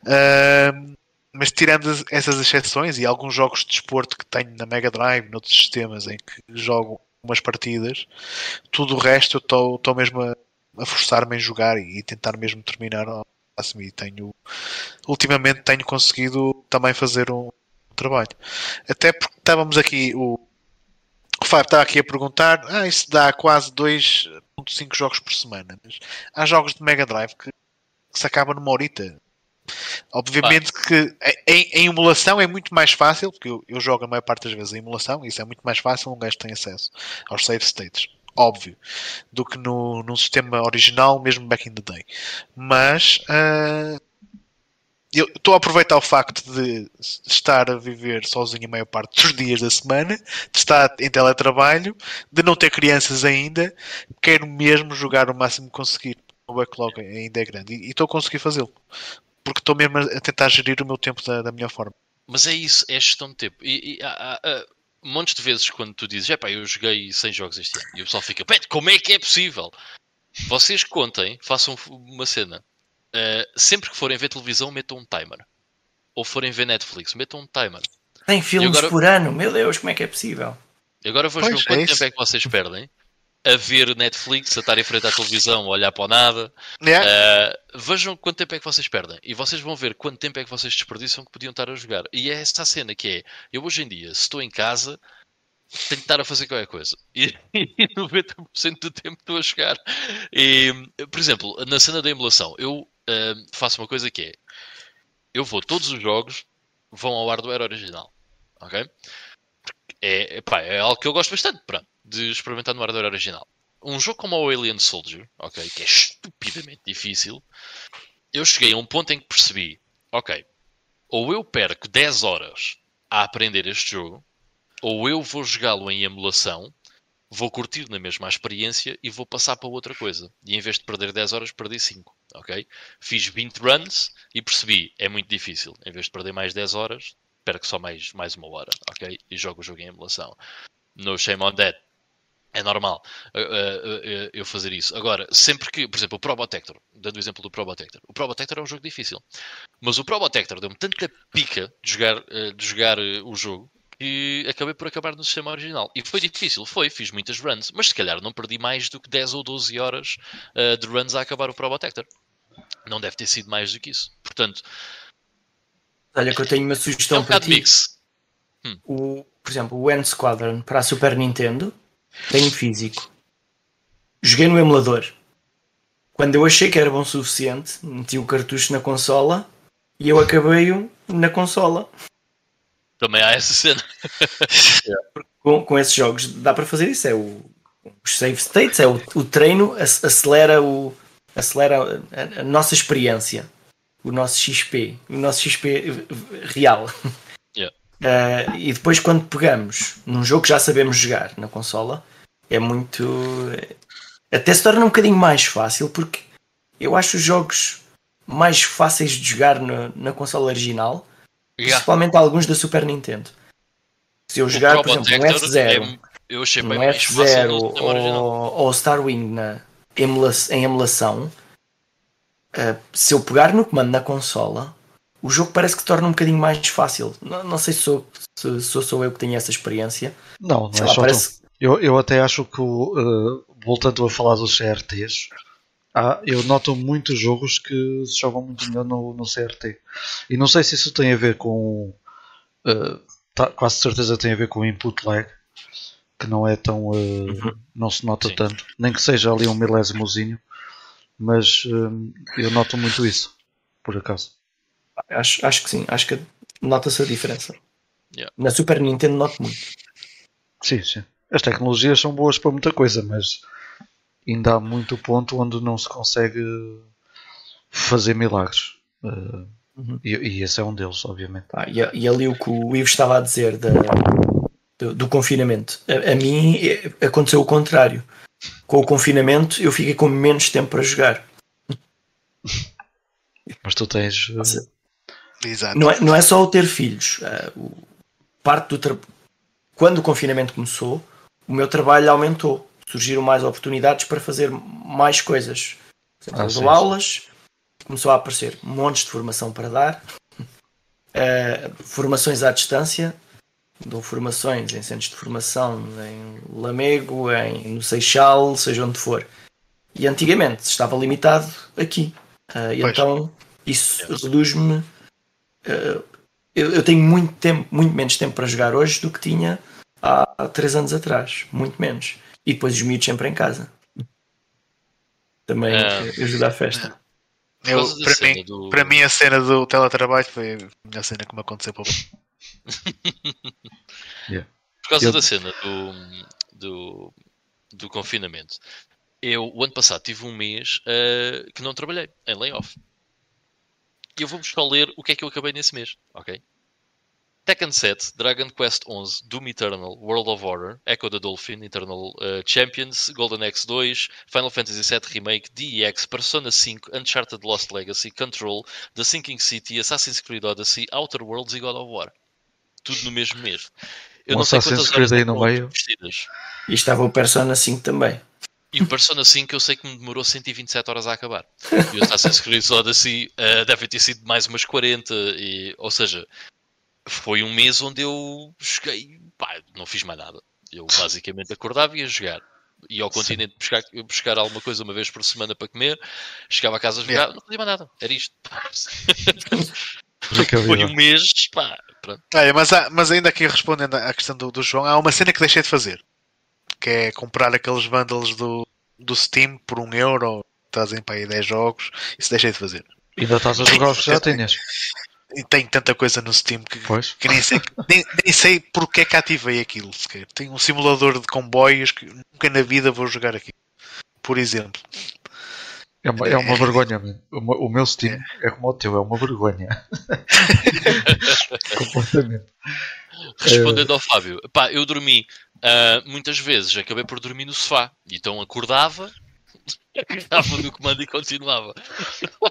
Uh, mas tirando essas exceções e alguns jogos de desporto que tenho na Mega Drive, noutros sistemas em que jogo umas partidas, tudo o resto eu estou mesmo a, a forçar-me em jogar e, tentar mesmo terminar ao máximo e tenho ultimamente tenho conseguido também fazer um trabalho. Até porque estávamos aqui, o, o Fábio está aqui a perguntar, ah, isso dá quase 2.5 jogos por semana, mas há jogos de Mega Drive que, que se acabam numa horita. Obviamente que em, em, emulação é muito mais fácil, porque eu, eu, jogo a maior parte das vezes em emulação, isso é muito mais fácil, um gajo tem acesso aos save states, óbvio, do que no, num sistema original, mesmo back in the day. Mas uh, eu estou a aproveitar o facto de estar a viver sozinho a maior parte dos dias da semana, de estar em teletrabalho, de não ter crianças ainda, quero mesmo jogar o máximo que conseguir. O backlog ainda é grande e estou a conseguir fazê-lo porque estou mesmo a tentar gerir o meu tempo da, da melhor forma. Mas é isso, é gestão de tempo. E, e há, há, montes de vezes quando tu dizes, é pá, eu joguei 100 jogos este ano, e o pessoal fica, pet, como é que é possível? Vocês contem, façam uma cena. Uh, sempre que forem ver televisão, metam um timer. Ou forem ver Netflix, metam um timer. Tem filmes agora... por ano, meu Deus, como é que é possível? Agora vou ver quanto é tempo é que vocês perdem a ver Netflix, a estar em frente à televisão, a olhar para o nada. Yeah. Uh, vejam quanto tempo é que vocês perdem. E vocês vão ver quanto tempo é que vocês desperdiçam que podiam estar a jogar. E é esta a cena que é, eu hoje em dia, se estou em casa, tenho que estar a fazer qualquer coisa. E, [laughs] e 90% do tempo estou a jogar. E, por exemplo, na cena da emulação, eu uh, faço uma coisa que é, eu vou, todos os jogos vão ao hardware original. Ok? É, pá, é algo que eu gosto bastante. Pronto de experimentar no hardware original. Um jogo como o Alien Soldier, ok, que é estupidamente difícil, eu cheguei a um ponto em que percebi, ok, ou eu perco 10 horas a aprender este jogo, ou eu vou jogá-lo em emulação, vou curtir na mesma experiência e vou passar para outra coisa. E em vez de perder 10 horas, perdi 5. Ok? Fiz 20 runs e percebi, é muito difícil. Em vez de perder mais 10 horas, perco só mais, mais uma hora. Ok? E jogo o jogo em emulação. No Shame on That, é normal uh, uh, uh, eu fazer isso. Agora, sempre que, por exemplo, o Probotector, dando o exemplo do Probotector, o Probotector é um jogo difícil, mas o Probotector deu-me tanta pica de jogar, de jogar o jogo que acabei por acabar no sistema original. E foi difícil, foi, fiz muitas runs, mas se calhar não perdi mais do que 10 ou 12 horas de runs a acabar o Probotector. Não deve ter sido mais do que isso. Portanto, olha que eu tenho uma sugestão é um para ti. Mix. Hum. O, por exemplo, o End Squadron para a Super Nintendo tenho físico. Joguei no emulador. Quando eu achei que era bom o suficiente, meti o cartucho na consola e eu acabei-o na consola. Também há essa cena. [laughs] com, com esses jogos dá para fazer isso. É o, os save states, é o, o treino acelera, o, acelera a, a, nossa experiência, o nosso XP, o nosso XP real. Uh, [laughs] e depois, quando pegamos num jogo que já sabemos jogar na consola, é muito. Até se torna um bocadinho mais fácil, porque eu acho os jogos mais fáceis de jogar na, na consola original, yeah. principalmente alguns da Super Nintendo. Se eu jogar, por exemplo, um F0, é, um F0 ou, ou Star Wing na, emula em emulação, uh, se eu pegar no comando na consola, o jogo parece que torna um bocadinho mais fácil. Não, não sei se sou, se, se sou eu que tenho essa experiência. Não, não sei é lá, só parece... eu, eu até acho que, uh, voltando a falar dos CRTs, ah, eu noto muitos jogos que se jogam muito melhor no, no CRT. E não sei se isso tem a ver com. Uh, tá, quase certeza tem a ver com o input lag, que não é tão. Uh, uhum. não se nota Sim. tanto. Nem que seja ali um milésimoszinho. Mas uh, eu noto muito isso, por acaso. Acho, acho que sim, acho que nota-se a diferença. Yeah. Na Super Nintendo noto muito. Sim, sim. As tecnologias são boas para muita coisa, mas ainda há muito ponto onde não se consegue fazer milagres. Uh, Uhum. e, e esse é um deles, obviamente. Pá, e, e ali o que o Ivo estava a dizer da- do, do confinamento, a, a mim eh, aconteceu o contrário. Com o confinamento eu fiquei com menos tempo para jogar. Mas tu tens. uh, Nossa. Exato. Não é, não é só o ter filhos. ah, o- parte do tra- Quando o confinamento começou, o meu trabalho aumentou. Surgiram mais oportunidades para fazer mais coisas. Por exemplo, Ah, aulas, começou a aparecer montes de formação para dar, Ah, [laughs] formações à distância, dou formações em centros de formação em Lamego, em, no Seixal, seja onde for. E antigamente estava limitado aqui. Ah, e então isso reduz-me. ah, eu, eu tenho muito tempo, muito menos tempo para jogar hoje do que tinha há três anos atrás. Muito menos. E depois os miúdos sempre em casa. Também eh, ajuda a festa. Por Eu, para, mim, do- para mim, a cena do teletrabalho foi a melhor cena que me aconteceu para [laughs] Por causa Eu- da cena do, do, do confinamento, eu, o ano passado, tive um mês eh, que não trabalhei, em layoff. E eu vou-vos só ler o que é que eu acabei nesse mês, ok? Tekken 7, Dragon Quest 11, Doom Eternal, World of Order, Echo the Dolphin, Eternal eh, Champions, Golden Axe 2, Final Fantasy VII Remake, DEX, Persona 5, Uncharted Lost Legacy, Control, The Sinking City, Assassin's Creed Odyssey, Outer Worlds e God of War. Tudo no mesmo mês. Eu Um não sei quantas horas aí no meio. investidas. E estava o Persona 5 também. E o Persona 5 eu sei que me demorou 127 horas a acabar. E o Assassin's Creed Odyssey uh, deve ter sido mais umas 40. E, ou seja, foi um mês onde eu joguei. Pá, não fiz mais nada. Eu basicamente acordava e ia jogar. Ia ao continente buscar, buscar alguma coisa uma vez por semana para comer. Chegava a casa a jogar, Yeah. não fazia mais nada. Era isto. [laughs] Foi um mês, pá, pronto. Olha, mas, há- mas ainda aqui respondendo à questão do, do João, há uma cena que deixei de fazer. Que é comprar aqueles bundles do, do Steam por um euro, trazem para aí 10 jogos, isso deixei de fazer. Ainda estás a jogar os que já tinhas. [laughs] E tem tanta coisa no Steam que, Pois. que nem, sei, nem, nem sei porque é que ativei aquilo sequer. Tem um simulador de comboios que nunca na vida vou jogar aqui. Por exemplo. É uma, é uma vergonha, mano. O, meu- o meu Steam é como o teu, é uma vergonha. [laughs] Completamente. Respondendo ao Fábio, pá, eu dormi ah, muitas vezes, acabei por dormir no sofá. Então acordava, agarrava no comando e continuava.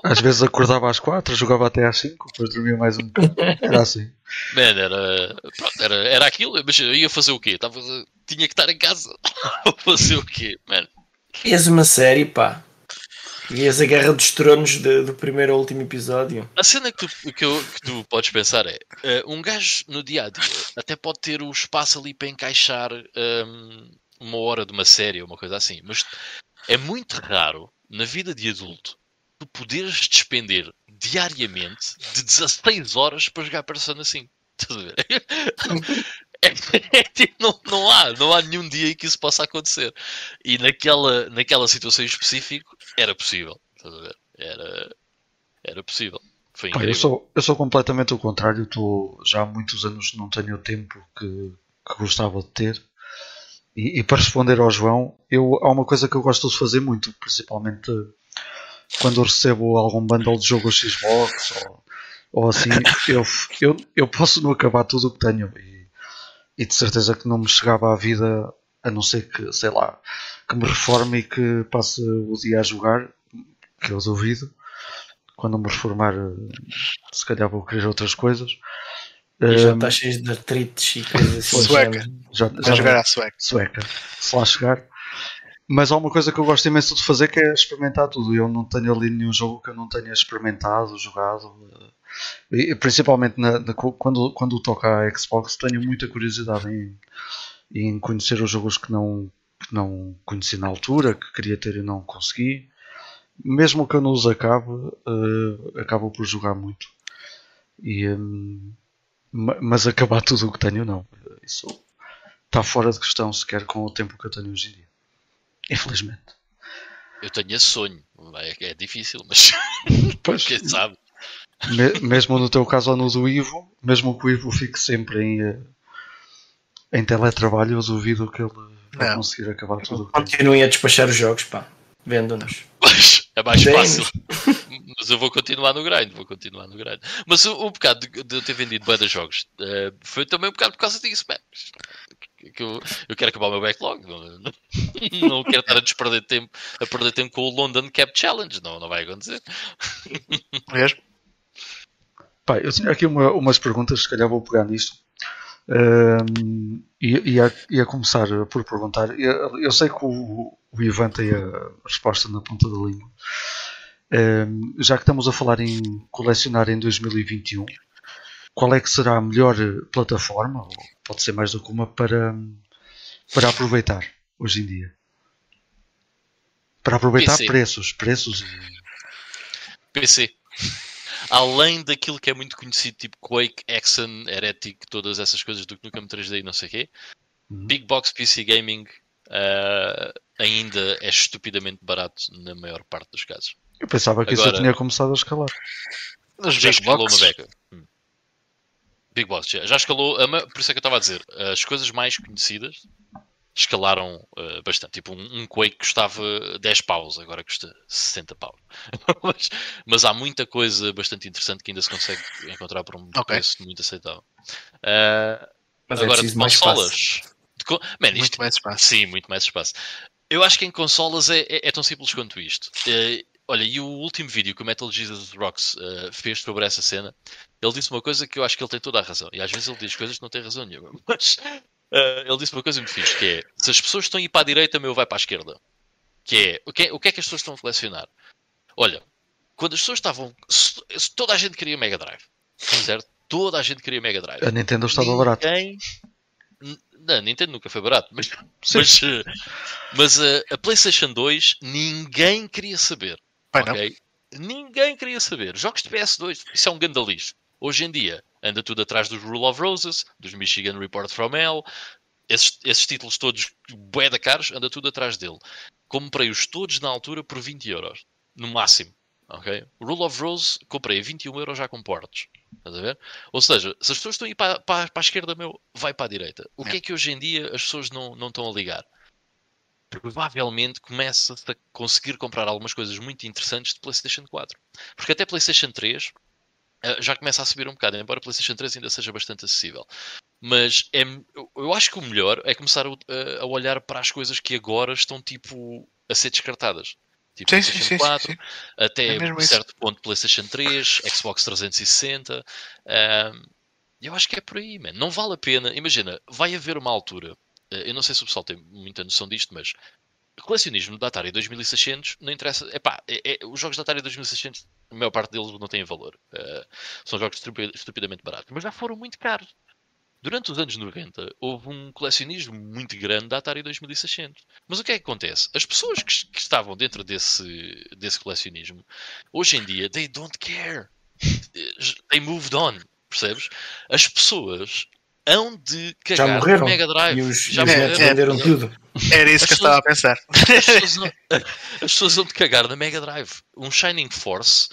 Às vezes acordava às 4, jogava até às 5, depois dormia mais um bocado. Era assim. Man, era, pronto, era, era aquilo, mas eu ia fazer o quê? Tava, tinha que estar em casa. [laughs] Fazer o quê? Man, uma série, pá. Vias a Guerra dos Tronos de- do primeiro ao último episódio. a cena que tu, que, eu- que tu podes pensar é: eh, um gajo no dia a dia até pode ter o espaço ali para encaixar hum, uma hora de uma série ou uma coisa assim, mas é muito raro na vida de adulto tu poderes despender diariamente de 16 horas para jogar Persona 5. Estás a ver? [laughs] É, é tipo, não, não há, não há nenhum dia em que isso possa acontecer. E naquela, naquela situação em específico era possível. Estás a ver? Era, era possível. Foi incrível. eu, sou, eu sou completamente o contrário. Tô, já há muitos anos não tenho o tempo que, que gostava de ter. E, e para responder ao João, eu, há uma coisa que eu gosto de fazer muito, principalmente quando eu recebo algum bundle de jogo Xbox ou, ou assim, eu, eu, eu posso não acabar tudo o que tenho. E, e de certeza que não me chegava à vida, a não ser que, sei lá, que me reforme e que passe o dia a jogar, que eu duvido. Quando me reformar, se calhar vou querer outras coisas. E já está cheio de artrites e coisas assim. [laughs] Sueca. já, A já jogar à sueca. sueca, se lá chegar. Mas há uma coisa que eu gosto imenso de fazer que é experimentar tudo. Eu não tenho ali nenhum jogo que eu não tenha experimentado, jogado. E, principalmente na- na- quando, quando toca a Xbox, tenho muita curiosidade em, em conhecer os jogos que não, que não conheci na altura, que queria ter e não consegui. Mesmo que eu não os acabe, eh, acabo por jogar muito. E, ma- mas acabar tudo o que tenho, não. Isso está fora de questão sequer com o tempo que eu tenho hoje em dia. Infelizmente. Eu tenho esse sonho. É, é difícil, mas [laughs] Pois, quem sabe? me- mesmo no teu caso ou no do Ivo, mesmo que o Ivo fique sempre em, eh, em teletrabalho, eu duvido que ele vai Não. conseguir acabar tudo o que tem. Continuem a despachar os jogos, pá. Vendam-nos. Mas, É mais fácil. Mas eu vou continuar no grind, vou continuar no grind. Mas o, o bocado de, de eu ter vendido bué de jogos eh, foi também um bocado por causa disso, man. Que eu, eu quero acabar o meu backlog. Não, não, não quero estar a desperder tempo, a perder tempo com o London Cap Challenge. Não, não vai acontecer. Mesmo? Pá, eu tinha aqui uma- umas perguntas, se calhar vou pegar nisto. Ahm, e ia, ia começar por perguntar. Eu, eu sei que o, o Ivan tem a resposta na ponta da língua. Ahm, já que estamos a falar em colecionar em 2021, qual é que será a melhor plataforma, ou pode ser mais do que uma, para, para aproveitar hoje em dia? Para aproveitar PC. preços, preços e PC. Além daquilo que é muito conhecido, tipo Quake, Exxon, Heretic, todas essas coisas do Nukem 3D e não sei o quê, Uhum. Big Box PC Gaming ah, ainda é estupidamente barato na maior parte dos casos. eu pensava que isso Agora- tinha começado a escalar. Já Big escalou Box. uma beca. Hum. Big Box, já, já escalou. por isso é que eu estava a dizer, as coisas mais conhecidas escalaram ah, bastante. Tipo, um, um Quake custava 10 paus, agora custa 60 paus. [laughs] mas, mas há muita coisa bastante interessante que ainda se consegue encontrar por um Ok. preço muito aceitável. Ah, Mas é agora, de preciso mais consolas. de co- Man, isto Muito mais espaço. Sim, muito mais espaço. Eu acho que em consolas é, é- é tão simples quanto isto. Eh, olha, e o último vídeo que o Metal Jesus Rocks eh, fez sobre essa cena, ele disse uma coisa que eu acho que ele tem toda a razão. E às vezes ele diz coisas que não tem razão nenhuma. [laughs] Mas eh, ele disse uma coisa muito fixe, que é se as pessoas estão a ir para a direita, meu vai para a esquerda. Que é o que, é, o que é que as pessoas estão a colecionar? Olha, quando as pessoas estavam. Toda a gente queria Mega Drive. Certo? Toda a gente queria Mega Drive. A Nintendo estava barata. Ninguém- N- Não, Nintendo nunca foi barato, mas, mas, eh, mas eh, a PlayStation 2 ninguém queria saber. Pai, não. ok? Ninguém queria saber. Jogos de PS2, isso é um gandalixo. Hoje em dia, anda tudo atrás dos Rule of Roses, dos Michigan Report from Hell, esses, esses títulos todos bué da caros, anda tudo atrás dele. Comprei-os todos na altura por 20 euros, no máximo. ok? Rule of Rose, comprei a 21 euros já com portos. Estás a ver? Ou seja, se as pessoas estão a ir para, para, para a esquerda, meu, vai para a direita. O que é que hoje em dia as pessoas não, não estão a ligar? Provavelmente começa-se a conseguir comprar algumas coisas muito interessantes de PlayStation 4. Porque até PlayStation 3 eh, já começa a subir um bocado, embora PlayStation 3 ainda seja bastante acessível. Mas é, eu- acho que o melhor é começar a, a olhar para as coisas que agora estão tipo a ser descartadas. Tipo Sim, PlayStation sim, sim, 4, sim. até É um isso. certo ponto PlayStation 3, Xbox 360. ahm, eu acho que é por aí, man. Não vale a pena. Imagina, vai haver uma altura. eh, Eu não sei se o pessoal tem muita noção disto, mas colecionismo da Atari 2600 não interessa. Epá, é, é, os jogos da Atari 2600, a maior parte deles não têm valor. Eh, são jogos estupi- estupidamente baratos, mas já foram muito caros. Durante os anos 90, houve um colecionismo muito grande da Atari 2600. Mas o que é que acontece? As pessoas que, que estavam dentro desse, desse colecionismo, hoje em dia, they don't care. They moved on, percebes? As pessoas hão de Já cagar no morreram. Mega Drive. E os, já e os netos é, venderam tudo. Era isso que eu estava a pensar. [laughs] as pessoas, não- as pessoas vão de cagar na Mega Drive. Um Shining Force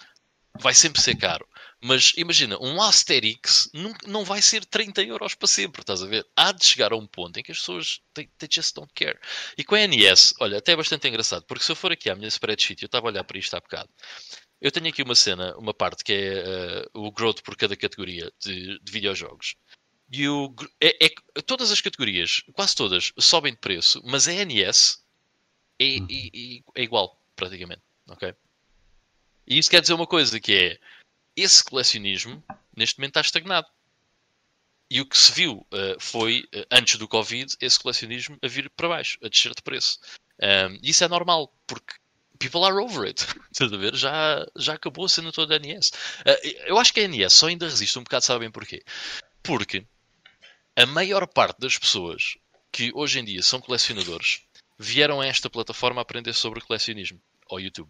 vai sempre ser caro. Mas imagina, um Asterix não, não vai ser 30 euros para sempre, estás a ver? Há de chegar a um ponto em que as pessoas they, they just don't care. E com a NES, olha, até é bastante engraçado, porque se eu for aqui à minha spreadsheet, eu estava a olhar para isto há bocado. Eu tenho aqui uma cena, uma parte que é eh, o growth por cada categoria de, de videojogos. E o, é, é- todas as categorias, quase todas, sobem de preço, mas a NES é, Uhum. é- é- é igual, praticamente. ok? E isso quer dizer uma coisa, que é esse colecionismo, neste momento, está estagnado. E o que se viu eh, foi, eh, antes do Covid, esse colecionismo a vir para baixo, a descer de preço. Um, e isso é normal, porque people are over it. [laughs] Estás a ver? Já, já acabou a cena toda da NES. Eh, eu acho que a NES só ainda resiste um bocado, sabem porquê? Porque a maior parte das pessoas que hoje em dia são colecionadores vieram a esta plataforma aprender sobre colecionismo, ao YouTube.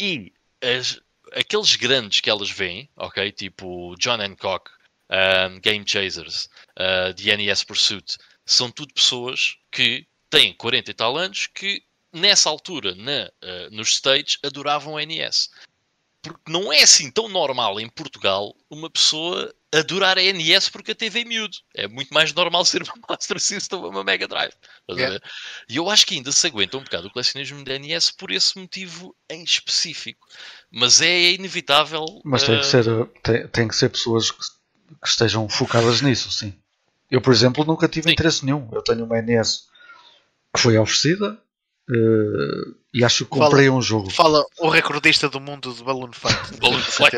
E as- aqueles grandes que elas veem, ok? Tipo John Hancock, um, Game Chasers, uh, The NES Pursuit, são tudo pessoas que têm 40 e tal anos que nessa altura na, uh, nos States adoravam a NES. Porque não é assim tão normal em Portugal uma pessoa adorar a NES porque a TV é miúdo. É muito mais normal ser uma Master System ou uma Mega Drive. Yeah. E eu acho que ainda se aguenta um bocado o colecionismo da NES por esse motivo em específico. Mas é inevitável. Mas tem, uh... que, ser, tem, tem que ser pessoas que, que, estejam focadas nisso, sim. Eu, por exemplo, nunca tive sim. interesse nenhum. Eu tenho uma NES que foi oferecida Uh, e acho que comprei fala, um jogo. Fala o recordista do mundo do Balloon Fight. Balloon Fight.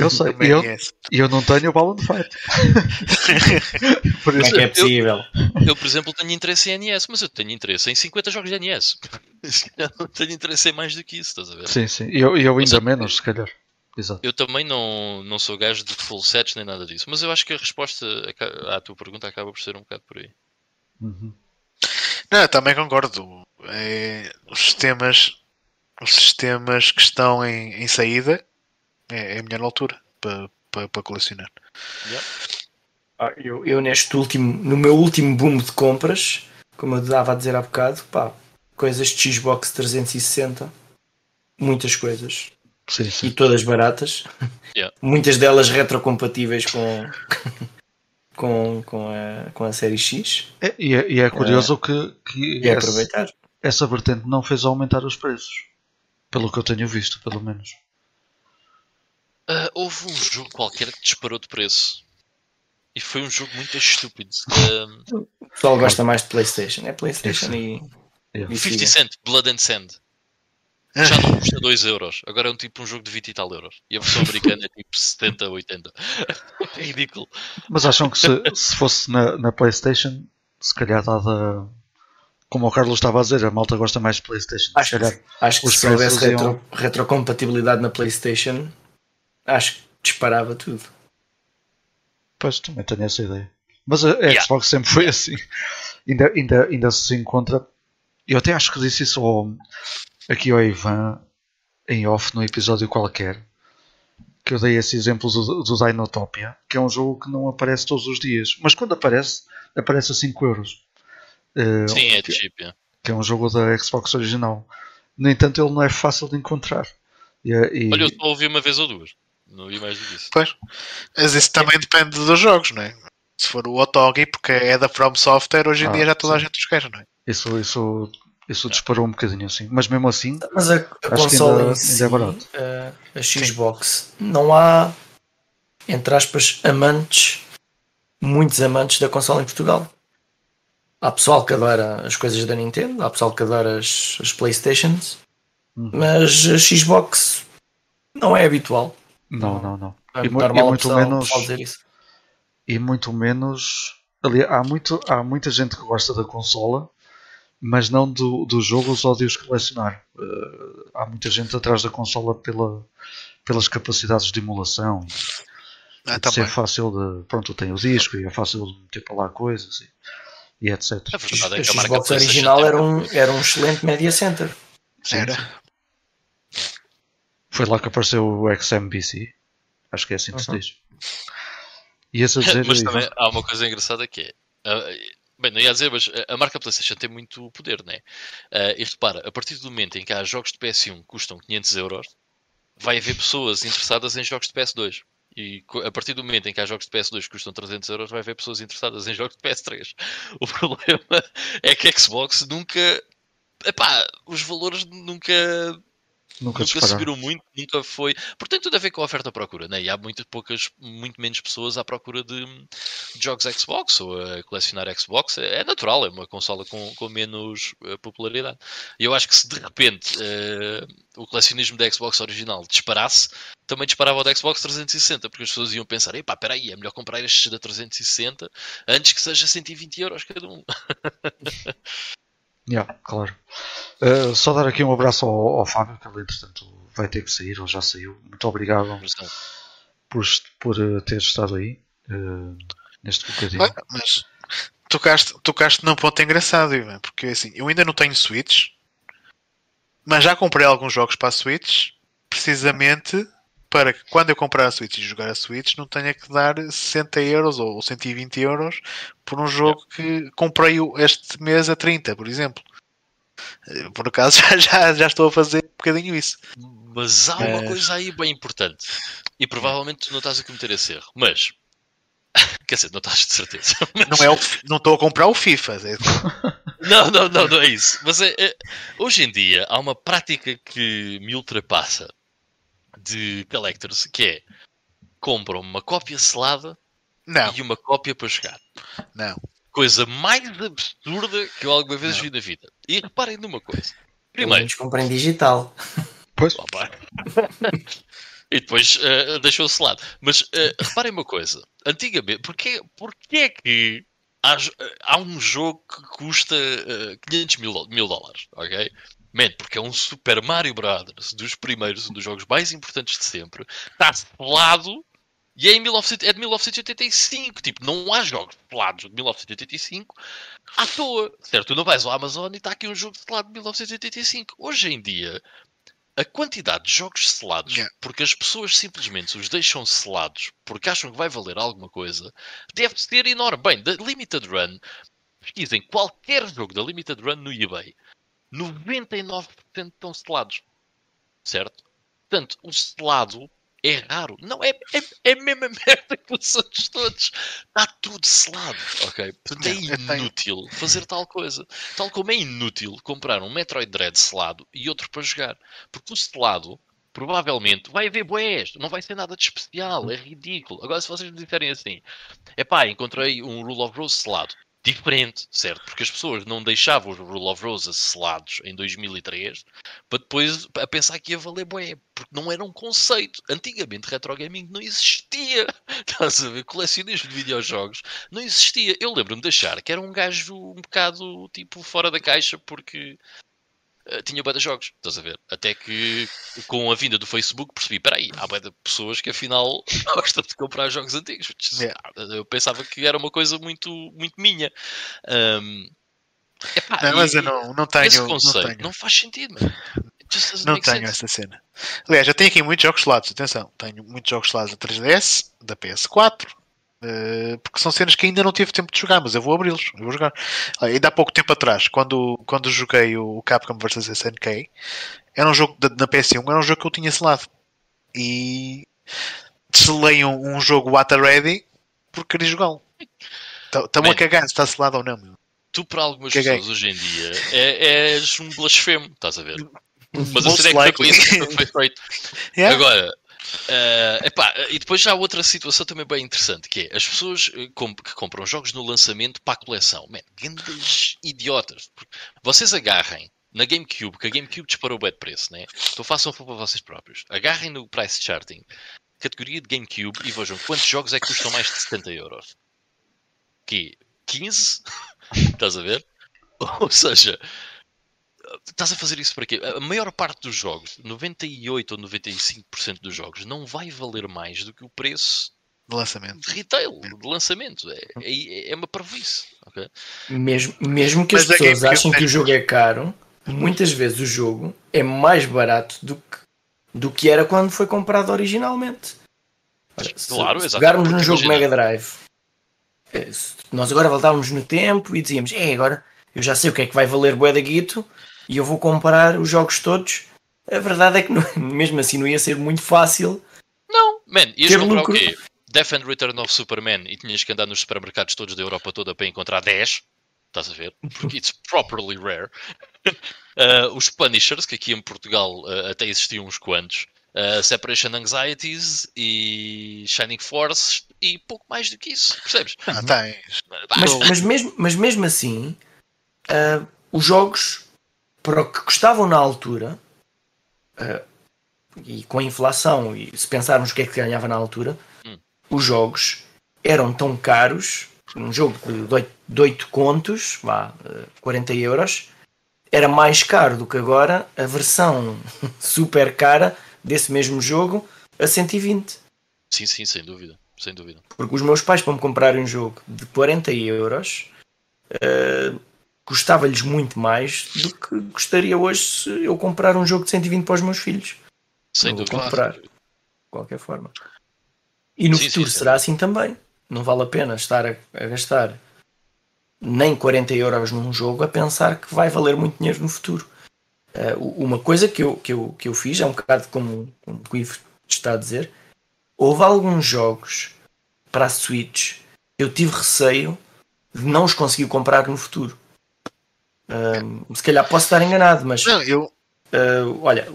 eu sei. E eu, eu não tenho o Balloon Fight. [laughs] por isso, Como é que é possível? Eu, eu, por exemplo, tenho interesse em NES, mas eu tenho interesse em 50 jogos de NES. [laughs] Eu não tenho interesse em mais do que isso, estás a ver? Sim, sim. Eu, eu ainda menos, se calhar. Exato. Eu também não, não sou gajo de full sets nem nada disso, mas eu acho que a resposta à tua pergunta acaba por ser um bocado por aí. Uhum. Não, também concordo. É, os sistemas os sistemas que estão em, em saída é, é, a melhor altura para, para, para colecionar. Yeah. Ah, eu, eu neste último, no meu último boom de compras, como eu dava a dizer há bocado, pá, coisas de Xbox 360, muitas coisas. Sim, sim. E todas baratas. Yeah. [laughs] Muitas delas retrocompatíveis com, com, com, a, com a série X. É, e, é, e é curioso é, que, que e essa, aproveitar. Essa vertente não fez aumentar os preços. Pelo que eu tenho visto, pelo menos. Uh, houve um jogo qualquer que disparou de preço. E foi um jogo muito estúpido. Uh, o pessoal gosta mais de Playstation. É Playstation e, yeah. e 50 Cent, Blood and Sand. Já não custa 2 euros. Agora é um tipo um jogo de 20 e tal euros. E a versão [laughs] americana é tipo 70, 80. [laughs] É ridículo. Mas acham que se, se fosse na, na PlayStation, se calhar dada. Como o Carlos estava a dizer, a malta gosta mais de PlayStation. Acho, calhar, acho que se houvesse retro, iam... retrocompatibilidade na PlayStation, acho que disparava tudo. Pois, também tenho essa ideia. Mas a, yeah. Xbox sempre foi assim. Ainda, ainda, ainda se encontra. Eu até acho que disse isso ao, aqui ao Ivan em off no episódio qualquer que eu dei esse exemplo do, do Dinotopia, que é um jogo que não aparece todos os dias, mas quando aparece, aparece a 5 euros. Uh, Sim, é que. É. Que é um jogo da Xbox original. No entanto, ele não é fácil de encontrar. E, e... Olha, eu só ouvi uma vez ou duas. Não vi mais do que isso. Pois. Mas isso também depende dos jogos, não é? Se for o Otogi, porque é da From Software, hoje em ah, dia já toda sim. a gente os quer, não é? Isso, isso isso disparou um bocadinho assim, mas mesmo assim. Mas a, a console ainda, em si, ainda é barato. A, a Xbox, Sim. não há, entre aspas, amantes, muitos amantes da console em Portugal. Há pessoal que adora as coisas da Nintendo, há pessoal que adora as, as Playstations, uhum. mas a Xbox não é habitual. Não, não, não. É e, e muito menos. E muito menos. Ali, há, muito, há muita gente que gosta da consola mas não do, do jogo os ódios colecionar. Uh, há muita gente atrás da consola pela, pelas capacidades de emulação. Ah, tá ser fácil de. Pronto, tem o disco e é fácil de meter para lá coisas e, e etc. A, verdade é que a, a Xbox original era um, era um excelente media center. Era. Foi lá que apareceu o XMBC. Acho que é assim que se diz. E esse a [laughs] dizer. Mas também há uma coisa engraçada que é. Uh, Bem, não ia dizer, mas a marca PlayStation tem muito poder, né? Uh, e repara, a partir do momento em que há jogos de PS1 que custam 500 euros, vai haver pessoas interessadas em jogos de PS2. E a partir do momento em que há jogos de PS2 que custam 300 euros, vai haver pessoas interessadas em [laughs] jogos de PS3. O problema é que a Xbox nunca. Epá, os valores nunca Nunca, nunca subiram muito, nunca foi. Porque tem tudo a ver com a oferta procura, né? E há muito poucas, muito menos pessoas à procura de, de jogos Xbox ou a colecionar Xbox. É, natural, é uma consola com, com menos uh, popularidade. E eu acho que se de repente uh, o colecionismo da Xbox original disparasse, também disparava o da Xbox 360, porque as pessoas iam pensar: epá, peraí, é melhor comprar estes da 360 antes que seja 120 euros cada um. [laughs] Yeah, claro. Uh, só dar aqui um abraço ao, ao, Fábio, que ele entretanto vai ter que sair, ele já saiu. Muito obrigado por, por uh, ter estado aí uh, neste bocadinho. mas tocaste, tocaste num ponto engraçado, Ivan, porque assim, eu ainda não tenho Switch, mas já comprei alguns jogos para a Switch, precisamente para que quando eu comprar a Switch e jogar a Switch não tenha que dar 60 euros ou 120 euros por um jogo que comprei este mês a 30, por exemplo. Eh, por acaso [laughs] já, já estou a fazer um bocadinho isso. Mas há uma Mas- coisa aí bem importante. E provavelmente tu não estás a cometer esse erro. Mas. [laughs] Quer dizer, não estás de certeza. [laughs] Mas- Não é o, não estou a comprar o FIFA. é- Não, não, não, não é isso. Mas é, é- hoje em dia há uma prática que me ultrapassa de collectors que é compram uma cópia selada Não, e uma cópia para jogar. não. Coisa mais absurda que eu alguma vez Não. vi na vida. E reparem numa coisa. Primeiro, menos comprei em digital. Pois, Opa. [laughs] e depois eh, deixou selado. Mas eh, reparem uma coisa. Antigamente, porquê, porquê é que há, há um jogo que custa eh, 500 mil, mil dólares? Ok? Man, porque é um Super Mario Brothers dos primeiros, um dos jogos mais importantes de sempre. Está selado e é, em 1900 é de 1985. Tipo, não há jogos selados de 1985 à toa. Certo? Tu não vais ao Amazon e está aqui um jogo selado de 1985. Hoje em dia, a quantidade de jogos selados, Yeah. porque as pessoas simplesmente os deixam selados porque acham que vai valer alguma coisa, deve ser enorme. Bem, da Limited Run, pesquisem qualquer jogo da Limited Run no eBay, 99% estão selados. Certo? Portanto, o selado é raro. Não, é, é, é a mesma [laughs] merda que os outros todos. Está tudo selado. Ok? Portanto, é inútil fazer tal coisa. Tal como é inútil comprar um Metroid Dread selado e outro para jogar. Porque o selado, provavelmente, vai haver boés. Não vai ser nada de especial. É ridículo. Agora, se vocês me disserem assim, epá, encontrei um Rule of Rose selado. Diferente, certo? Porque as pessoas não deixavam os Rule of Rose selados em 2003 para depois a pensar que ia valer bué, porque não era um conceito. Antigamente retro gaming não existia. [laughs] Estás a ver? Colecionismo de videojogos não existia. Eu lembro-me de achar que era um gajo um bocado tipo fora da caixa porque eh, tinha bué de jogos. Estás a ver? Até que com a vinda do Facebook percebi, peraí, há bué de pessoas que afinal [laughs] gostam de comprar jogos antigos. Yeah. Eu pensava que era uma coisa muito, muito minha. Ahm, epá, Não, mas eu não, não esse tenho. Não conceito não, tenho, faz sentido, mano. Não tenho sense. essa cena. Aliás, eu tenho aqui muitos jogos selados. Atenção, tenho muitos jogos selados da 3DS, da PS4. Eh, porque são cenas que ainda não tive tempo de jogar, mas eu vou abri-los, eu vou jogar. Olha, ainda há pouco tempo atrás, quando, quando joguei o Capcom vs SNK, era um jogo da, na PS1, era um jogo que eu tinha selado. E selei um, um jogo Wata Ready porque queria jogá-lo. Estão a cagar se está selado ou não. meu. Tu, para algumas Caguei. pessoas hoje em dia, é, és um blasfemo, estás a ver? [laughs] Mas a cena é que foi feito. [laughs] Yeah? Agora, eh, epá, e depois já há outra situação também bem interessante, que é as pessoas eh, que compram jogos no lançamento para a coleção. Man, grandes idiotas. Vocês agarrem na GameCube, que a GameCube disparou bem de preço, né? Então façam um para vocês próprios. Agarrem no price charting, categoria de GameCube, e vejam quantos jogos é que custam mais de 70 euros. Que 15? [laughs] Estás a ver? Ou seja, estás a fazer isso para quê? A maior parte dos jogos, 98 ou 95% dos jogos, não vai valer mais do que o preço De lançamento. de retail, de lançamento. É, é, é uma parvoíce. ok? Mesmo, mesmo que as Mas a pessoas GameCube achem que o jogo é caro, muitas vezes o jogo é mais barato do que, do que era quando foi comprado originalmente. Ora, se, Claro, se pegarmos num jogo imagina- Mega Drive, nós agora voltávamos no tempo e dizíamos, é agora eu já sei o que é que vai valer bué da guito e eu vou comprar os jogos todos. A verdade é que não- [laughs] mesmo assim não ia ser muito fácil. Não, man, ias Ter comprar lucro. o quê? Death and Return of Superman e tinhas que andar nos supermercados todos da Europa toda para encontrar 10. Estás a ver? Porque it's properly rare. [laughs] Uh, os Punishers, que aqui em Portugal uh, até existiam uns quantos. Uh, Separation Anxieties e Shining Force e pouco mais do que isso. Percebes? Ah, tens. Mas, mas, mesmo, mas mesmo assim, ah, os jogos para o que custavam na altura, ah, e com a inflação, e se pensarmos o que é que ganhava na altura, Hum. os jogos eram tão caros. Um jogo de 8, de oito contos, vá, ah, 40 euros, era mais caro do que agora a versão [laughs] super cara desse mesmo jogo a 120. Sim, sim, sem dúvida. Sem dúvida. Porque os meus pais, para me comprarem um jogo de 40 euros, eh, custava-lhes muito mais do que custaria hoje se eu comprar um jogo de 120 para os meus filhos. Sem vou dúvida. comprar. De qualquer forma. E no Sim, futuro sim, sim. será assim também. Não vale a pena estar a, a gastar nem 40 euros num jogo a pensar que vai valer muito dinheiro no futuro. Uh, uma coisa que eu, que, eu, que eu fiz, é um bocado como, como o Ivo está a dizer, houve alguns jogos para a Switch que eu tive receio de não os conseguir comprar no futuro. Um, se calhar posso estar enganado, mas não, eu... Uh, olha,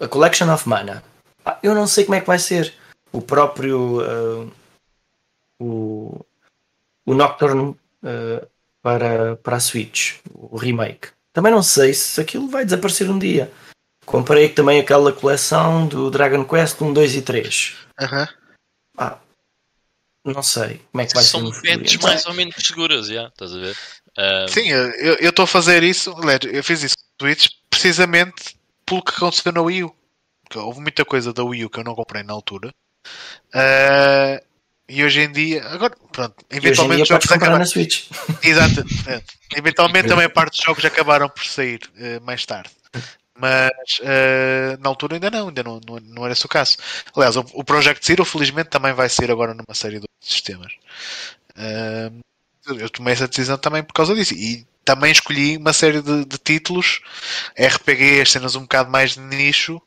a, a, Collection of Mana, eu não sei como é que vai ser. O próprio uh, o, o Nocturne uh, para, para a Switch, o remake. Também não sei se aquilo vai desaparecer um dia. Comprei também aquela coleção do Dragon Quest 1, 2 e 3. Uhum. Ah, não sei como é que vai São ser. São mais ou menos seguras, já, estás a ver? Sim, eu estou a fazer isso, eu fiz isso no Switch precisamente pelo que aconteceu na Wii U. Porque houve muita coisa da Wii U que eu não comprei na altura. Uh, e hoje em dia, agora, pronto, eventualmente os jogos acabaram na Switch. [laughs] Exato. eventualmente também parte dos jogos acabaram por sair uh, mais tarde. Mas uh, na altura ainda não, ainda não, não, não era esse o caso. Aliás, o, o Project Zero felizmente também vai ser agora numa série de sistemas. Uh, eu tomei essa decisão também por causa disso. E também escolhi uma série de, de títulos, RPG, cenas um bocado mais de nicho,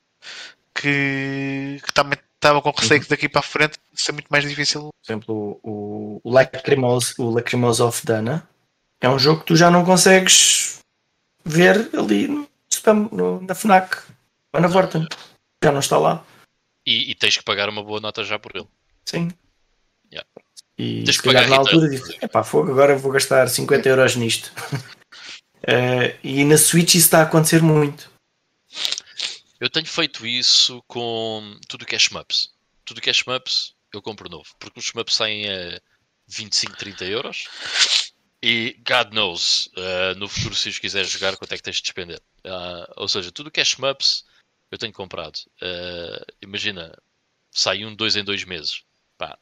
que, que também estava com receio que daqui para a frente ser muito mais difícil. Por exemplo, o, o Lacrimose, o Lacrimose of Dana é um jogo que tu já não consegues ver ali no, no na FNAC ou na Vorten. Já não está lá. E, e, tens que pagar uma boa nota já por ele. Sim. E tens se calhar na altura disse, epá, fogo, agora vou gastar 50 euros nisto. uh, [laughs] e na Switch isso está a acontecer muito. Eu tenho feito isso com tudo que é shmups. Tudo que é shmups eu compro novo. Porque os shmups saem a 25, 30 euros. E God knows, uh, no futuro, se os quiseres jogar, quanto é que tens de despender? Uh, ou seja, tudo que é shmups eu tenho comprado. Uh, imagina, sai um 2 em 2 meses. Pá,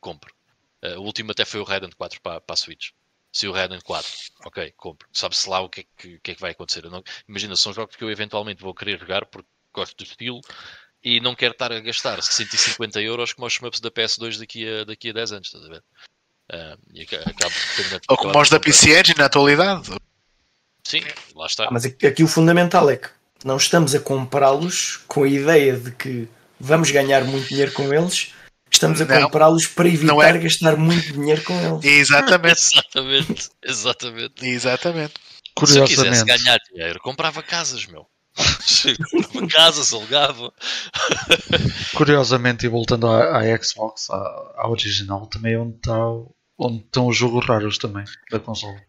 compro. O último até foi o Raiden 4 para, para a Switch. Se o Raiden 4, ok, compro. Sabe-se lá o que é que, que, é que vai acontecer. Não... Imagina, são jogos que eu eventualmente vou querer jogar porque gosto do estilo e não quero estar a gastar 150 euros como os shmups da PS2 daqui a, daqui a 10 anos, estás a ver? Uh, e acabo Ou como os da PC Engine na atualidade. Sim, lá está. Ah, mas aqui o fundamental é que não estamos a comprá-los com a ideia de que vamos ganhar muito dinheiro com eles, estamos a comprá-los para evitar é... gastar muito dinheiro com eles. Exatamente. exatamente, exatamente. Exatamente. Se eu quisesse ganhar dinheiro, comprava casas, meu. [laughs] casas, alugava. Curiosamente, e voltando à, à Xbox, à, à, original, também é onde, está, onde estão os jogos raros também da console.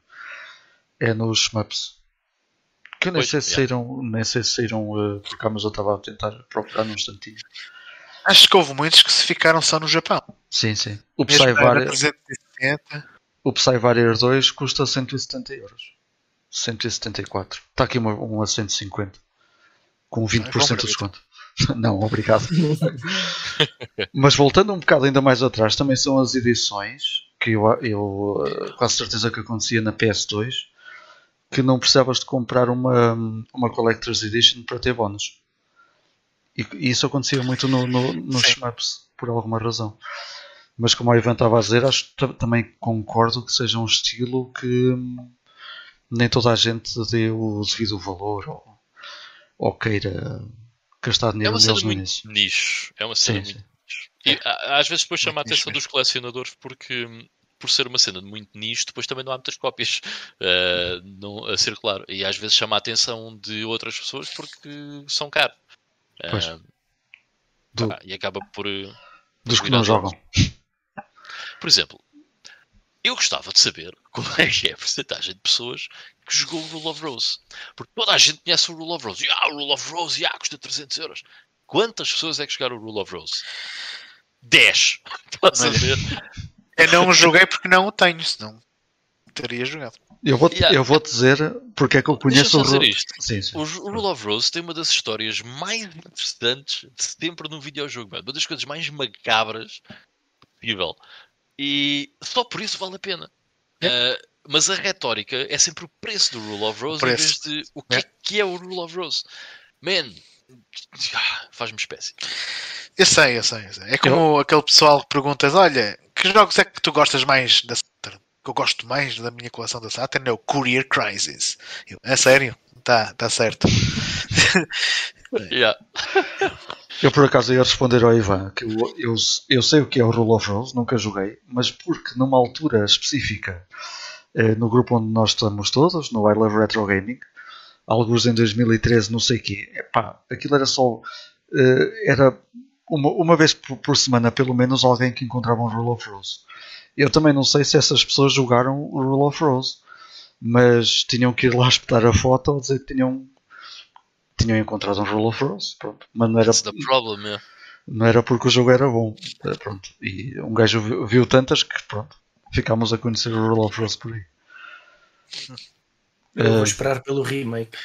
É nos maps. Que eu nem sei se saíram, nem sei se saíram uh, por cá, mas eu estava a tentar procurar num instantinho. Acho que houve muitos que se ficaram só no Japão. Sim, sim. O Psy-Varier o Psy 2 custa 170 euros. 174. Está aqui uma, um a 150. Com 20% de desconto. [laughs] Não, obrigado. [laughs] Mas voltando um bocado ainda mais atrás, também são as edições que eu, eu eh, quase certeza que acontecia na PS2 que não precisavas de comprar uma, uma Collector's Edition para ter bónus. E, e isso acontecia muito no, no, nos shmups, por alguma razão. Mas como a Ivan estava a dizer, acho também concordo que seja um estilo que hum, nem toda a gente dê o devido valor ou, ou queira gastar dinheiro é neles no início. nicho. É uma cena sim, muito nicho. E, às vezes depois chama a atenção dos colecionadores porque hum, por ser uma cena de muito nicho, depois também não há muitas cópias uh, [laughs] não, a circular. E às vezes chama a atenção de outras pessoas porque são caros. Uh, Do, e acaba por. Dos que não jogam. [laughs] Por exemplo, eu gostava de saber [laughs] qual é que é a porcentagem de pessoas que jogou o Rule of Rose. Porque toda a gente conhece o Rule of Rose. Ah, o Rule of Rose, yeah, custa 300 euros. Quantas pessoas é que jogaram o Rule of Rose? 10. [laughs] Estás a ver? Eu não joguei porque não o tenho, senão teria jogado. Eu vou, yeah. eu vou dizer porque é que eu conheço o Rule sim, sim. O Rule of Rose tem uma das histórias mais interessantes de sempre num videojogo, mano. uma das coisas mais macabras possível. E só por isso vale a pena. Uh, mas a retórica é sempre o preço do Rule of Rose em vez de o que é. que é o Rule of Rose. Man, faz-me espécie. Eu sei, eu sei, eu sei. É como eu... aquele pessoal que perguntas: olha, que jogos é que tu gostas mais da? Que eu gosto mais da minha coleção da Saturn é o Courier Crisis. Eu, é sério? tá, tá certo. [laughs] Yeah. Eu por acaso ia responder ao Ivan que eu, eu, eu sei o que é o Rule of Rose, nunca joguei, mas porque numa altura específica, eh, no grupo onde nós estamos todos, no I Love Retro Gaming, alguns em 2013, não sei o quê, epá, aquilo era só. eh, era uma, uma vez por, por semana, pelo menos, alguém que encontrava um Rule of Rose. Eu também não sei se essas pessoas jogaram o Rule of Rose, mas tinham que ir lá espetar a foto ou dizer que tinham, tinham encontrado um Rule of Rose. Pronto. Mas não era, problem, yeah. não era porque o jogo era bom. Eh, Pronto. E um gajo viu, viu tantas que pronto, ficámos a conhecer o Rule of Rose por aí. Eu vou Eh, esperar pelo remake.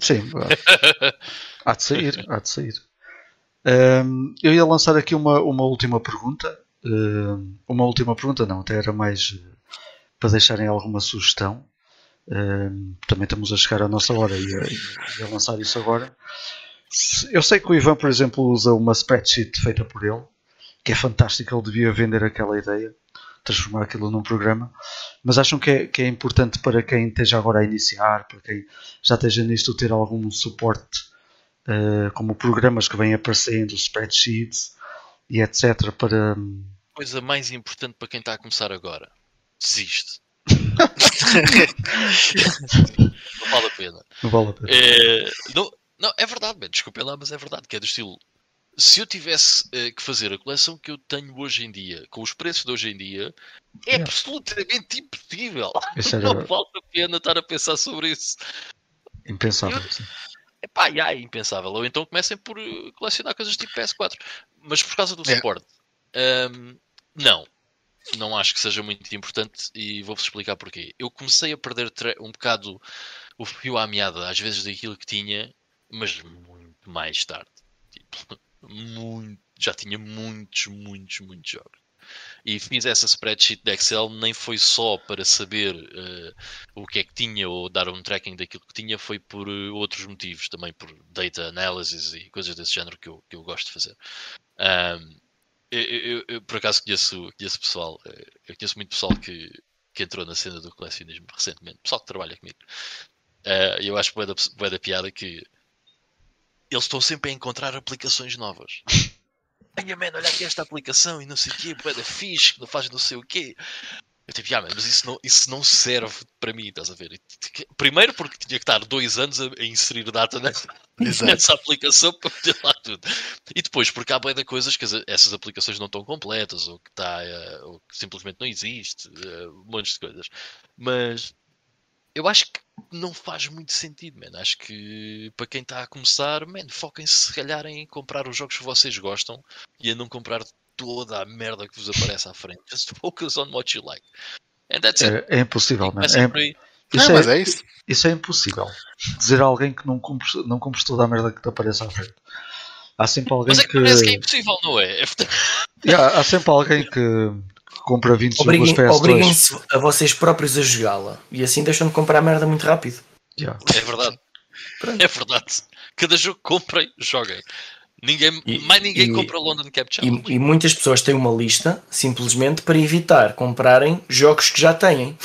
Sim, [laughs] há de sair, há de sair. Hum, eu ia lançar aqui uma, uma última pergunta. Hum, uma última pergunta, não, até era mais eh, para deixarem alguma sugestão. Hum, também estamos a chegar à nossa hora e ia, ia lançar isso agora. Eu sei que o Ivan, por exemplo, usa uma spreadsheet feita por ele, que é fantástica, ele devia vender aquela ideia, transformar aquilo num programa. Mas acham que é, que é importante para quem esteja agora a iniciar, para quem já esteja nisto, ter algum suporte, eh, como programas que vêm aparecendo, spreadsheets e etc. para. hum, Coisa mais importante para quem está a começar agora. Desiste. [laughs] Não vale a pena. Não vale a pena. É, não, não, é verdade, man, desculpem lá, mas é verdade, que é do estilo. Se eu tivesse eh, que fazer a coleção que eu tenho hoje em dia, com os preços de hoje em dia, é Yeah. absolutamente impossível. [laughs] Não vale a pena estar a pensar sobre isso. impensável. sim. Epá, já é impensável. Ou então comecem por eh, colecionar coisas tipo PS4. Mas por causa do É. suporte, hum, não. Não acho que seja muito importante e vou-vos explicar porquê. Eu comecei a perder um bocado o fio à meada, às vezes, daquilo que tinha, mas muito mais tarde. Tipo, [laughs] muito, já tinha muitos, muitos, muitos jogos. E fiz essa spreadsheet de Excel nem foi só para saber eh, o que é que tinha ou dar um tracking daquilo que tinha, foi por eh, outros motivos, também por data analysis e coisas desse género que eu, que eu gosto de fazer. Ahm, eu, eu- eu, por acaso conheço, conheço pessoal, eh, eu conheço muito pessoal que, que entrou na cena do colecionismo recentemente, pessoal que trabalha comigo. E eu acho bué da, bué da piada que eles estão sempre a encontrar aplicações novas. Olha, man, olha aqui esta aplicação e não sei o quê, bué da fixe, que não faz não sei o quê. Eu tipo, ah, man, mas isso não, isso não serve para mim, estás a ver? Primeiro porque tinha que estar dois anos a, a inserir data nessa, [laughs] nessa aplicação [laughs] para meter lá tudo. E depois, porque há bué de coisas que as- essas aplicações não estão completas, ou que, tá, eh, ou que simplesmente não existe, eh, um monte de coisas. Mas eu acho que não faz muito sentido, man. Acho que para quem está a começar, man, foquem-se se calhar em comprar os jogos que vocês gostam e a não comprar toda a merda que vos aparece à frente. [laughs] Just focus on what you like. And that's it. É, é impossível, man. É, isso, Não, mas é, é isso. isso é impossível. Dizer a alguém que não compres, não compres toda a merda que te aparece à frente. Há sempre alguém Mas é que que. parece que é impossível, não é? É- [laughs] Yeah, há sempre alguém que, que compra 20 jogos Obriguem- PS2. Obriguem-se a vocês próprios a jogá-la. E assim deixam de comprar merda muito rápido. Yeah. É verdade. É verdade. Cada jogo que comprem, joguem. Ninguém, E- mais ninguém e- compra London Cap Challenge. E, e muitas pessoas têm uma lista simplesmente para evitar comprarem jogos que já têm.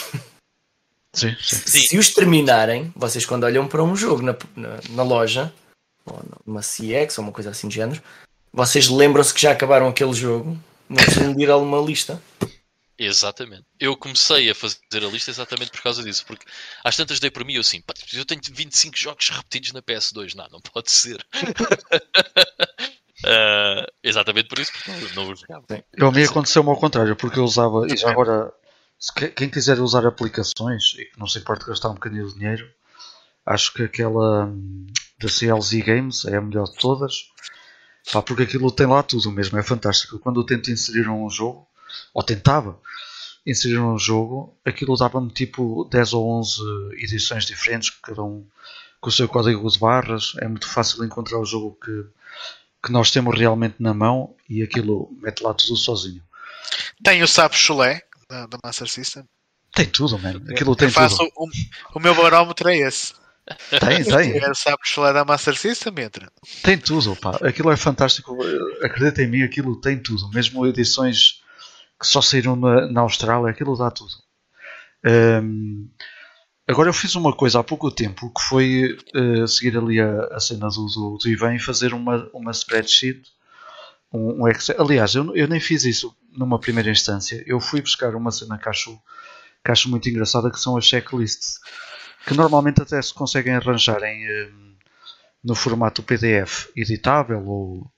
Sim, sim. Sim. Se os terminarem, vocês quando olham para um jogo na, na, na loja, ou numa CX ou uma coisa assim de género, vocês lembram-se que já acabaram aquele jogo, não precisam de ir a uma lista. Exatamente. Eu comecei a fazer a lista exatamente por causa disso, porque às tantas dei por mim eu assim, "Pá, eu tenho 25 jogos repetidos na PS2. Não, não pode ser. [laughs] Ah, exatamente por isso, porque não. Eu a mim aconteceu-me ao contrário, porque eu usava, e já agora, se que- quem quiser usar aplicações e que não se importe gastar um bocadinho de dinheiro, acho que aquela hum, da CLZ Games é a melhor de todas, Pá, porque aquilo tem lá tudo mesmo, é fantástico. Quando eu tento inserir um jogo, ou tentava inserir um jogo, aquilo dava-me tipo 10 ou 11 edições diferentes, cada um com o seu código de barras, é muito fácil encontrar o jogo que, que nós temos realmente na mão e aquilo mete lá tudo sozinho. Tem o Sapo Chulé da, da Master System. Tem tudo, man. Aquilo tem Eu faço tudo. o, o meu barómetro é esse. Tem, tem. o Sapo Chulé da Master System, entra. Tem tudo, pá. Aquilo é fantástico. Acredita em mim, aquilo tem tudo. Mesmo edições que só saíram na, na Austrália, aquilo dá tudo. Hum, agora eu fiz uma coisa há pouco tempo que foi uh, seguir ali a, a cena do, do, do Ivan e fazer uma, uma spreadsheet. Um, um Excel. Aliás, eu, eu nem fiz isso numa primeira instância. Eu fui buscar uma cena que acho, que acho muito engraçada que são as checklists. Que normalmente até se conseguem arranjar em, uh, no formato PDF editável ou,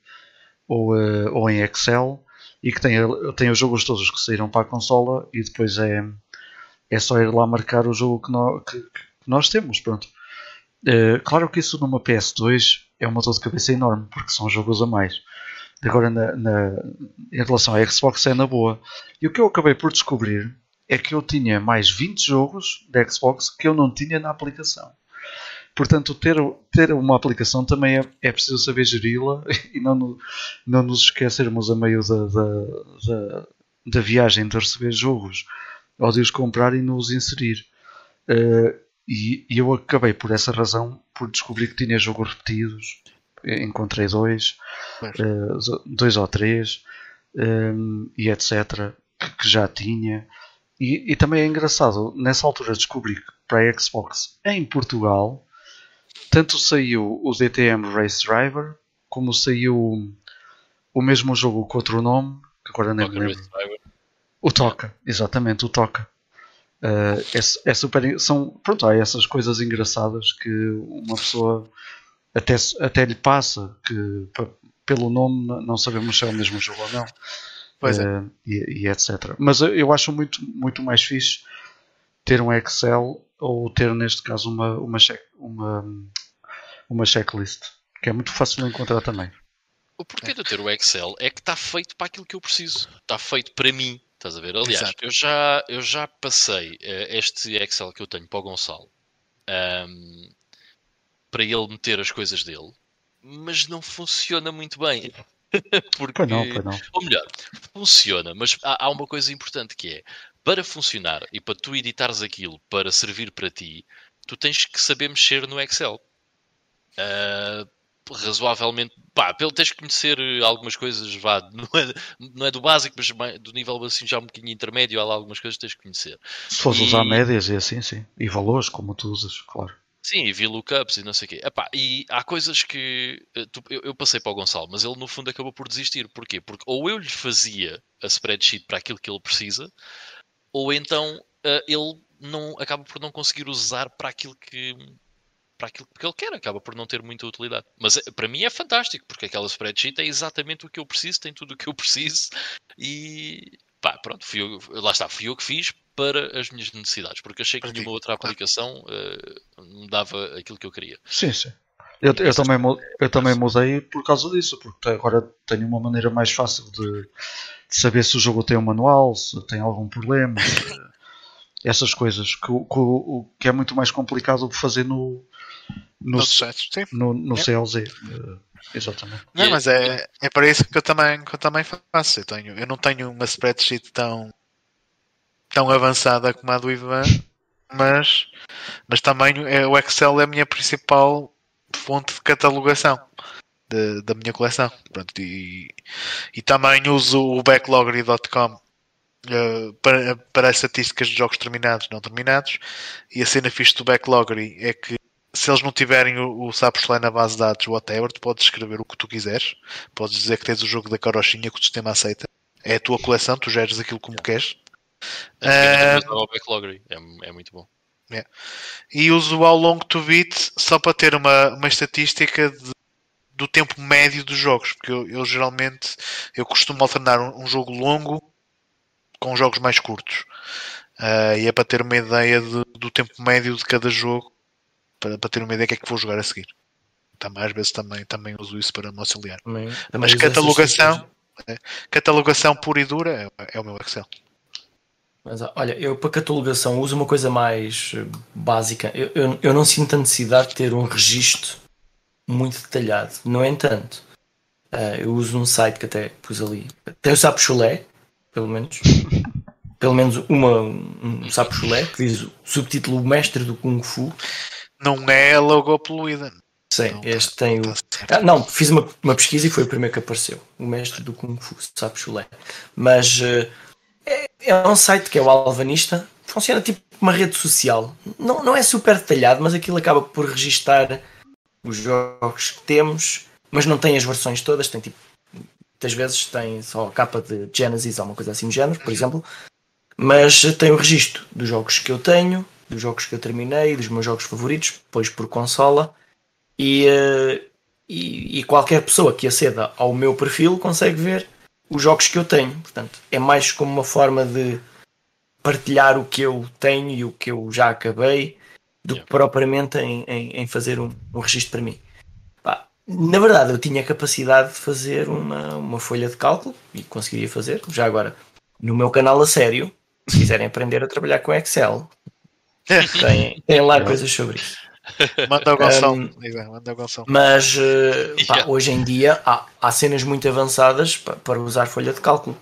ou, uh, ou em Excel e que tem, tem os jogos todos que saíram para a consola e depois é, é só ir lá marcar o jogo que nós, que, que nós temos. Pronto. Uh, claro que isso numa PS2 é uma dor de cabeça enorme porque são jogos a mais. Agora, na, na, em relação à Xbox, é na boa. E o que eu acabei por descobrir é que eu tinha mais 20 jogos da Xbox que eu não tinha na aplicação. Portanto, ter, ter uma aplicação também é, é preciso saber geri-la [laughs] e não, não nos esquecermos a meio da, da, da, da, viagem de receber jogos ou de os comprar e nos inserir. Uh, e, e, eu acabei por essa razão por descobrir que tinha jogos repetidos. Encontrei dois, uh, dois ou três, um, e etc. Que, que já tinha. E, e, também é engraçado, nessa altura descobri que para a Xbox em Portugal tanto saiu o DTM Race Driver, como saiu o mesmo jogo com outro nome, que agora nem me lembro. O Toca, exatamente, o Toca. Uh, é, é, super. São, pronto, há essas coisas engraçadas que uma pessoa até, até lhe passa, que pelo nome não sabemos se é o mesmo jogo ou não. Pois é. Uh, e, e, etc. Mas eu acho muito, muito mais fixe ter um Excel ou ter neste caso uma, uma, check, uma, uma checklist, que é muito fácil de encontrar também. O porquê de eu ter o Excel é que está feito para aquilo que eu preciso, está feito para mim. Estás a ver? Aliás, eu já, eu já passei uh, este Excel que eu tenho para o Gonçalo um, para ele meter as coisas dele, mas não funciona muito bem. Porque, [laughs] pois não, pois não. Ou melhor, funciona, mas há, há, uma coisa importante que é para funcionar e para tu editares aquilo para servir para ti, tu tens que saber mexer no Excel. Uh, razoavelmente, pá, pelo tens que conhecer algumas coisas, vá, [laughs] não é, não é do básico, mas do nível assim já um bocadinho intermédio, há lá algumas coisas que tens que conhecer. Se fores e... usar médias e assim, sim. E valores, como tu usas, claro. Sim, e vi lookups e não sei o quê. Epá, e há coisas que eh, eu, eu, passei para o Gonçalo, mas ele no fundo acabou por desistir. Porquê? Porque ou eu lhe fazia a spreadsheet para aquilo que ele precisa, ou então uh, ele não acaba por não conseguir usar para aquilo que para aquilo que ele quer, acaba por não ter muita utilidade. Mas eh, para mim é fantástico, porque aquela spreadsheet é exatamente o que eu preciso, tem tudo o que eu [laughs] preciso e pá, pronto, fui eu, lá está, fui eu que fiz para as minhas necessidades, porque achei que nenhuma outra aplicação uh, me dava aquilo que eu queria. Sim, sim. Eu, eu, também, eu também mudei por causa disso, porque agora tenho uma maneira mais fácil de, de saber se o jogo tem um manual, se tem algum problema, [laughs] essas coisas que, que, que, é muito mais complicado de fazer no, no, no, no é. CLZ. Uh, exatamente. Não, mas é, é para isso que eu também, que eu também faço. Eu, tenho, eu não tenho uma spreadsheet tão, tão avançada como a do Ivan, mas, mas também é, o Excel é a minha principal fonte de catalogação de, da minha coleção. Pronto, e, e também uso o backloggery.com uh, para, para as estatísticas de jogos terminados não terminados. E a cena fixe do backloggery é que se eles não tiverem o, o Sapos na base de dados, whatever, tu podes escrever o que tu quiseres. Podes dizer que tens o jogo da carochinha que o sistema aceita. É a tua coleção, tu geres aquilo como queres. É, uh, backloggery. É, é muito bom. Yeah. E uso ao long to beat só para ter uma, uma estatística de, do tempo médio dos jogos, porque eu, eu geralmente eu costumo alternar um, um, jogo longo com jogos mais curtos. Uh, e é para ter uma ideia de, do tempo médio de cada jogo, para, para ter uma ideia do que é que vou jogar a seguir. Também, às vezes também, também uso isso para me auxiliar. Também, também Mas catalogação, é, catalogação pura e dura é, é o meu Excel. Mas olha, eu para catalogação uso uma coisa mais eh, básica. Eu, eu, eu, não sinto a necessidade de ter um registro muito detalhado. No entanto, uh, eu uso um site que até pus ali. Até o Sapo Chulé, pelo menos. [laughs] pelo menos uma, um Sapo Chulé, que diz o subtítulo O Mestre do Kung Fu. Não é logo poluída. Sim, não, este tem o. Ah, não, fiz uma, uma pesquisa e foi o primeiro que apareceu. O Mestre do Kung Fu, Sapo Chulé. Mas. Uh, é, é um site que é o Alvanista, funciona tipo uma rede social. Não, não é super detalhado, mas aquilo acaba por registar os jogos que temos, mas não tem as versões todas. Tem tipo, muitas vezes tem só a capa de Genesis ou uma coisa assim do género, por exemplo. Mas tem o registro dos jogos que eu tenho, dos jogos que eu terminei, dos meus jogos favoritos, depois por consola. E, eh, e, e qualquer pessoa que aceda ao meu perfil consegue ver os jogos que eu tenho. Portanto, é mais como uma forma de partilhar o que eu tenho e o que eu já acabei do que propriamente em, em, em fazer um, um registro para mim. Pá, na verdade, eu tinha a capacidade de fazer uma, uma folha de cálculo e conseguiria fazer. Já agora, no meu canal a sério, se quiserem aprender a trabalhar com Excel, [laughs] tem, tem lá coisas sobre isso. Manda o Gonçalo. Um, manda o Gonçalo. Mas uh, pá, hoje em dia há, há cenas muito avançadas para, para usar folha de cálculo.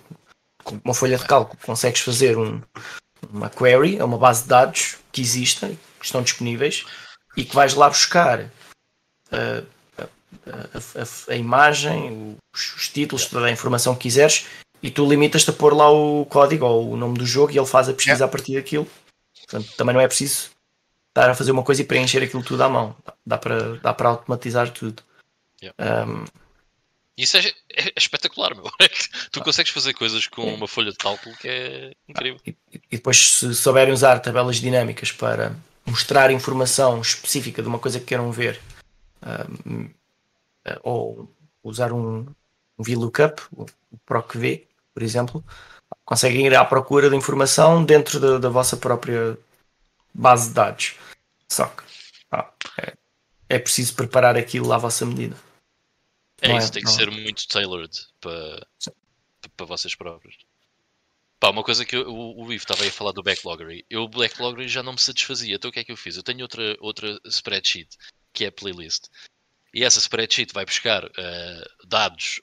Com uma folha de cálculo consegues fazer um, uma query, é uma base de dados que existem, que estão disponíveis e que vais lá buscar uh, a, a, a, a, imagem, os, os, títulos, toda a informação que quiseres e tu limitas-te a pôr lá o código ou o nome do jogo e ele faz a pesquisa yeah. a partir daquilo. Portanto, também não é preciso estar a fazer uma coisa e preencher aquilo tudo à mão. Dá para, dá para automatizar tudo. Yeah. Um, isso é, é, espetacular, meu. [laughs] É tu consegues fazer coisas com é. uma folha de cálculo que é incrível. E, e, depois, se souberem usar tabelas dinâmicas para mostrar informação específica de uma coisa que queiram ver, um, ou usar um, um VLOOKUP, o PROCV, por exemplo, conseguem ir à procura de informação dentro da, da vossa própria base de dados. Só que é, é preciso preparar aquilo à vossa medida. É isso, é, tem que não. ser muito tailored para, para vocês próprios. Pá, uma coisa que eu, o, o Ivo estava aí a falar do backloggery. Eu o backloggery já não me satisfazia. Então o que é que eu fiz? Eu tenho outra, outra spreadsheet, que é a playlist. E essa spreadsheet vai buscar uh, dados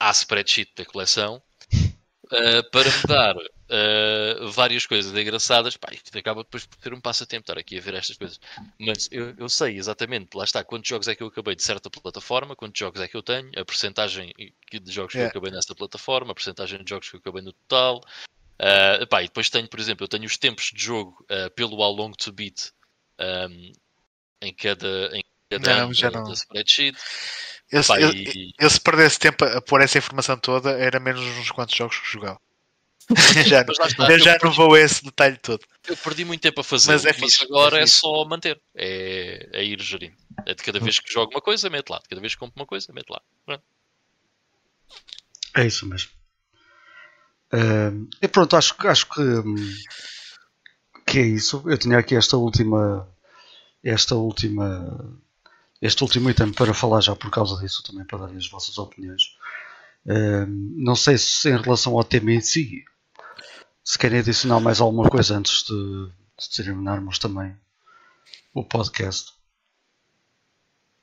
à spreadsheet da coleção uh, para me dar uh, várias coisas engraçadas. Pá, isto acaba depois por ter um passatempo estar aqui a ver estas coisas. Mas eu, eu, sei exatamente, lá está, quantos jogos é que eu acabei de certa plataforma, quantos jogos é que eu tenho, a porcentagem de jogos que eu acabei nessa plataforma, a porcentagem de jogos que eu acabei no total. Uh, pá, e depois tenho, por exemplo, eu tenho os tempos de jogo uh, pelo How Long to Beat um, em cada, em cada não, já não. da spreadsheet. Eu, Pá, eu, e- eu, se perdesse tempo a pôr essa informação toda, era menos uns quantos jogos que jogava. [laughs] já Mas lá está, eu eu já não perdi- vou a esse detalhe todo. Eu perdi muito tempo a fazer, Mas mas, é fixe, agora é é, só manter, é, é ir gerindo. É de cada vez que jogo uma coisa, mete lá. De cada vez que compro uma coisa, mete lá. Pronto. É isso mesmo. Ehm, e pronto, acho, que- acho que, hum, que é isso. Eu tinha aqui esta última. Esta última. Este último item para falar já por causa disso, também para darem as vossas opiniões. Não sei se em relação ao tema em si, se querem adicionar mais alguma coisa antes de, de terminarmos também o podcast.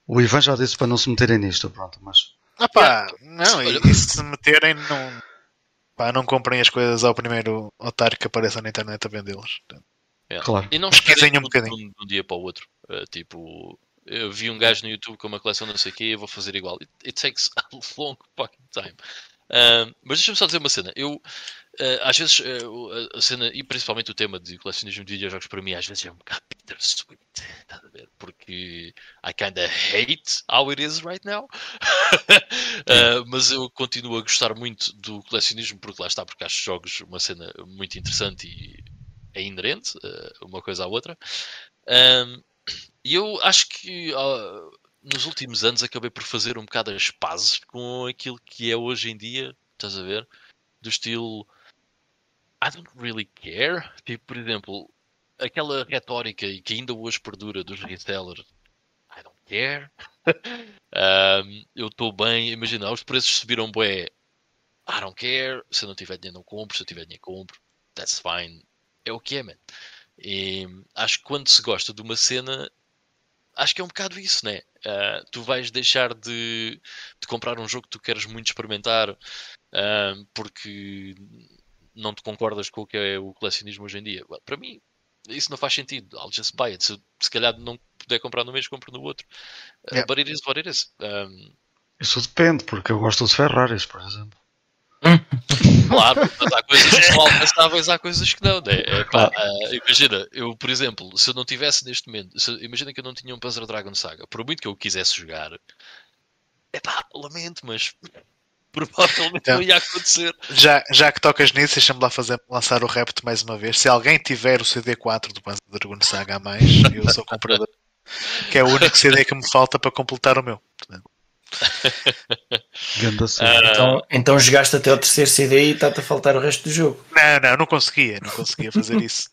O Ivan já disse para não se meterem nisto, pronto, mas Ah pá, não, e, e se meterem, não, pá, não comprem as coisas ao primeiro otário que apareça na internet a vendê-las. É. Claro. E não Pesquisem esperem um bocadinho. de um, de um dia para o outro. É, tipo, eu vi um gajo no YouTube com uma coleção não sei o quê, eu vou fazer igual. It, it takes [laughs] a long fucking time. Ahm, mas deixa-me só dizer uma cena. Eu, às vezes, o- a, cena, e principalmente o tema de colecionismo de videojogos, para mim, às vezes é um bocado bittersweet. Estás a ver? Porque I kinda hate how it is right now. [laughs] Ah, mas eu continuo a gostar muito do colecionismo, porque lá está, porque acho jogos uma cena muito interessante e é inerente ah, uma coisa à outra. E eu acho que ah, nos últimos anos acabei por fazer um bocado as pazes com aquilo que é hoje em dia, estás a ver? Do estilo I don't really care. Tipo, por exemplo, aquela retórica que ainda hoje perdura dos resellers. I don't care. [laughs] Ahm, eu estou bem, imagina, os preços subiram bué. I don't care. Se eu não tiver dinheiro, não compro. Se eu tiver dinheiro, compro. That's fine. É o que é, man. E acho que quando se gosta de uma cena, acho que é um bocado isso, né? Ah, tu vais deixar de, de comprar um jogo que tu queres muito experimentar ah, porque não te concordas com o que é o colecionismo hoje em dia. Well, para mim, isso não faz sentido. I'll just buy it. Se, se calhar não puder comprar no mês, compro no outro. Ah, Yeah. but it is what it is. Um, isso depende, porque eu gosto dos Ferraris, por exemplo. [laughs] Claro, mas há coisas que são alcançáveis, há coisas que não, né? É, pá, uh, imagina, eu, por exemplo, se eu não tivesse neste momento, se, imagina que eu não tinha um Panzer Dragon Saga, por muito que eu quisesse jogar, é pá, lamento, mas provavelmente [laughs] então, não ia acontecer. Já, já que tocas nisso, deixa-me lá fazer, lançar o repto mais uma vez. Se alguém tiver o CD4 do Panzer Dragon Saga a mais, eu sou comprador. [laughs] que é o único CD que me falta para completar o meu. [laughs] então, então jogaste até o terceiro CD e está-te a faltar o resto do jogo. Não, não, não conseguia, não conseguia fazer isso.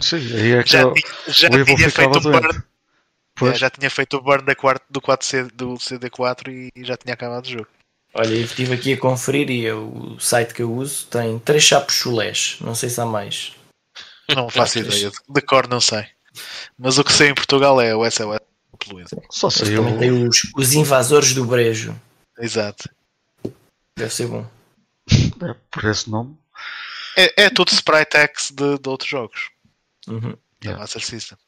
Sim, aí é que já, eu, já tinha feito o burn. É, já tinha feito o burn da quarto, do, 4C, do CD4 e já tinha acabado o jogo. Olha, eu estive aqui a conferir e eu, o site que eu uso tem três chapos chulés. Não sei se há mais. Não faço ideia. De cor não sei. Mas o que sei em Portugal é o SOS Só sei eu. Também tem os, os invasores do Brejo. Exato. Deve ser bom. É, por esse nome. É, é tudo sprite X de, de outros jogos. Uhum. É yeah. Master System.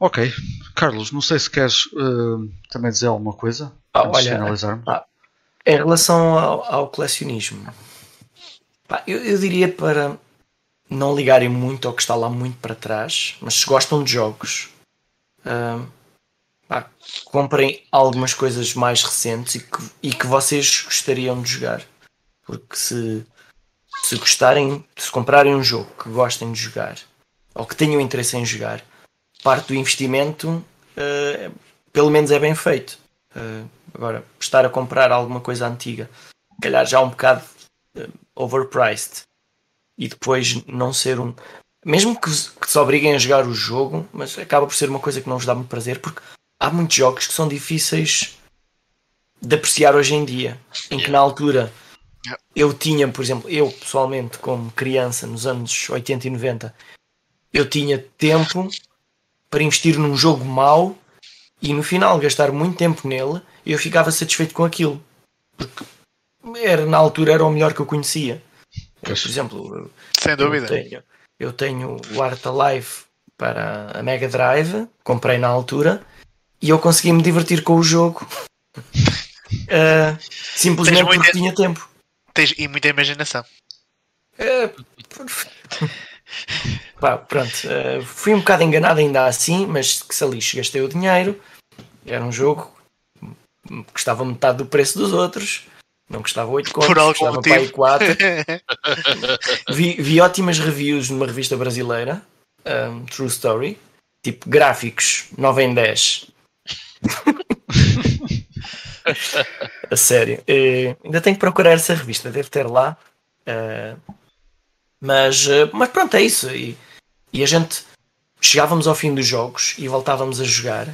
Ok. Carlos, não sei se queres uh, também dizer alguma coisa ah, olha. Ah, em relação ao, ao colecionismo, pá, eu, eu, diria para não ligarem muito ao que está lá muito para trás, mas se gostam de jogos, uh, pá, comprem algumas coisas mais recentes e que, e que vocês gostariam de jogar. Porque se, se gostarem, se comprarem um jogo que gostem de jogar ou que tenham interesse em jogar, parte do investimento uh, pelo menos é bem feito. Uh, agora, estar a comprar alguma coisa antiga, se calhar já um bocado uh, overpriced, e depois não ser um. Mesmo que, que se obriguem a jogar o jogo, mas acaba por ser uma coisa que não vos dá muito prazer, porque há muitos jogos que são difíceis de apreciar hoje em dia, em que na altura eu tinha, por exemplo, eu pessoalmente, como criança nos anos 80 e 90, eu tinha tempo para investir num jogo mau e no final gastar muito tempo nele, eu ficava satisfeito com aquilo. Porque era, na altura era o melhor que eu conhecia. por exemplo, sem dúvida. Eu tenho, eu tenho o Art Alive para a Mega Drive, comprei na altura e eu consegui me divertir com o jogo uh, [laughs] simplesmente muita, porque tinha tempo. Tens, e muita imaginação. Uh, [laughs] Pá, pronto, uh, fui um bocado enganado ainda assim, mas que se lixe, gastei o dinheiro. Era um jogo custava metade do preço dos outros. Não custava 8 contos, Por custava para 4. [laughs] vi, vi ótimas reviews numa revista brasileira, um, True Story, tipo gráficos 9 em 10. [laughs] a sério. Uh, ainda tenho que procurar essa revista, deve ter lá. Uh, mas, uh, mas pronto, é isso. E, e a gente chegávamos ao fim dos jogos e voltávamos a jogar,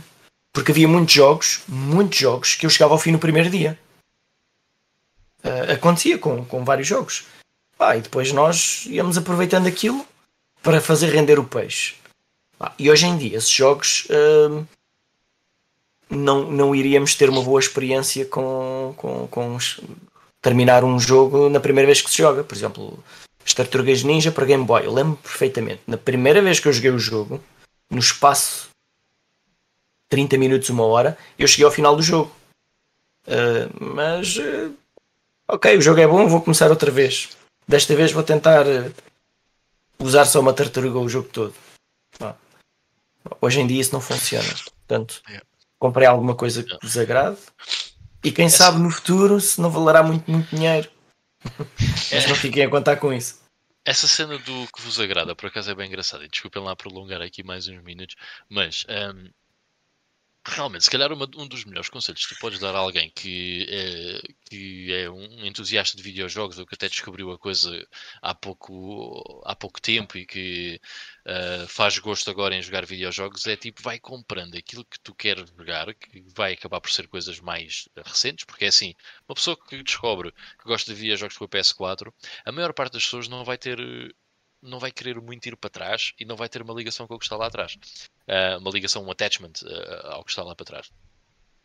porque havia muitos jogos, muitos jogos, que eu chegava ao fim no primeiro dia. Uh, acontecia com, com vários jogos. Ah, e depois nós íamos aproveitando aquilo para fazer render o peixe. Ah, e hoje em dia, esses jogos uh, não, não iríamos ter uma boa experiência com, com, com terminar um jogo na primeira vez que se joga. Por exemplo, Tartarugas Ninja para Game Boy. Eu lembro perfeitamente. Na primeira vez que eu joguei o jogo, no espaço 30 minutos, uma hora, eu cheguei ao final do jogo. Uh, mas uh, ok, o jogo é bom, vou começar outra vez. Desta vez vou tentar uh, usar só uma tartaruga o jogo todo. hoje em dia isso não funciona. Portanto, comprei alguma coisa que vos agrade e quem sabe no futuro se não valerá muito, muito dinheiro [laughs] mas não fiquem a contar com isso. Essa cena do que vos agrada, por acaso é bem engraçada. E desculpem lá prolongar aqui mais uns minutos, mas um, realmente, se calhar uma, um dos melhores conselhos que tu podes dar a alguém que é, que é um entusiasta de videojogos ou que até descobriu a coisa há pouco, há pouco tempo e que uh, faz gosto agora em jogar videojogos é tipo, vai comprando aquilo que tu queres jogar, que vai acabar por ser coisas mais recentes, porque é assim, uma pessoa que descobre que gosta de videojogos com a PS4, a maior parte das pessoas não vai ter não vai querer muito ir para trás e não vai ter uma ligação com o que está lá atrás. Uh, uma ligação, um attachment uh, ao que está lá para trás.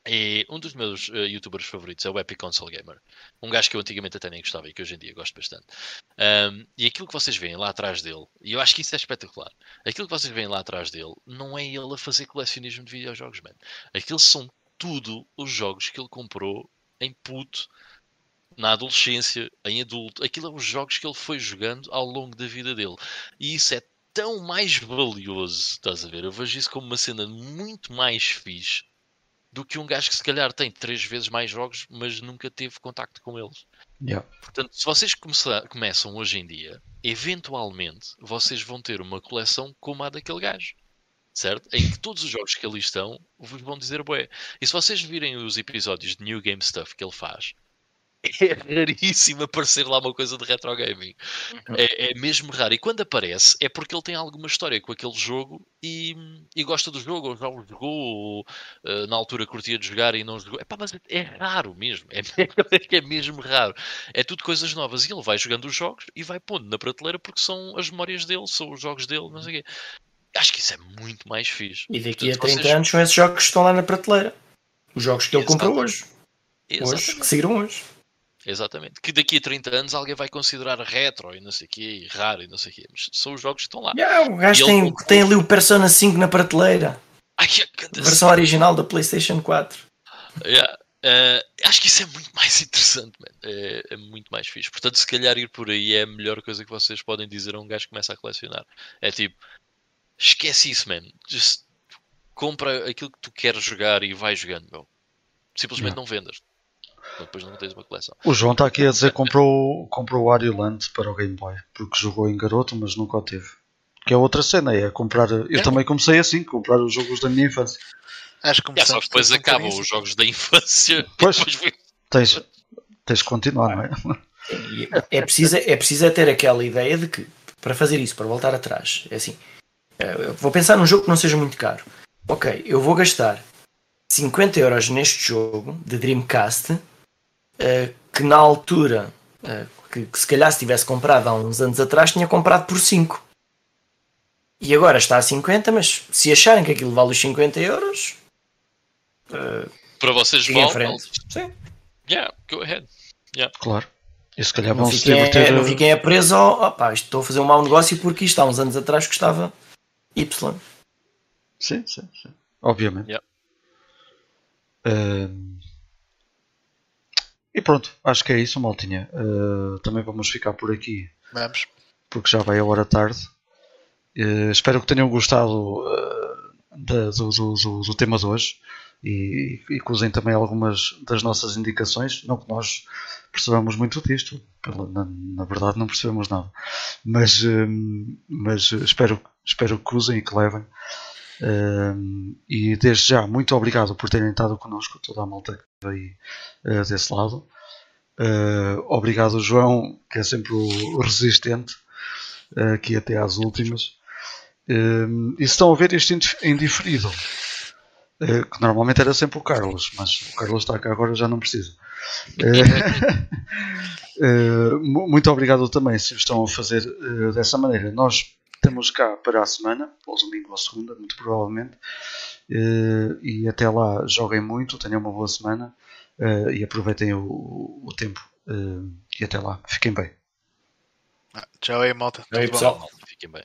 E um dos meus uh, youtubers favoritos é o Epic Console Gamer. Um gajo que eu antigamente até nem gostava e que hoje em dia gosto bastante. Um, e aquilo que vocês veem lá atrás dele, e eu acho que isso é espetacular, aquilo que vocês veem lá atrás dele não é ele a fazer colecionismo de videojogos, man. Aquilo são tudo os jogos que ele comprou em puto, na adolescência, em adulto. Aquilo é os jogos que ele foi jogando ao longo da vida dele. E isso é tão mais valioso, estás a ver? Eu vejo isso como uma cena muito mais fixe do que um gajo que se calhar tem três vezes mais jogos, mas nunca teve contacto com eles. Yeah. Portanto, se vocês começar, começam hoje em dia, eventualmente vocês vão ter uma coleção como a daquele gajo. Certo? Em que todos os jogos que ali estão vos vão dizer bué. E se vocês virem os episódios de New Game Stuff que ele faz, [laughs] é raríssimo aparecer lá uma coisa de retro gaming. É, é, mesmo raro. E quando aparece, é porque ele tem alguma história com aquele jogo e, e gosta do jogo, ou já o jogou, ou uh, na altura curtia de jogar e não jogou. Epá, mas é raro mesmo. É, [laughs] é mesmo raro. É tudo coisas novas. E ele vai jogando os jogos e vai pondo na prateleira porque são as memórias dele, são os jogos dele, não sei o quê. Acho que isso é muito mais fixe. E daqui Portanto, a 30 vocês... anos são esses jogos que estão lá na prateleira. Os jogos que ele comprou hoje. Exatamente. Hoje, que saíram hoje. Exatamente. Que daqui a 30 anos alguém vai considerar retro e não sei o quê, e raro e não sei o quê. Mas são os jogos que estão lá. Yeah, o gajo tem, ele... tem ali o Persona 5 na prateleira. Ai, a versão original da PlayStation 4. Yeah. Uh, acho que isso é muito mais interessante. É, é, muito mais fixe. Portanto, se calhar ir por aí é a melhor coisa que vocês podem dizer a um gajo que começa a colecionar. É tipo, esquece isso, man. Just compra aquilo que tu queres jogar e vai jogando, meu. Simplesmente não vendas depois não tens uma coleção. O João está aqui a dizer que comprou, comprou o Wario Land para o Game Boy, porque jogou em garoto, mas nunca o teve. Que é outra cena, é comprar. Eu é. também comecei assim, comprar os jogos da minha infância. Acho que é, só depois acabam os jogos da infância. [laughs] Pois, tens, tens que continuar, não é? É preciso, é preciso é ter aquela ideia de que, para fazer isso, para voltar atrás, é assim: eh, vou pensar num jogo que não seja muito caro. Ok, eu vou gastar 50 euros neste jogo de Dreamcast eh, que na altura, uh, que, que, se calhar se tivesse comprado há uns anos atrás, tinha comprado por 5. E agora está a 50, mas se acharem que aquilo vale os 50 euros. Uh, Para vocês vale. Sim. Yeah, go ahead. Yeah. Claro. E se calhar vão se divertir. Não fiquem a preso ao. Opa, estou a fazer um mau negócio porque isto há uns anos atrás custava Y. Sim, sim, sim. Obviamente. Yeah. Uh, e pronto, acho que é isso, maltinha. Uh, também vamos ficar por aqui. Vamos. Porque já vai a hora tarde. Uh, espero que tenham gostado uh, da, do, do, do, do, tema de hoje e, e que usem também algumas das nossas indicações. Não que nós percebamos muito disto, na, na verdade não percebemos nada, mas, mas espero, espero que usem e que levem. E desde já, muito obrigado por terem estado connosco, toda a malta que veio uh, desse lado. Uh, obrigado, João, que é sempre o resistente, uh, aqui até às últimas. Uh, e se estão a ver isto em diferido, que normalmente era sempre o Carlos, mas o Carlos está cá agora já não precisa. [laughs] muito obrigado também se estão a fazer dessa maneira. Nós estamos cá para a semana, ou domingo ou segunda, muito provavelmente. e até lá joguem muito, tenham uma boa semana uh, e aproveitem o, o tempo. Uh, e até lá, fiquem bem. Tchau aí, malta. Tchau aí, pessoal. Fiquem bem.